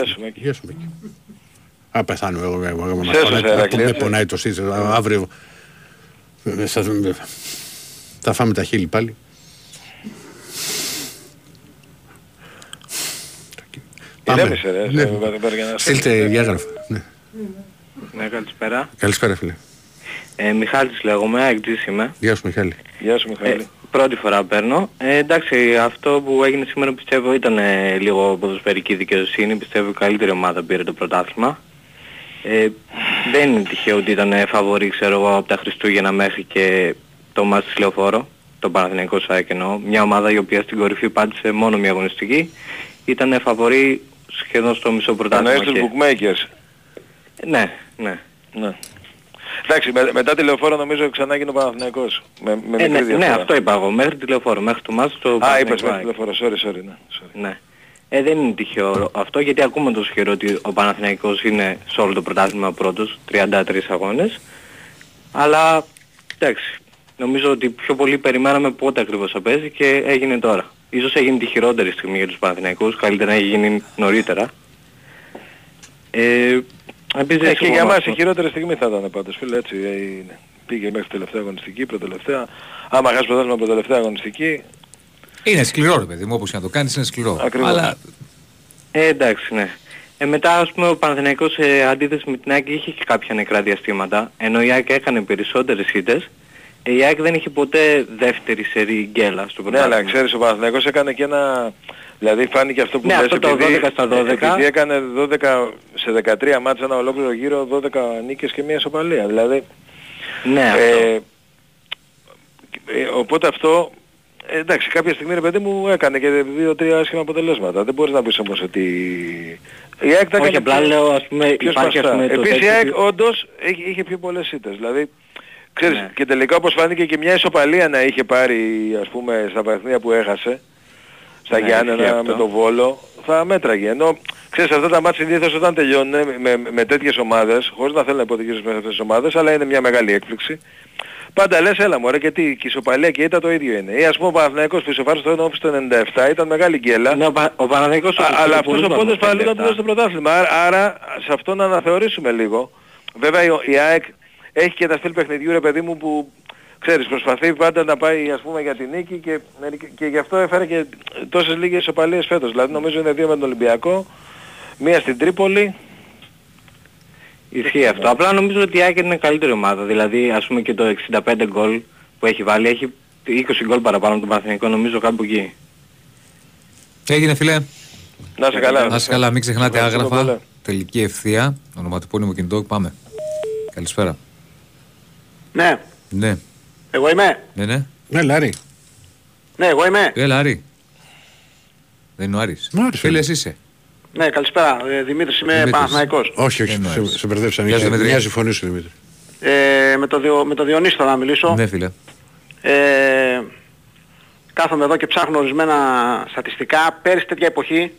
Α, πεθάνω εγώ, εγώ, εγώ, με Σέσωσε, πονάει- Ηρακλή, με έτσι. πονάει το σύντζ, αύριο ε, θα, θα φάμε τα χείλη πάλι. Πάμε. Ηρέμησε ρε. Ναι. σε- βα- βα- για να σε- Στείλτε διάγραφα. Ναι. Ναι, καλησπέρα. Καλησπέρα φίλε. Ε, Μιχάλης λέγομαι, εκτζής είμαι. Γεια σου Μιχάλη. Γεια σου Μιχάλη. Ε, πρώτη φορά παίρνω. Ε, εντάξει, αυτό που έγινε σήμερα πιστεύω ήταν ε, λίγο ποδοσφαιρική δικαιοσύνη. Πιστεύω η καλύτερη ομάδα πήρε το πρωτάθλημα. Ε, δεν είναι τυχαίο ότι ήταν ε, φαβορή, ξέρω εγώ, από τα Χριστούγεννα μέχρι και το μάτς της Λεωφόρο. Το Παναθηναϊκό ΣΑΕΚ εννοώ. Μια ομάδα η οποία στην κορυφή πάτησε μόνο μια αγωνιστική. Ήταν ε, φαβορή σχεδόν στο μισό πρωτάθλημα. Εννοείς τους και- bookmakers. Ναι, ναι. Ναι. Εντάξει, με, μετά τη λεωφόρο νομίζω ξανά γίνει ο Παναθηναϊκός. Με, με Ε, μικρή ναι, ναι, διαφορά. αυτό είπα εγώ. Μέχρι τη λεωφόρο, μέχρι το μάτς το Α, Παναθηναϊκό είπες μέχρι ΑΕΚ. τη λεωφόρο. Sorry, sorry. Ναι. sorry. Ναι. Ε, δεν είναι τυχαίο αυτό γιατί ακούμε τόσο καιρό ότι ο Παναθηναϊκός είναι σε όλο το πρωτάθλημα πρώτος, 33 αγώνες. Αλλά εντάξει, νομίζω ότι πιο πολύ περιμέναμε πότε ακριβώς θα παίζει και έγινε τώρα. Ίσως έγινε τη χειρότερη στιγμή για τους Παναθηναϊκούς, καλύτερα να έχει γίνει νωρίτερα. Ε, επίσης, Ε, και εγώ για μας αυτό- η χειρότερη στιγμή θα ήταν πάντως φίλε έτσι. ε, είναι. Πήγε μέχρι τη τελευταία αγωνιστική, προτελευταία. Άμα χάσει πρωτάθλημα προτελευταία αγωνιστική, Είναι σκληρό ρε παιδί μου, όπως και να το κάνεις είναι σκληρό. Ακριβώς. Αλλά Ε, εντάξει, ναι. Ε, μετά, ας πούμε, ο Παναθηναϊκός σε αντίθεση με την ΑΕΚ είχε και κάποια νεκρά διαστήματα, ενώ η ΑΕΚ έκανε περισσότερες ήττες. Ε, η ΑΕΚ δεν είχε ποτέ δεύτερη σερή γκέλα στο Ναι, πρωτάθλημα. αλλά ξέρεις ο Παναθηναϊκός έκανε και ένα... Δηλαδή φάνηκε αυτό που Ναι, λες αυτό το επειδή, 12 στα 12. επειδή έκανε 12, σε 13 μάτια ένα ολόκληρο γύρο 12 νίκες και μία ισοπαλία. Δηλαδή, Ναι, αυτό. ε, ε, οπότε αυτό, ε, εντάξει κάποια στιγμή ρε παιδί μου έκανε και δύο-τρία άσχημα αποτελέσματα. Δεν μπορείς να πεις όμως ότι... Η ΑΕΚ τα Όχι, έκανε απλά πιο- λέω, ας πούμε, πιο υπάρχει, ας σπαστά. πούμε, το Επίσης η τέτοιο ΑΕΚ ότι- όντως είχε, είχε πιο πολλές ήττες. Δηλαδή, ξέρεις, Ναι. και τελικά όπως φάνηκε και μια ισοπαλία να είχε πάρει ας πούμε στα παιχνίδια που έχασε στα Ναι, Γιάννενα ισχύει με αυτό. τον Βόλο θα μέτραγε. Ενώ ξέρεις αυτά τα μάτια συνήθως όταν τελειώνουν με, με, με τέτοιες ομάδες, χωρίς να θέλω να υποδικήσεις με αυτές τις ομάδες, αλλά είναι μια μεγάλη έκπληξη. Πάντα λες έλα μωρέ και τι, και η ισοπαλία και η ήττα το ίδιο είναι. Ή ας πούμε ο Παναθηναϊκός που ισοφάρισε το 1 στο 97 ήταν μεγάλη γκέλα. Ναι, ο, Πα- ο Παναθηναϊκός Α, όμως αλλά είχε αυτός πολλούς ο πόντος βαθμούς πάλι ήταν στα στο πρωτάθλημα. Άρα, άρα σε αυτό να αναθεωρήσουμε λίγο. Βέβαια η- η ΑΕΚ έχει και ένα στυλ παιχνιδιού ρε παιδί μου που ξέρεις προσπαθεί πάντα να πάει ας πούμε για την νίκη και, και γι' αυτό έφερε και τόσες λίγες ισοπαλίες φέτος. Δηλαδή νομίζω είναι δύο με τον Ολυμπιακό, μία στην Τρίπολη. Ισχύει αυτό. Απλά νομίζω ότι η ΑΕΚ είναι καλύτερη ομάδα. Δηλαδή, ας πούμε και το 65 γκολ που έχει βάλει, έχει 20 γκολ παραπάνω από τον Παναθηναϊκό, νομίζω κάπου εκεί. τι έγινε φίλε. Να σε καλά. Να σε καλά, μην ξεχνάτε Ευχαριστούμε άγραφα. πολύ. Τελική ευθεία, ονοματεπώνυμο κινητό, πάμε. Καλησπέρα. Ναι, Ναι, εγώ είμαι. ναι, ναι. Ναι, Λάρη. Ναι, εγώ είμαι. Έλα, Άρη. Δεν είναι ο Άρης. Ο Άρης, Φίλες είσαι. Ναι, καλησπέρα. Ε, Δημήτρης είμαι Δημήτρης. Παναθηναϊκός. Όχι, όχι, Δεν σε, νόησε. σε μπερδέψαμε. Γεια σου, Είχε- Δημήτρη. Μοιάζει η φωνή σου, Δημήτρη. Ε, με, το Διο, με το Διονύση θα να μιλήσω. Ναι, φίλε. Ε, κάθομαι εδώ και ψάχνω ορισμένα στατιστικά. Πέρυσι τέτοια εποχή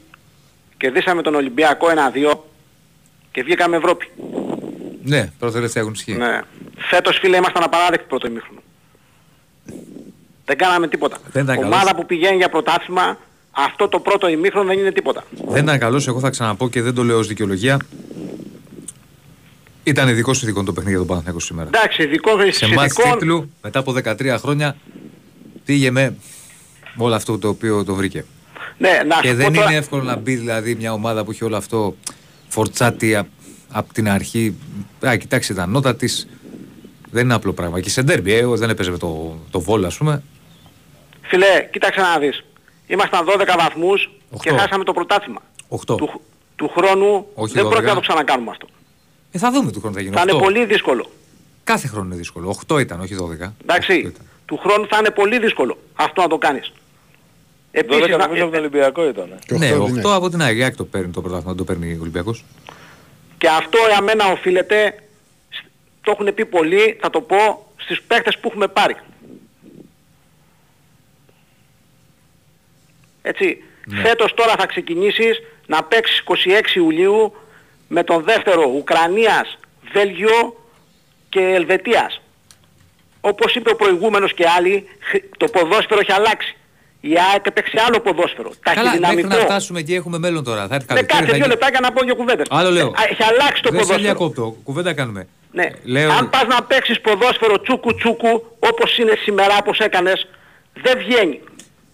κερδίσαμε τον Ολυμπιακό 1-2 και βγήκαμε Ευρώπη. Ναι, πρώτα τελευταία αγωνιστική. Ναι. Φέτος φίλε ήμασταν απαράδεκτοι πρώτο ημίχρονο. Δεν κάναμε τίποτα. Δεν ήταν Ομάδα καλός. που πηγαίνει για πρωτάθλημα αυτό το πρώτο ημίχρονο δεν είναι τίποτα. Δεν ήταν καλός, εγώ θα ξαναπώ και δεν το λέω ως δικαιολογία. Ήταν ειδικός ειδικό το παιχνίδι για τον Παναθηναϊκό σήμερα. Εντάξει, ειδικός Σε μάτς ειδικών- τίτλου, μετά από 13 χρόνια, πήγε με όλο αυτό το οποίο το βρήκε. Ναι, να και σου δεν πω τώρα- είναι εύκολο να μπει δηλαδή μια ομάδα που έχει όλο αυτό φορτσάτη από την αρχή. Α, κοιτάξτε τα νότα της. Δεν είναι απλό πράγμα. Και σε ντέρμπι, ε, δεν έπαιζε με το, το βόλο, ας πούμε. Φίλε, κοίταξε να δεις. Ήμασταν 12 βαθμούς και Οχτώ. χάσαμε το πρωτάθλημα. 8. Του... του χρόνου Όχι δεν 12. πρόκειται να το ξανακάνουμε αυτό. Ε, θα δούμε του χρόνου θα γίνει. Θα είναι 8. πολύ δύσκολο. Κάθε χρόνο είναι δύσκολο. 8 ήταν, όχι 12. Εντάξει, του χρόνου θα είναι πολύ δύσκολο αυτό να το κάνεις. 12 Επίσης, να- νομίζω από τον Ολυμπιακό ήταν. Ναι, 8 από την Αγία το παίρνει το πρωτάθλημα, το παίρνει ο Ολυμπιακός. και αυτό για μένα οφείλεται, σ- το έχουν πει πολλοί, θα το πω, στις παίχτες που έχουμε πάρει. Έτσι, Ναι. φέτος τώρα θα ξεκινήσεις να παίξεις 26 Ιουλίου με τον δεύτερο Ουκρανίας, Βέλγιο και Ελβετίας. Όπως είπε ο προηγούμενος και άλλοι, χ- το ποδόσφαιρο έχει αλλάξει. Η ΑΕΚ έπαιξε άλλο ποδόσφαιρο. Καλά, μέχρι Ταχυδυναμικό. να φτάσουμε εκεί έχουμε μέλλον τώρα. Θα έρθει Με καλοκαίρι, κάτσε θα δύο γίνει- λεπτάκια να πω δύο κουβέντες. Άλλο λέω. Ε, Έχει αλλάξει το Δεν σε ποδόσφαιρο. διακόπτω. Κουβέντα κάνουμε. Ναι. Λέω- Αν πας να παίξεις ποδόσφαιρο τσούκου τσούκου, όπως είναι σήμερα, όπως έκανες, δεν βγαίνει.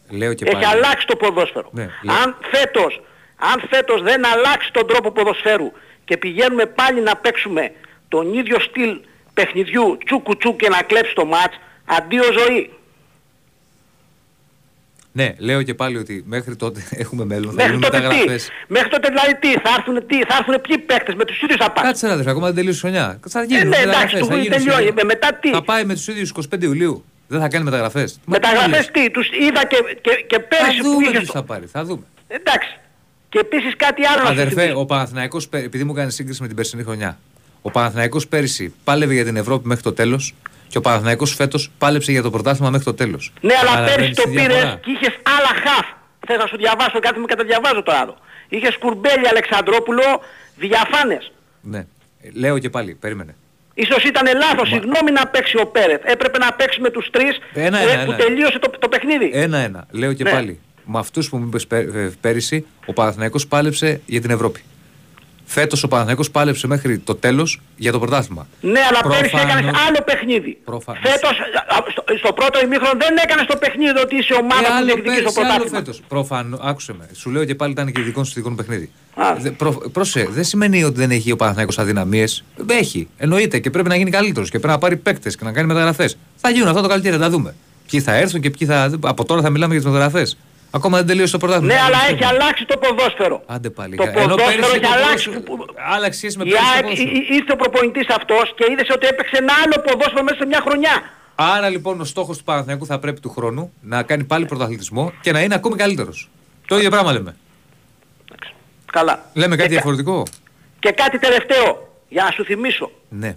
Λέω και Έχει πάλι. αλλάξει το ποδόσφαιρο. Ναι, λέω- αν, φέτος, αν φέτος δεν αλλάξει τον τρόπο ποδοσφαίρου και πηγαίνουμε πάλι να παίξουμε τον ίδιο στυλ παιχνιδιού τσούκου τσούκου και να κλέψει το μάτς, αντίο ζωή. Ναι, λέω και πάλι ότι μέχρι τότε (laughs) έχουμε μέλλον. Θα Μέχρι γίνουν τότε τι, μεταγραφές. μέχρι τότε δηλαδή τι, θα έρθουν, τι, θα έρθουν ποιοι παίκτες με τους ίδιους θα πάνε; Κάτσε ρε αδερφέ, ακόμα δεν τελείωσε η χρονιά. Θα γίνουν ναι, εντάξει, μεταγραφές. του θα γίνουν τελειώνει. σίγουρα. Ε, μετά τι; Θα πάει με τους ίδιους 25 Ιουλίου. Δεν θα κάνει μεταγραφές. Μα τι Μεταγραφές λες; τι, τους είδα και, και, και πέρυσι Θα που δούμε είχες ποιους θα πάρει. Θα δούμε. Εντάξει. Και επίσης κάτι άλλο να σου Αδερφέ, θυμίσω. ο Παναθηναϊκός, πέ- επειδή μου κάνει σύγκριση με την περσινή χρονιά, ο Παναθηναϊκός πέρυσι πάλευε για την Ευρώπη μέχρι το τέλος και ο Παναθηναϊκός φέτος πάλεψε για το πρωτάθλημα μέχρι το τέλος. Ναι, αλλά Καταλαβαίνεις πέρυσι το τη πήρες διαφορά. και είχες άλλα χαφ. Θες να σου διαβάσω κάτι μου καταδιαβάζω το άλλο. Είχες Κουρμπέλη Αλεξανδρόπουλο, διαφάνες. Ναι. Ε, Λέω και πάλι, περίμενε. Ίσως ήταν λάθος, συγγνώμη να παίξει ο Πέρεθ. Έπρεπε να παίξει με τους τρεις Ένα, που, ένα, που ένα. τελείωσε το, το παιχνίδι. Ένα-ένα. Λέω και Ναι. πάλι. Με αυτούς που μου είπες πέ- ε, πέρυσι, ο Παναθηναϊκός πάλεψε για την Ευρώπη. Φέτος ο Παναθηναϊκός πάλεψε μέχρι το τέλος για το πρωτάθλημα. Ναι, αλλά πέρυσι Προφανώς. έκανες άλλο παιχνίδι. Προφανώς. Φέτος, α, α, στο, στο πρώτο ημίχρονο δεν έκανες το παιχνίδι ότι είσαι ομάδα Ε, που άλλο διεκδικείς το πέρυσι, άλλο πρωτάθλημα. φέτος. Προφανώς, άκουσε με. Σου λέω και πάλι ήταν και δικό σου δικό μου παιχνίδι. Α. Δε, προ, πρόσε, δεν σημαίνει ότι δεν έχει ο Παναθηναϊκός αδυναμίες. Έχει, εννοείται και πρέπει να γίνει καλύτερος και πρέπει να πάρει παίκτες και να κάνει μεταγραφές. Θα γίνουν αυτά το καλοκαίρι, θα τα δούμε. Ποιοι θα έρθουν και ποιοι θα... Από τώρα θα μιλάμε για τις μεταγραφές. Ακόμα δεν τελείωσε το πρωτάθλημα. Ναι, αλλά Πάμε έχει στο- αλλάξει το ποδόσφαιρο. Άντε πάλι. Το Ενώ ποδόσφαιρο πέρυσι έχει το αλλάξει. ποδόσφαιρο- Άλλαξε σχέση με Η πέρυσι το ΑΕΚ ποδόσφαιρο. ή- ή- ήρθε ο προπονητής αυτός και είδες ότι έπαιξε ένα άλλο ποδόσφαιρο μέσα σε μια χρονιά. Άρα λοιπόν ο στόχος του Παναθηναϊκού θα πρέπει του χρόνου να κάνει πάλι πρωταθλητισμό και να είναι ακόμη καλύτερος. Το ίδιο πράγμα λέμε. Καλά. Λέμε κάτι Και κα- διαφορετικό; Και κάτι τελευταίο, για να σου θυμίσω. Ναι.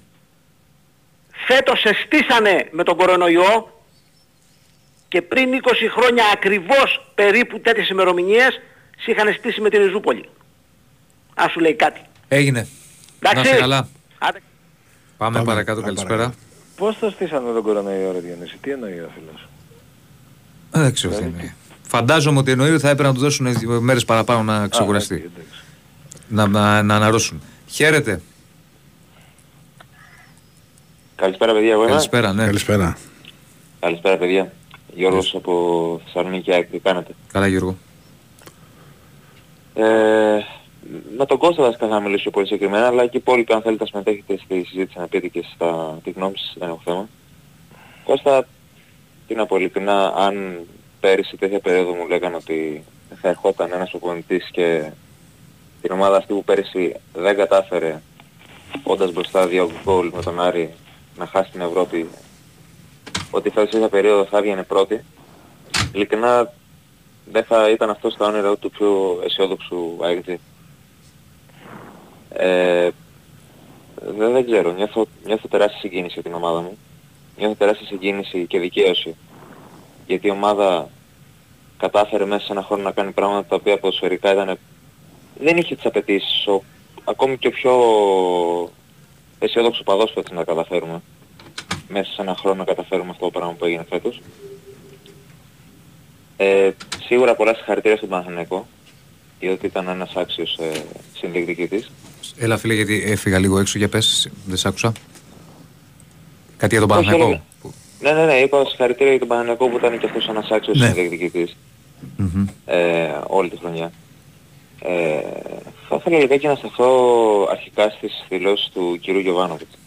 Φέτος σε στήσανε με τον κορονοϊό και πριν 20 χρόνια ακριβώς περίπου τέτοιες ημερομηνίες σε είχαν στήσει με την Ριζούπολη. Αν σου λέει κάτι. Έγινε. Να Εντάξει. είστε καλά. Άντε. Πάμε, παρακάτω, καλησπέρα. Πώς το στήσανε τον κορονοϊό ρε Διονύση, τι εννοεί ο φίλος; Ε, Δεν ξέρω τι εννοεί. Φαντάζομαι ότι εννοεί ότι θα έπρεπε να του δώσουν δύο μέρες παραπάνω να ξεκουραστεί. να, να, να αναρρώσουν. Χαίρετε. Καλησπέρα παιδιά, εγώ είμαι. Καλησπέρα, ναι. Καλησπέρα. Καλησπέρα παιδιά. Γιώργος από Θεσσαλονίκη, ΑΕΚ, τι κάνετε; Καλά Γιώργο. Ε, με τον Κώστα βασικά θα μιλήσω πολύ συγκεκριμένα, αλλά και οι υπόλοιποι αν θέλετε να συμμετέχετε στη συζήτηση να πείτε και στα τη γνώμη σας, δεν έχω θέμα. Κώστα, τι να πω ειλικρινά, αν πέρυσι τέτοια περίοδο μου λέγανε ότι θα ερχόταν ένας οπονητής και την ομάδα αυτή που πέρυσι δεν κατάφερε όντας μπροστά δύο γκολ με τον Άρη να χάσει την Ευρώπη ότι φέτος τέτοια περίοδος θα έβγαινε πρώτη. Ειλικρινά δεν θα ήταν αυτό στα όνειρα του πιο αισιόδοξου ΑΕΚ. Ε, δεν, δεν ξέρω, νιώθω, νιώθω τεράστια συγκίνηση για την ομάδα μου. Νιώθω τεράστια συγκίνηση και δικαίωση. Γιατί η ομάδα κατάφερε μέσα σε ένα χρόνο να κάνει πράγματα τα οποία ποδοσφαιρικά ήταν... Δεν είχε τις απαιτήσεις. Ο, ακόμη και ο πιο αισιόδοξο παδός θα να καταφέρουμε. Μέσα σε ένα χρόνο να καταφέρουμε αυτό το πράγμα που έγινε φέτος. Ε, σίγουρα πολλά συγχαρητήρια στον Παναθηναϊκό, διότι ήταν ένας άξιος ε, συνδιεκδικητής. Έλα φίλε γιατί έφυγα λίγο έξω για πες, δεν σ' άκουσα. Κάτι για τον Όχι, Παναθηναϊκό. έλεγα. Ναι, ναι, ναι, είπα συγχαρητήρια για τον Παναθηναϊκό που ήταν και αυτός ένας άξιος Ναι. συνδιεκδικητής ε, όλη τη χρονιά. Ε, θα ήθελα λιγάκι να σταθώ αρχικά στις δηλώσεις του κ. Γιωβάνοβιτς.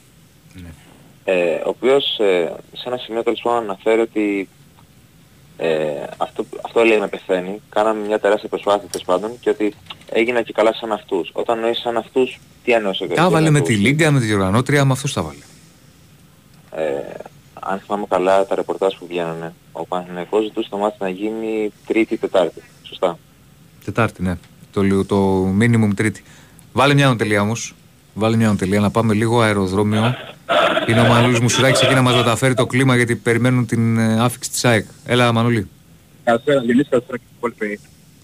Ε, ο οποίος ε, σε ένα σημείο τέλος πάντων αναφέρει ότι ε, αυτό, αυτό λέει με πεθαίνει. Κάναμε μια τεράστια προσπάθεια τέλος πάντων και ότι έγινα και καλά σαν αυτούς. Όταν νοείς σαν αυτούς, τι εννοείς Τα βάλε με τη Λίγκα, με τη διοργανώτρια, με αυτούς τα βάλε. ε, αν θυμάμαι καλά τα ρεπορτάζ που βγαίνανε, ο Παναθηναϊκός ζητούσε το μάτι να γίνει Τρίτη ή Τετάρτη. Σωστά. Τετάρτη, ναι. Το, λιο- το minimum τρίτη. Βάλε μια οντελεία όμως. Βάλε μια οντελεία να πάμε λίγο αεροδρόμιο. Είναι ο Μανούλης Μουσουράκης εκεί να μας μεταφέρει το κλίμα γιατί περιμένουν την ε, άφηξη της ΑΕΚ. Έλα Μανούλη. Καλησπέρα, Διονύση, καλησπέρα και στην υπόλοιπη.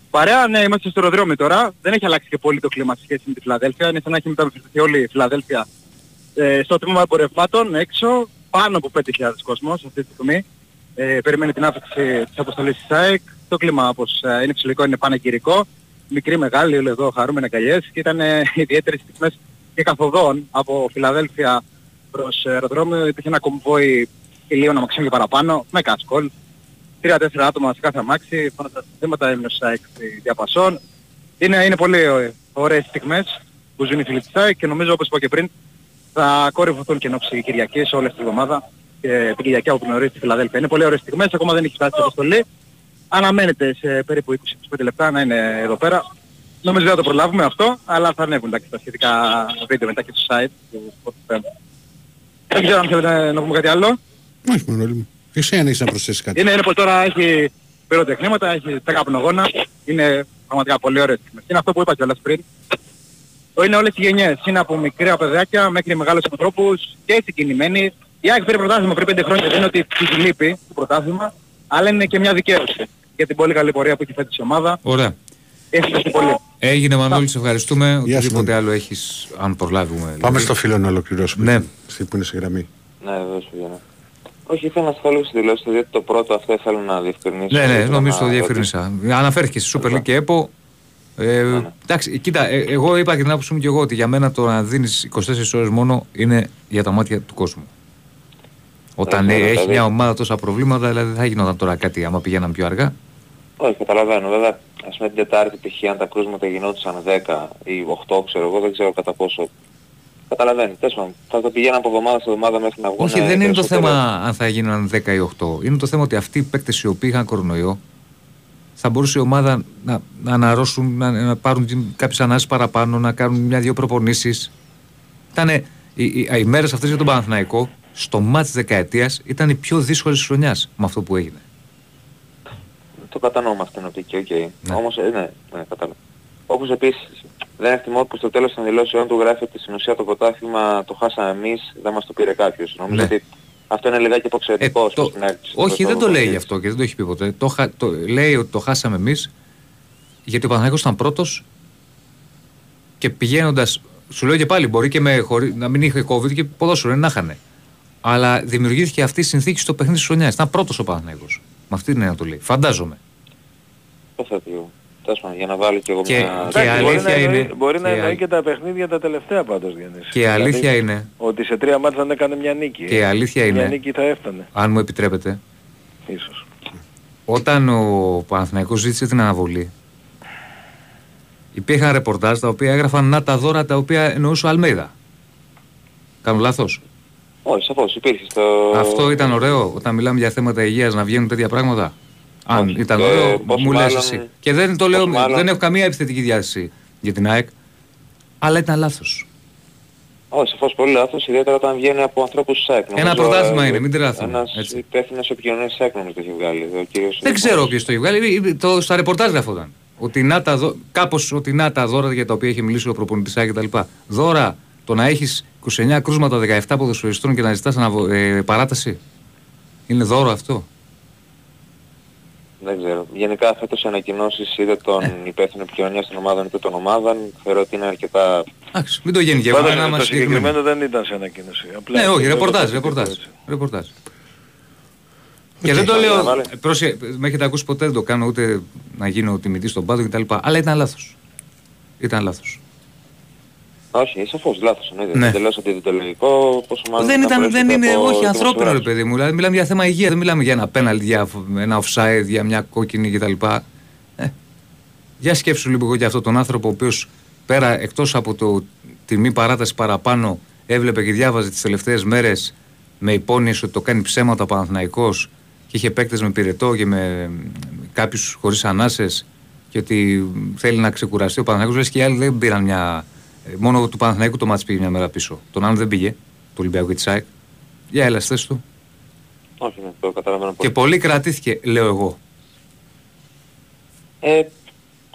Παρέα, ναι, είμαστε στο αεροδρόμιο τώρα. Δεν έχει αλλάξει και πολύ το κλίμα σε σχέση με τη Φιλαδέλφια. Είναι σαν να έχει μεταφερθεί όλη η Φιλαδέλφια ε, στο τμήμα εμπορευμάτων έξω. Πάνω από 5.000 κόσμος αυτή τη στιγμή. Ε, περιμένει την άφηξη της αποστολής της ΑΕΚ. Το κλίμα όπως ε, είναι φυσιολογικό είναι πανεγυρικό. Μικρή, μεγάλη, όλοι εδώ χαρούμενοι αγκαλιές. Και ήταν ε, (laughs) ιδιαίτερες στιγμές και καθοδόν από Φιλαδέλφια προς ε, αεροδρόμιο. Υπήρχε ένα κομβόι ηλίων αμαξιών και παραπάνω με κασκόλ τρία-τέσσερα άτομα σε κάθε αμάξι, φώναζαν θέματα, έμεινε στα έξι διαπασών. Είναι, είναι πολύ ε, ωραίες στιγμές που ζουν οι φίλοι της ΑΕΚ και νομίζω όπως είπα και πριν θα κορυφωθούν και ενόψει Κυριακής όλη αυτή τη εβδομάδα και την Κυριακή από νωρίς στη Φιλαδέλφια. Είναι πολύ ωραίες στιγμές, ακόμα δεν έχει φτάσει η αποστολή. Αναμένεται σε περίπου 20-25 λεπτά να είναι εδώ πέρα. Νομίζω δεν θα το προλάβουμε αυτό, αλλά θα ανέβουν εντάξει, τα σχετικά βίντεο μετά και στο site του Sport FM. Δεν ξέρω αν θέλετε να πούμε κάτι άλλο. Όχι Μανώλη μου. Εσύ αν έχεις να προσθέσεις κάτι. Είναι, είναι πως τώρα έχει πυροτεχνήματα, έχει τα καπνογόνα, είναι πραγματικά πολύ ωραίες στιγμές. Είναι αυτό που είπα κιόλας πριν. Είναι όλες οι γενιές. Είναι από μικρά παιδάκια μέχρι μεγάλους ανθρώπους και συγκινημένοι. Η ΑΕΚ πήρε πρωτάθλημα πριν 5 χρόνια, δεν είναι ότι της λείπει το πρωτάθλημα, αλλά είναι και μια δικαίωση για την πολύ καλή πορεία που έχει φέτος η ομάδα. Ωραία. Έχει πολύ. Έγινε Μανώλη, σε ευχαριστούμε. Οτιδήποτε άλλο έχεις, αν προλάβουμε. Πάμε δηλαδή. στο φίλο να ολοκληρώσουμε. Ναι. Εσύ που είναι σε γραμμή. Ναι, βεβαίως πηγαίνω. Όχι, ήθελα να σχολήσω στη δηλώση, διότι το πρώτο αυτό θέλω να διευκρινίσω. Ναι, ναι, Ήθελα νομίζω να το διευκρίνησα. Αναφέρθηκε στη Super League και ΕΠΟ. Ε, εντάξει, κοίτα, ε, εγώ είπα και την άποψή μου και εγώ ότι για μένα το να δίνεις 24 ώρες μόνο είναι για τα μάτια του κόσμου. Όταν Ναι, ε, ναι, έχει δηλαδή. μια ομάδα τόσα προβλήματα, δηλαδή δεν θα γινόταν τώρα κάτι άμα πηγαίναν πιο αργά. Όχι, καταλαβαίνω. Βέβαια, ας πούμε την Τετάρτη π.χ. αν τα κρούσματα γινόντουσαν 10 ή 8, ξέρω εγώ, δεν ξέρω κατά πόσο. Καταλαβαίνω. Τέλος πάντων, θα το πηγαίνω από εβδομάδα σε εβδομάδα μέχρι να βγουν. Όχι, δεν είναι το περισσότερο. θέμα αν θα γίνουν 10 ή 8. Είναι το θέμα ότι αυτοί οι παίκτες οι οποίοι είχαν κορονοϊό θα μπορούσε η ομάδα να, να αναρρώσουν, να, να πάρουν κάποιες ανάσεις παραπάνω, να κάνουν μια-δυο προπονήσεις. Ήταν οι, οι, οι μέρες αυτές για τον Παναθηναϊκό στο ματς της δεκαετίας ήταν οι πιο δύσκολες της χρονιάς με αυτό που έγινε. Το κατανοώ με αυτήν την οπτική, οκ. Όμως, ε, ναι, ναι, κατάλαβα. Όπως επίσης, δεν εκτιμώ που στο τέλος των δηλώσεων του γράφει ότι στην ουσία το πρωτάθλημα το χάσαμε εμείς, δεν μας το πήρε κάποιος. Νομίζω Ναι. ότι αυτό είναι λιγάκι υποξενικό το- στην άκρη. Όχι, δεν το λέει γι' αυτό και δεν το έχει πει ποτέ. Το, χα- το, λέει ότι το χάσαμε εμείς γιατί ο Παναθηναϊκός ήταν πρώτος και πηγαίνοντας. Σου λέω και πάλι, μπορεί και με, χωρί, να μην είχε COVID και ποδόσφαιρο, να είχανε. Αλλά δημιουργήθηκε αυτή η συνθήκη στο παιχνίδι της χρονιάς. Ήταν πρώτος ο Παναθηναϊκός. Με αυτή την έννοια το λέει. Φαντάζομαι. Το θα πει. Τέλος πάντων, για να βάλω κι εγώ Και- μια... και Εντάξει, μπορεί αλήθεια να εννοεί- είναι- Μπορεί να και εννοεί αλ- και τα παιχνίδια τα τελευταία πάντως Διονύση. Και η αλήθεια είναι- Ότι σε τρία μάτια δεν έκανε μια νίκη. Και η αλήθεια Μια είναι- νίκη θα έφτανε. Αν μου επιτρέπετε, Ίσως. όταν ο Παναθηναϊκός ζήτησε την αναβολή, υπήρχαν ρεπορτάζ τα οποία έγραφαν να τα δώρα τα οποία εννοούσε ο Αλμέιδα. Κάνω λάθος; Όχι, σαφώς υπήρχε στο... Αυτό ήταν ωραίο όταν μιλάμε για θέματα υγείας να βγαίνουν τέτοια πράγματα. Αν Όχι. ήταν Και ωραίο, πόσο μου λες μάλλον- εσύ. Και δεν το λέω, πόσο μάλλον- δεν έχω καμία επιθετική διάθεση για την ΑΕΚ, αλλά ήταν λάθος. Όχι, σαφώς πολύ λάθος, ιδιαίτερα όταν βγαίνει από ανθρώπους της ΑΕΚ. Ένα Νομίζω, πρωτάθλημα ε, είναι, μην τρελαθούμε, Ένας έτσι. υπεύθυνος επικοινωνίας της ΑΕΚ νομίζω το έχει βγάλει. Ο κύριος Δεν ξέρω ποιος το έχει βγάλει. ε, Το, στα ρεπορτάζ γραφόταν. Ότι να τα δω, κάπως ότι να τα δώρα για τα οποία έχει μιλήσει ο προπονητής ΑΕΚ κτλ. Δώρα το να έχεις 29 κρούσματα 17 ποδοσφαιριστών και να ζητάς αναβο- ε, παράταση. Είναι δώρο αυτό; Δεν ξέρω. Γενικά φέτος οι ανακοινώσεις είτε των Ε. υπεύθυνων επικοινωνίας των ομάδων είτε των ομάδων θεωρώ ότι είναι αρκετά... Εντάξει, μην το γενικεύουμε. Πάντως να το είμαστε συγκεκριμένοι. συγκεκριμένο δεν ήταν σε ανακοίνωση. Απλά Ναι, όχι, το- ρεπορτάζ, το- ρεπορτάζ. έτσι. ρεπορτάζ. Και δεν το Βάλε, λέω. βάλε. Πρόσεχε, με έχετε ακούσει ποτέ, δεν το κάνω ούτε να γίνω τιμητής στον πάτο κτλ. Αλλά ήταν λάθος. Ήταν λάθος. Όχι, σαφώς λάθος εννοείται. Ναι. Ναι. Τελώς αντιδητολογικό, πόσο μάλλον... δεν να ήταν, δεν προέρχεται είναι, από όχι ανθρώπινο ρε δημοσιογράφους. παιδί μου. Δηλαδή, μιλάμε για θέμα υγείας, δεν μιλάμε για ένα πέναλ, για ένα offside, για μια κόκκινη κτλ. Ε, για σκέψου λίγο για αυτόν τον άνθρωπο ο οποίος πέρα εκτός από το, τη μη παράταση παραπάνω έβλεπε και διάβαζε τις τελευταίες μέρες με υπόνοιες ότι το κάνει ψέματα ο Παναθηναϊκός και είχε παίκτες με πυρετό και με κάποιους χωρίς ανάσες και ότι θέλει να ξεκουραστεί ο Παναθηναϊκός λες και οι άλλοι δεν πήραν μια... ε, Μόνο του Παναθηναϊκού το μάτς πήγε μια μέρα πίσω. Τον άλλο δεν πήγε, του Ολυμπιακού και της ΑΕΚ. Για έλα, στες του. Όχι, ναι, το καταλαβαίνω Και πολύ. πολύ κρατήθηκε, λέω εγώ. Ε,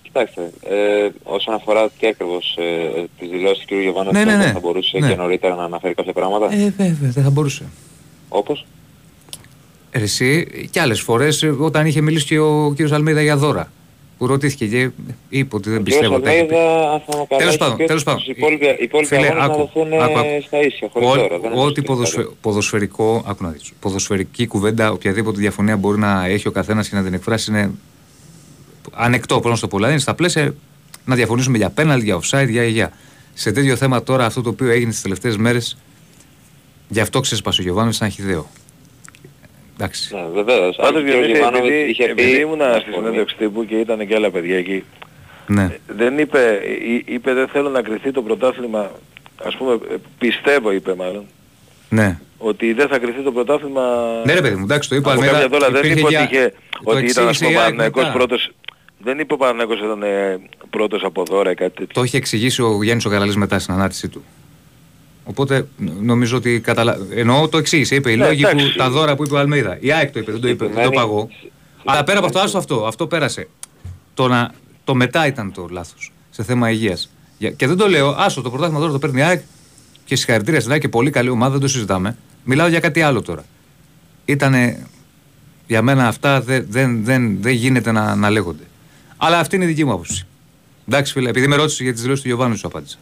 κοιτάξτε, ε, όσον αφορά και ακριβώς ε, τις δηλώσεις του κ. Γιωβάνου Ναι, ναι, ναι. θα μπορούσε Ναι. και νωρίτερα να αναφέρει κάποια πράγματα; Ε, βέβαια, δεν θα μπορούσε. Όπως; Ε, Εσύ και άλλες φορές όταν είχε μιλήσει και ο κ. Αλμίδα για δώρα. Που ρωτήθηκε και είπε ότι δεν πιστεύω. Ο ότι τα έχει πει. Αλμέιδα, αν θυμάμαι καλά, Τέλος έχει πάντων, πει ότι τέλος πάντων. τους υπόλοιποι- Οι υπόλοιποι Φίλε, αγώνες να άκου, δοθούν άκου, ε, άκου. στα ίσια, χωρίς Ό- δώρα. Δεν Ό,τι νομίζω ότι ποδοσφαι- ποδοσφαιρικό, άκου να δεις, ποδοσφαιρική κουβέντα, οποιαδήποτε διαφωνία μπορεί να έχει ο καθένας και να την εκφράσει είναι ανεκτό. Πώ να το πω, δηλαδή είναι στα πλαίσια να διαφωνήσουμε για πέναλ, για offside, για για. Σε τέτοιο θέμα τώρα, αυτό το οποίο έγινε τις τελευταίες μέρες, γι' αυτό ξέσπασε ο Γιωβάνο, ήταν χιδαίο. Εντάξει. Ναι, βεβαίως. Πάντως Αν και ο επειδή, Γιωβάνοβιτς επειδή, είχε πει- επειδή ήμουνα στη Αφορμή. συνέντευξη τύπου και ήταν και άλλα παιδιά εκεί, Ναι. δεν είπε, εί- είπε δεν θέλω να κριθεί το πρωτάθλημα, ας πούμε, ε, πιστεύω είπε μάλλον, Ναι. ότι δεν θα κριθεί το πρωτάθλημα... Ναι, ρε παιδί μου, εντάξει, το είπε ο από Αλμέιδα, κάποια τώρα. Δεν υπήρχε είπε ότι, για- είχε, το ότι ήταν ας εξήγησε πούμε, η ο ΑΕΚ Παναθηναϊκός μετά. πρώτος, δεν είπε ο Παναθηναϊκός ήταν ε, πρώτος από δώρα ή κάτι τέτοιο. Το είχε εξηγήσει ο Γιάννης ο Καραλής μετά στην ανάρτησή του. Οπότε νο- νομίζω ότι καταλα... Εννοώ το εξήγησε. Είπε οι Ναι, λόγοι που, εντάξει. τα δώρα που είπε ο Αλμέιδα. Η ΑΕΚ το είπε, δεν το είπε, δεν το Επιμένει- παγώ. Αλλά πέρα από αυτό, άστο αυτό. Αυτό πέρασε. Το, να, το μετά ήταν το λάθος σε θέμα υγείας. Και δεν το λέω, άστο το πρωτάθλημα τώρα το παίρνει η ΑΕΚ και συγχαρητήρια στην ΑΕΚ και πολύ καλή ομάδα, δεν το συζητάμε. Μιλάω για κάτι άλλο τώρα. Ήτανε για μένα αυτά δεν, δεν, δεν, δεν γίνεται να, να λέγονται. Αλλά αυτή είναι η δική μου άποψη. Εντάξει, φίλε, επειδή με ρώτησες για τις δηλώσεις του Γιωβάνου, σου απάντησα.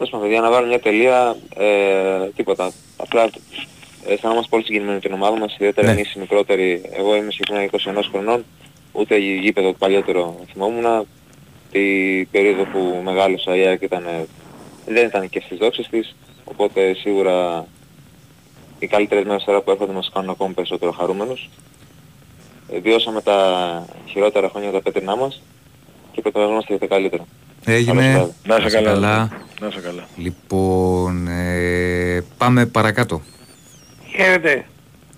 Τέλος πάντων, παιδιά, να βάλω μια τελεία, ε, τίποτα. Απλά ε, αισθανόμαστε πολύ συγκινημένοι με την ομάδα μας, ιδιαίτερα Ναι. εμείς οι μικρότεροι. Εγώ είμαι συγκεκριμένα 21 χρονών, ούτε γήπεδο παλιότερο θυμόμουν. Την περίοδο που μεγάλωσα η ΑΕΚ ήταν, ε, δεν ήταν και στις δόξες της, οπότε σίγουρα οι καλύτερες μέρες τώρα που έρχονται μας κάνουν ακόμη περισσότερο χαρούμενους. Ε, βιώσαμε τα χειρότερα χρόνια τα πέτρινά μας και προταγωνόμαστε για τα καλύτερα. Έγινε. Καλώς Να είσαι καλά. καλά. Να είσαι καλά. Λοιπόν, ε, πάμε παρακάτω. Χαίρετε.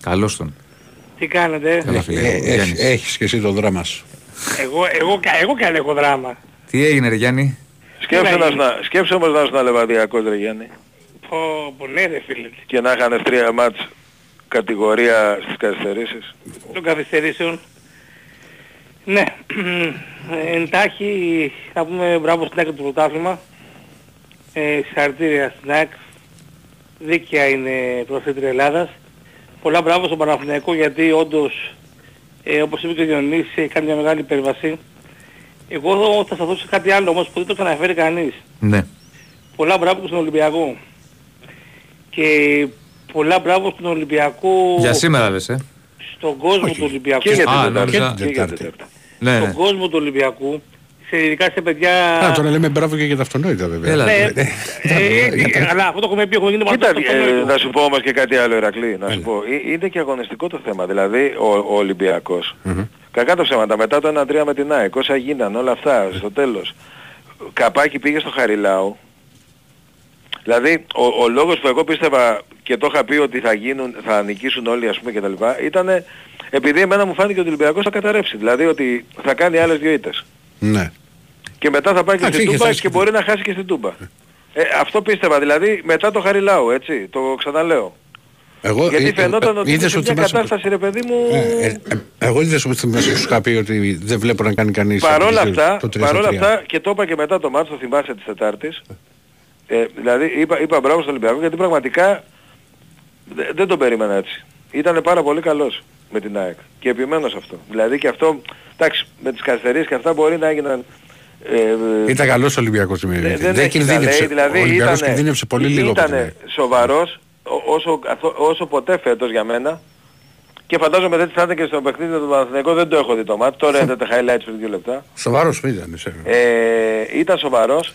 Καλώς τον. Τι κάνετε; Καλά, φίλε. Ε, Ο Γιάννης. έχεις, έχεις και εσύ το δράμα σου. Εγώ, εγώ, κα- εγώ καλά έχω δράμα. Τι έγινε, ρε Γιάννη; Σκέψε, Τι να, να να, σκέψε όμως να είσαι λεβαδιακός ρε Γιάννη Πω, πω, ναι ρε φίλε. και να είχαν τρία μάτς κατηγορία στις καθυστερήσεις. Των καθυστερήσεων. Ναι. Ε, Εντάχει θα πούμε μπράβο στην ΑΕΚ του πρωτάθλημα. Ε, συγχαρητήρια στην ΑΕΚ. Δίκαια είναι προθέτρια Ελλάδας. Πολλά μπράβο στον Παναθηναϊκό γιατί όντως ε, όπως είπε και ο Διονύσης έχει κάνει μια μεγάλη υπέρβαση. Εγώ εδώ θα σταθώ σε κάτι άλλο όμως που δεν το ξαναφέρει κανείς. Ναι. Πολλά μπράβο και στον Ολυμπιακό. Και πολλά μπράβο στον Ολυμπιακό Για σήμερα λες, ε. Στον κόσμο του Ολυμπιακού. Και για την Α, Τετάρτη. νόμιζα- Και για την Τετάρτη. Ναι, Στον ναι. κόσμο του Ολυμπιακού. Σε, ειδικά σε παιδιά... Α, τώρα λέμε μπράβο και για τα αυτονόητα βέβαια. Έλα, Ναι, ε, ε, ε, αλλά αυτό το έχουμε πει, έχουμε γίνει Κοίτα, μαζί στο ε, αυτονόητο. να σου πω όμως και κάτι άλλο Ερακλή, να σου πω. Ε, Είναι και αγωνιστικό το θέμα, δηλαδή ο, ο Ολυμπιακός. Κακά το ψέματα, μετά το 1-3 με την ΑΕΚ, όσα γίνανε, όλα αυτά, στο τέλος. Καπάκι πήγε στο Χαριλάου. Δηλαδή, ο, ο λόγος που εγώ πίστευα και το είχα πει ότι θα, γίνουν, θα νικήσουν όλοι ας πούμε κτλ. ήταν επειδή εμένα μου φάνηκε ότι ο Ολυμπιακός θα καταρρεύσει. Δηλαδή ότι θα κάνει άλλες δύο ήττες. Ναι. Και μετά θα πάει και Εντάξει, στην είχε Τούμπα χάσει και και μπορεί να χάσει και στην Τούμπα. Ε, αυτό πίστευα, δηλαδή μετά το Χαριλάου, έτσι, το ξαναλέω. Εγώ, Γιατί ε, φαινόταν ε, ότι είδες σε ότι μια θυμάσαι- κατάσταση ρε παιδί μου... Ε, ε, ε, εγώ είδες ότι θυμάσαι σου είχα πει ότι δεν βλέπω να κάνει κανείς Παρόλα από τις δύο- αυτά, το 3 στα παρόλα 3. αυτά και το είπα και μετά το μάτσο, το θυμάσαι της Τετάρτης. Ε, δηλαδή είπα, είπα μπράβο στον Ολυμπιακό γιατί πραγματικά δε- δεν τον περίμενα έτσι. Ήταν πάρα πολύ καλός με την ΑΕΚ και επιμένω σε αυτό. Δηλαδή και αυτό, εντάξει, με τις καθυστερήσεις και αυτά μπορεί να έγιναν... Ε, Ήταν καλός ο Ολυμπιακός Δημήτρη. δεν, Δεν έχει να κινδύνευσε. λέει, δηλαδή ο Ολυμπιακός ήτανε- κινδύνευσε πολύ λίγο. από την Ήταν ΑΕΚ. σοβαρός ό- όσο, καθο- όσο ποτέ φέτος για μένα και φαντάζομαι δεν θα ήταν και στο παιχνίδι με τον Παναθηναϊκό, δεν το έχω δει το μάτι, τώρα είδατε highlights πριν δύο λεπτά. Σοβαρός μη ήταν. σε- Ε, ήταν σοβαρός,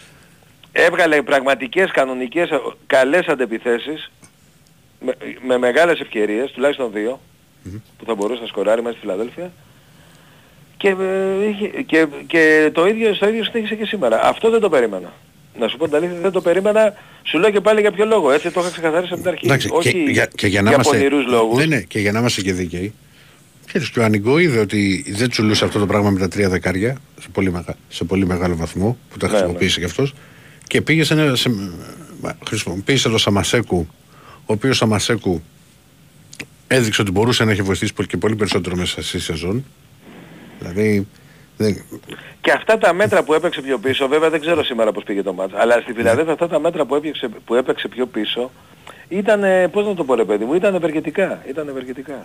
έβγαλε πραγματικές κανονικές ε, καλές αντεπιθέσεις με, με μεγάλες ευκαιρίες, τουλάχιστον δύο, που θα μπορούσε να σκοράρει μέσα στη Φιλαδέλφια και, ε, είχε- και, και το ίδιο, στο ίδιο συνέχισε και σήμερα. Αυτό δεν το περίμενα. Να σου πω την αλήθεια, δεν το περίμενα. Σου λέω και πάλι για ποιο λόγο. Έτσι το είχα ξεκαθαρίσει από την αρχή. Εντάξει, Όχι και, για, και για να για είμαστε, πονηρούς λόγους. Ναι, ναι, και για να είμαστε και δίκαιοι, Ξέρεις και ο Ανιγκό είδε ότι δεν τσουλούσε αυτό το πράγμα με τα τρία δεκάρια σε πολύ, μεγα, σε πολύ μεγάλο βαθμό που τα Ναι, χρησιμοποίησε κι αυτός και πήγε σε, ένα- σε, μα, χρησιμοποίησε το Σαμασέκου ο οποίος Σαμασέκου έδειξε ότι μπορούσε να έχει βοηθήσει πολύ και πολύ περισσότερο μέσα στη σεζόν. Δηλαδή δεν, Και αυτά τα μέτρα που έπαιξε πιο πίσω, βέβαια δεν ξέρω σήμερα πώς πήγε το μάτς, αλλά στη Φιλαδέλφια αυτά τα μέτρα που έπαιξε, που έπαιξε πιο πίσω ήταν, ε, πώς να το πω ρε παιδί μου, ήταν ευεργετικά, ήταν ευεργετικά.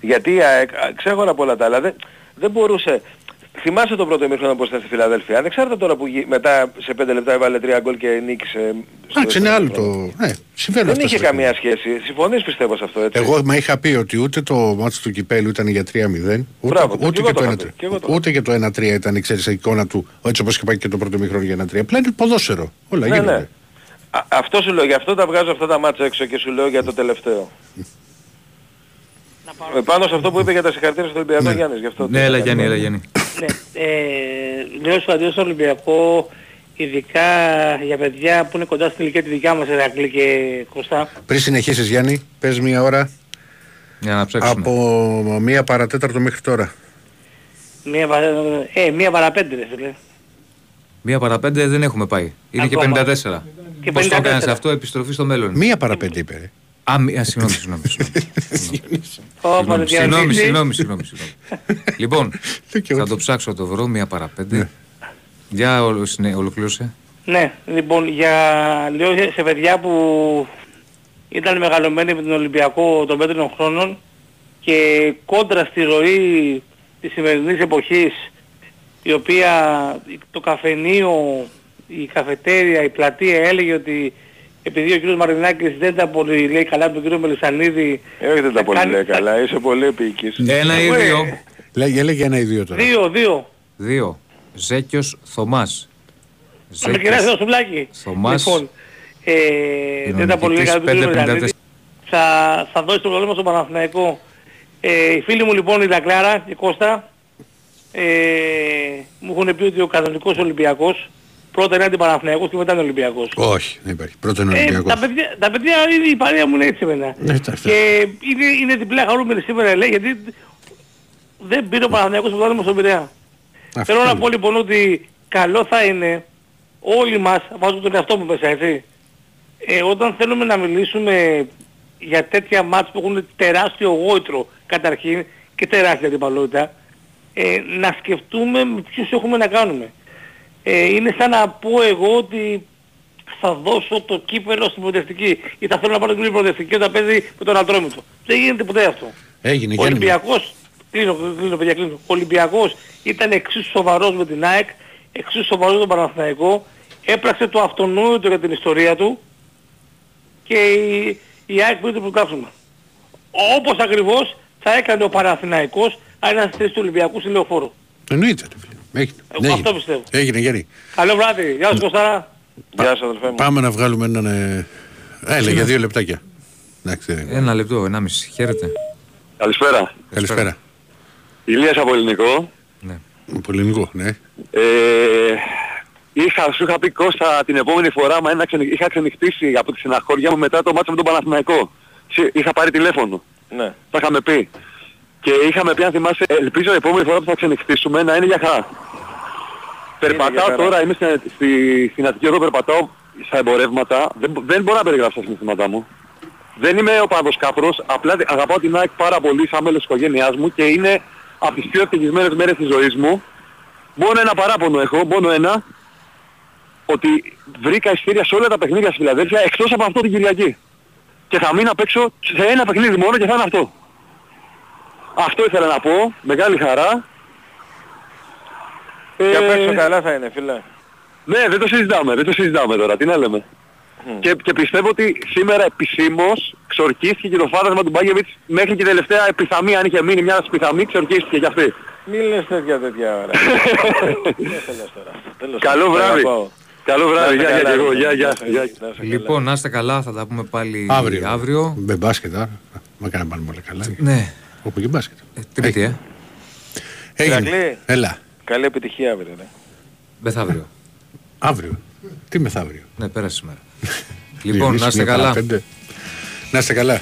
Γιατί η ΑΕΚ, α, ξέχωρα από όλα τα άλλα, δεν, δεν μπορούσε, θυμάσαι το πρώτο ημίχρονο πώς ήταν στη Φιλαδέλφια, ανεξάρτητα τώρα που γι- μετά σε 5 λεπτά έβαλε 3 γκολ και νίκησε. στο εντάξει είναι δεύτερο άλλο ημίχρονο. το ναι, συμβαίνουν Δεν αυτά είχε στα καμία σχέση. Συμφωνείς πιστεύω σε αυτό έτσι; Εγώ μα είχα πει ότι ούτε το μάτι του κυπέλου ήταν για 3-0, ούτε, Μπράβο, και ούτε, εγώ και το το είχα 1-3. πει, και εγώ το ούτε και το 1-3 ήταν ξέρεις, η εικόνα του, έτσι όπως είχε πάει και το πρώτο μικρό για 1-3. Απλά είναι ποδόσφαιρο. Όλα Ναι, γίνονται. ναι. Α, αυτό σου λέω, γι' αυτό τα βγάζω αυτά τα μάτσα έξω και σου λέω για το τελευταίο. (laughs) Ε, πάνω σε αυτό που είπε για τα συγχαρητήρια στον Ολυμπιακό Γιάννης, γι' αυτό. Ναι, έλα Γιάννη, έλα Γιάννη. Ναι, ε, λέω σου αντίο στο Ολυμπιακό, ειδικά για παιδιά που είναι κοντά στην ηλικία τη δικιά μας, Ερακλή και Κωστά. Πριν συνεχίσεις Γιάννη, πες μία ώρα Για να ψάξουμε. από μία παρατέταρτο μέχρι τώρα. Μία, παρα- ε, μία παραπέντε ρε φίλε. Μία παρά πέντε δεν έχουμε πάει. Είναι και Ακόμα. 54. Και Πώς το 54. έκανες αυτό, επιστροφή στο μέλλον. Μία παραπέντε είπε. Ρε. Α, μη- α, συγγνώμη, συγγνώμη. Ω, Συγγνώμη, παραδιαφύση. συγγνώμη, συγγνώμη, συγγνώμη, συγγνώμη. Λοιπόν, θα το ψάξω να το βρω, μία παρά πέντε. Για όλο- συνε- ολοκλήρωσε. Ναι, λοιπόν, για, λέω σε παιδιά που ήταν μεγαλωμένοι με τον Ολυμπιακό των πέτρινων χρόνων και κόντρα στη ροή της σημερινής εποχής η οποία το καφενείο, η καφετέρια, η πλατεία έλεγε ότι επειδή ο κύριος Μαρινάκης δεν τα πολύ λέει καλά με τον κύριο Μελισανίδη Ε, όχι δεν τα θα πολύ κάνει- λέει καλά, είσαι πολύ επίκης. Ένα ή Ε, δύο. Λέγε, έλεγε ένα ή δύο τώρα. Δύο, δύο. Δύο. Ζέκιος Θωμάς. Θα με κεράσει το σουβλάκι. Θωμάς. Λοιπόν, ε, δεν τα πολύ λέει καλά με τον κύριο Μελισανίδη. θα, θα δώσει το πρόβλημα στον Παναθηναϊκό. Ε, οι φίλοι μου λοιπόν η Δακλάρα και η Κώστα ε, μου έχουν πει ότι ο κανονικός Ολυμπιακός πρώτα είναι αντιπαναθηναϊκός και μετά είναι Ολυμπιακός. Όχι, δεν υπάρχει. Πρώτο είναι Ε, Ολυμπιακός. τα, παιδιά, τα παιδιά είναι η παρέα μου είναι έτσι εμένα. Ναι, εντάξει. Και είναι, είναι διπλά χαρούμενοι σήμερα λέει γιατί δεν πήρε ο Παναθηναϊκός το πρόβλημα στον Πειραιά. Αυτό Θέλω να είναι. πω λοιπόν ότι καλό θα είναι όλοι μας, βάζω τον εαυτό μου μέσα έτσι, ε, όταν θέλουμε να μιλήσουμε για τέτοια μάτς που έχουν τεράστιο γόητρο καταρχήν και τεράστια αντιπαλότητα, ε, να σκεφτούμε με ποιους έχουμε να κάνουμε. Ε, είναι σαν να πω εγώ ότι θα δώσω το κύπελο στην προοδευτική ή θα θέλω να πάρω την προοδευτική όταν παίζει με τον Ατρόμητο. Δεν γίνεται ποτέ αυτό. Έγινε, Ο Γιάννη. Ολυμπιακός, κλείνω, κλείνω παιδιά, κλείνω. Ο Ολυμπιακός ήταν εξίσου σοβαρός με την ΑΕΚ, εξίσου σοβαρός με τον Παναθηναϊκό, έπραξε το αυτονόητο για την ιστορία του και η, η ΑΕΚ πήρε το πρωτάθλημα. Όπως ακριβώς θα έκανε ο Παναθηναϊκός αν ήταν στη θέση του Ολυμπιακού στη Λεωφόρο. Εννοείται. ρε φίλε. Έγινε. Εγώ Ναι, αυτό έγινε. πιστεύω. Έγινε, Γιάννη. Καλό βράδυ. Γεια σου Κωστάρα. Γεια σου αδελφέ μου. Πάμε να βγάλουμε έναν... ε, Έλα, για δύο λεπτάκια. Εντάξει, δεν- Ένα λεπτό, ενάμιση. Χαίρετε. Καλησπέρα. Καλησπέρα. Ηλίας από ελληνικό. Από ελληνικό, ναι. Ε, είχα, σου είχα πει Κώστα την επόμενη φορά, μα ένα ξενι- είχα ξενυχτήσει από τη συναχώρια μου μετά το μάτσο με τον Παναθηναϊκό. Συ- Είχα πάρει τηλέφωνο. Ναι. Τα είχαμε πει. Και είχαμε πει αν θυμάσαι, ελπίζω η επόμενη φορά που θα ξενυχτήσουμε να είναι για χαρά. Περπατάω χαρά. τώρα, είμαι στην, στη, στην Αττική εδώ, περπατάω στα εμπορεύματα. Δεν, μπο- δεν μπορώ να περιγράψω τα συναισθήματά μου. Δεν είμαι ο παδός κάφρος, απλά δε- αγαπάω την ΑΕΚ πάρα πολύ σαν μέλος της οικογένειάς μου και είναι από τις πιο ευτυχισμένες μέρες της ζωής μου. Μόνο ένα παράπονο έχω, μόνο ένα, ότι βρήκα ειστήρια σε όλα τα παιχνίδια στη Φιλαδέλφια εκτός από αυτό την Κυριακή. Και θα μείνω απ' έξω σε ένα παιχνίδι μόνο και θα είναι αυτό. Αυτό ήθελα να πω, μεγάλη χαρά. Και απ' έξω Ε, καλά θα είναι φίλε. ναι, δεν το συζητάμε, δεν το συζητάμε τώρα, τι να λέμε. Και, και πιστεύω ότι σήμερα επισήμως ξορκίστηκε και το φάντασμα του Μπάγεβιτς μέχρι και η τελευταία επιθαμία, αν είχε μείνει μια επιθαμία, ξορκίστηκε κι αυτή. Μη λες τέτοια τέτοια ώρα. (laughs) Τι λες τώρα. Τέλος Καλό πάντων, βράδυ. αγαπάω. Καλό Να βράδυ, είστε γεια, γεια καλά, και εγώ, ρε, γεια, να γεια, είστε- γεια. να είστε καλά. Λοιπόν, να είστε καλά, θα τα πούμε πάλι Αύριο. αύριο. Με μπάσκετ, α. Μα κάνει πάλι πολύ καλά. Ναι. Όπου και μπάσκετ. Τρίτη, ε. Έγινε. Ηρακλή. Έλα. Καλή επιτυχία αύριο. Ναι. Μεθαύριο. Αύριο. Τι μεθαύριο. Ναι, πέρασε σήμερα. (laughs) λοιπόν, να είστε Μια καλά. παραπέντε. Να είστε καλά.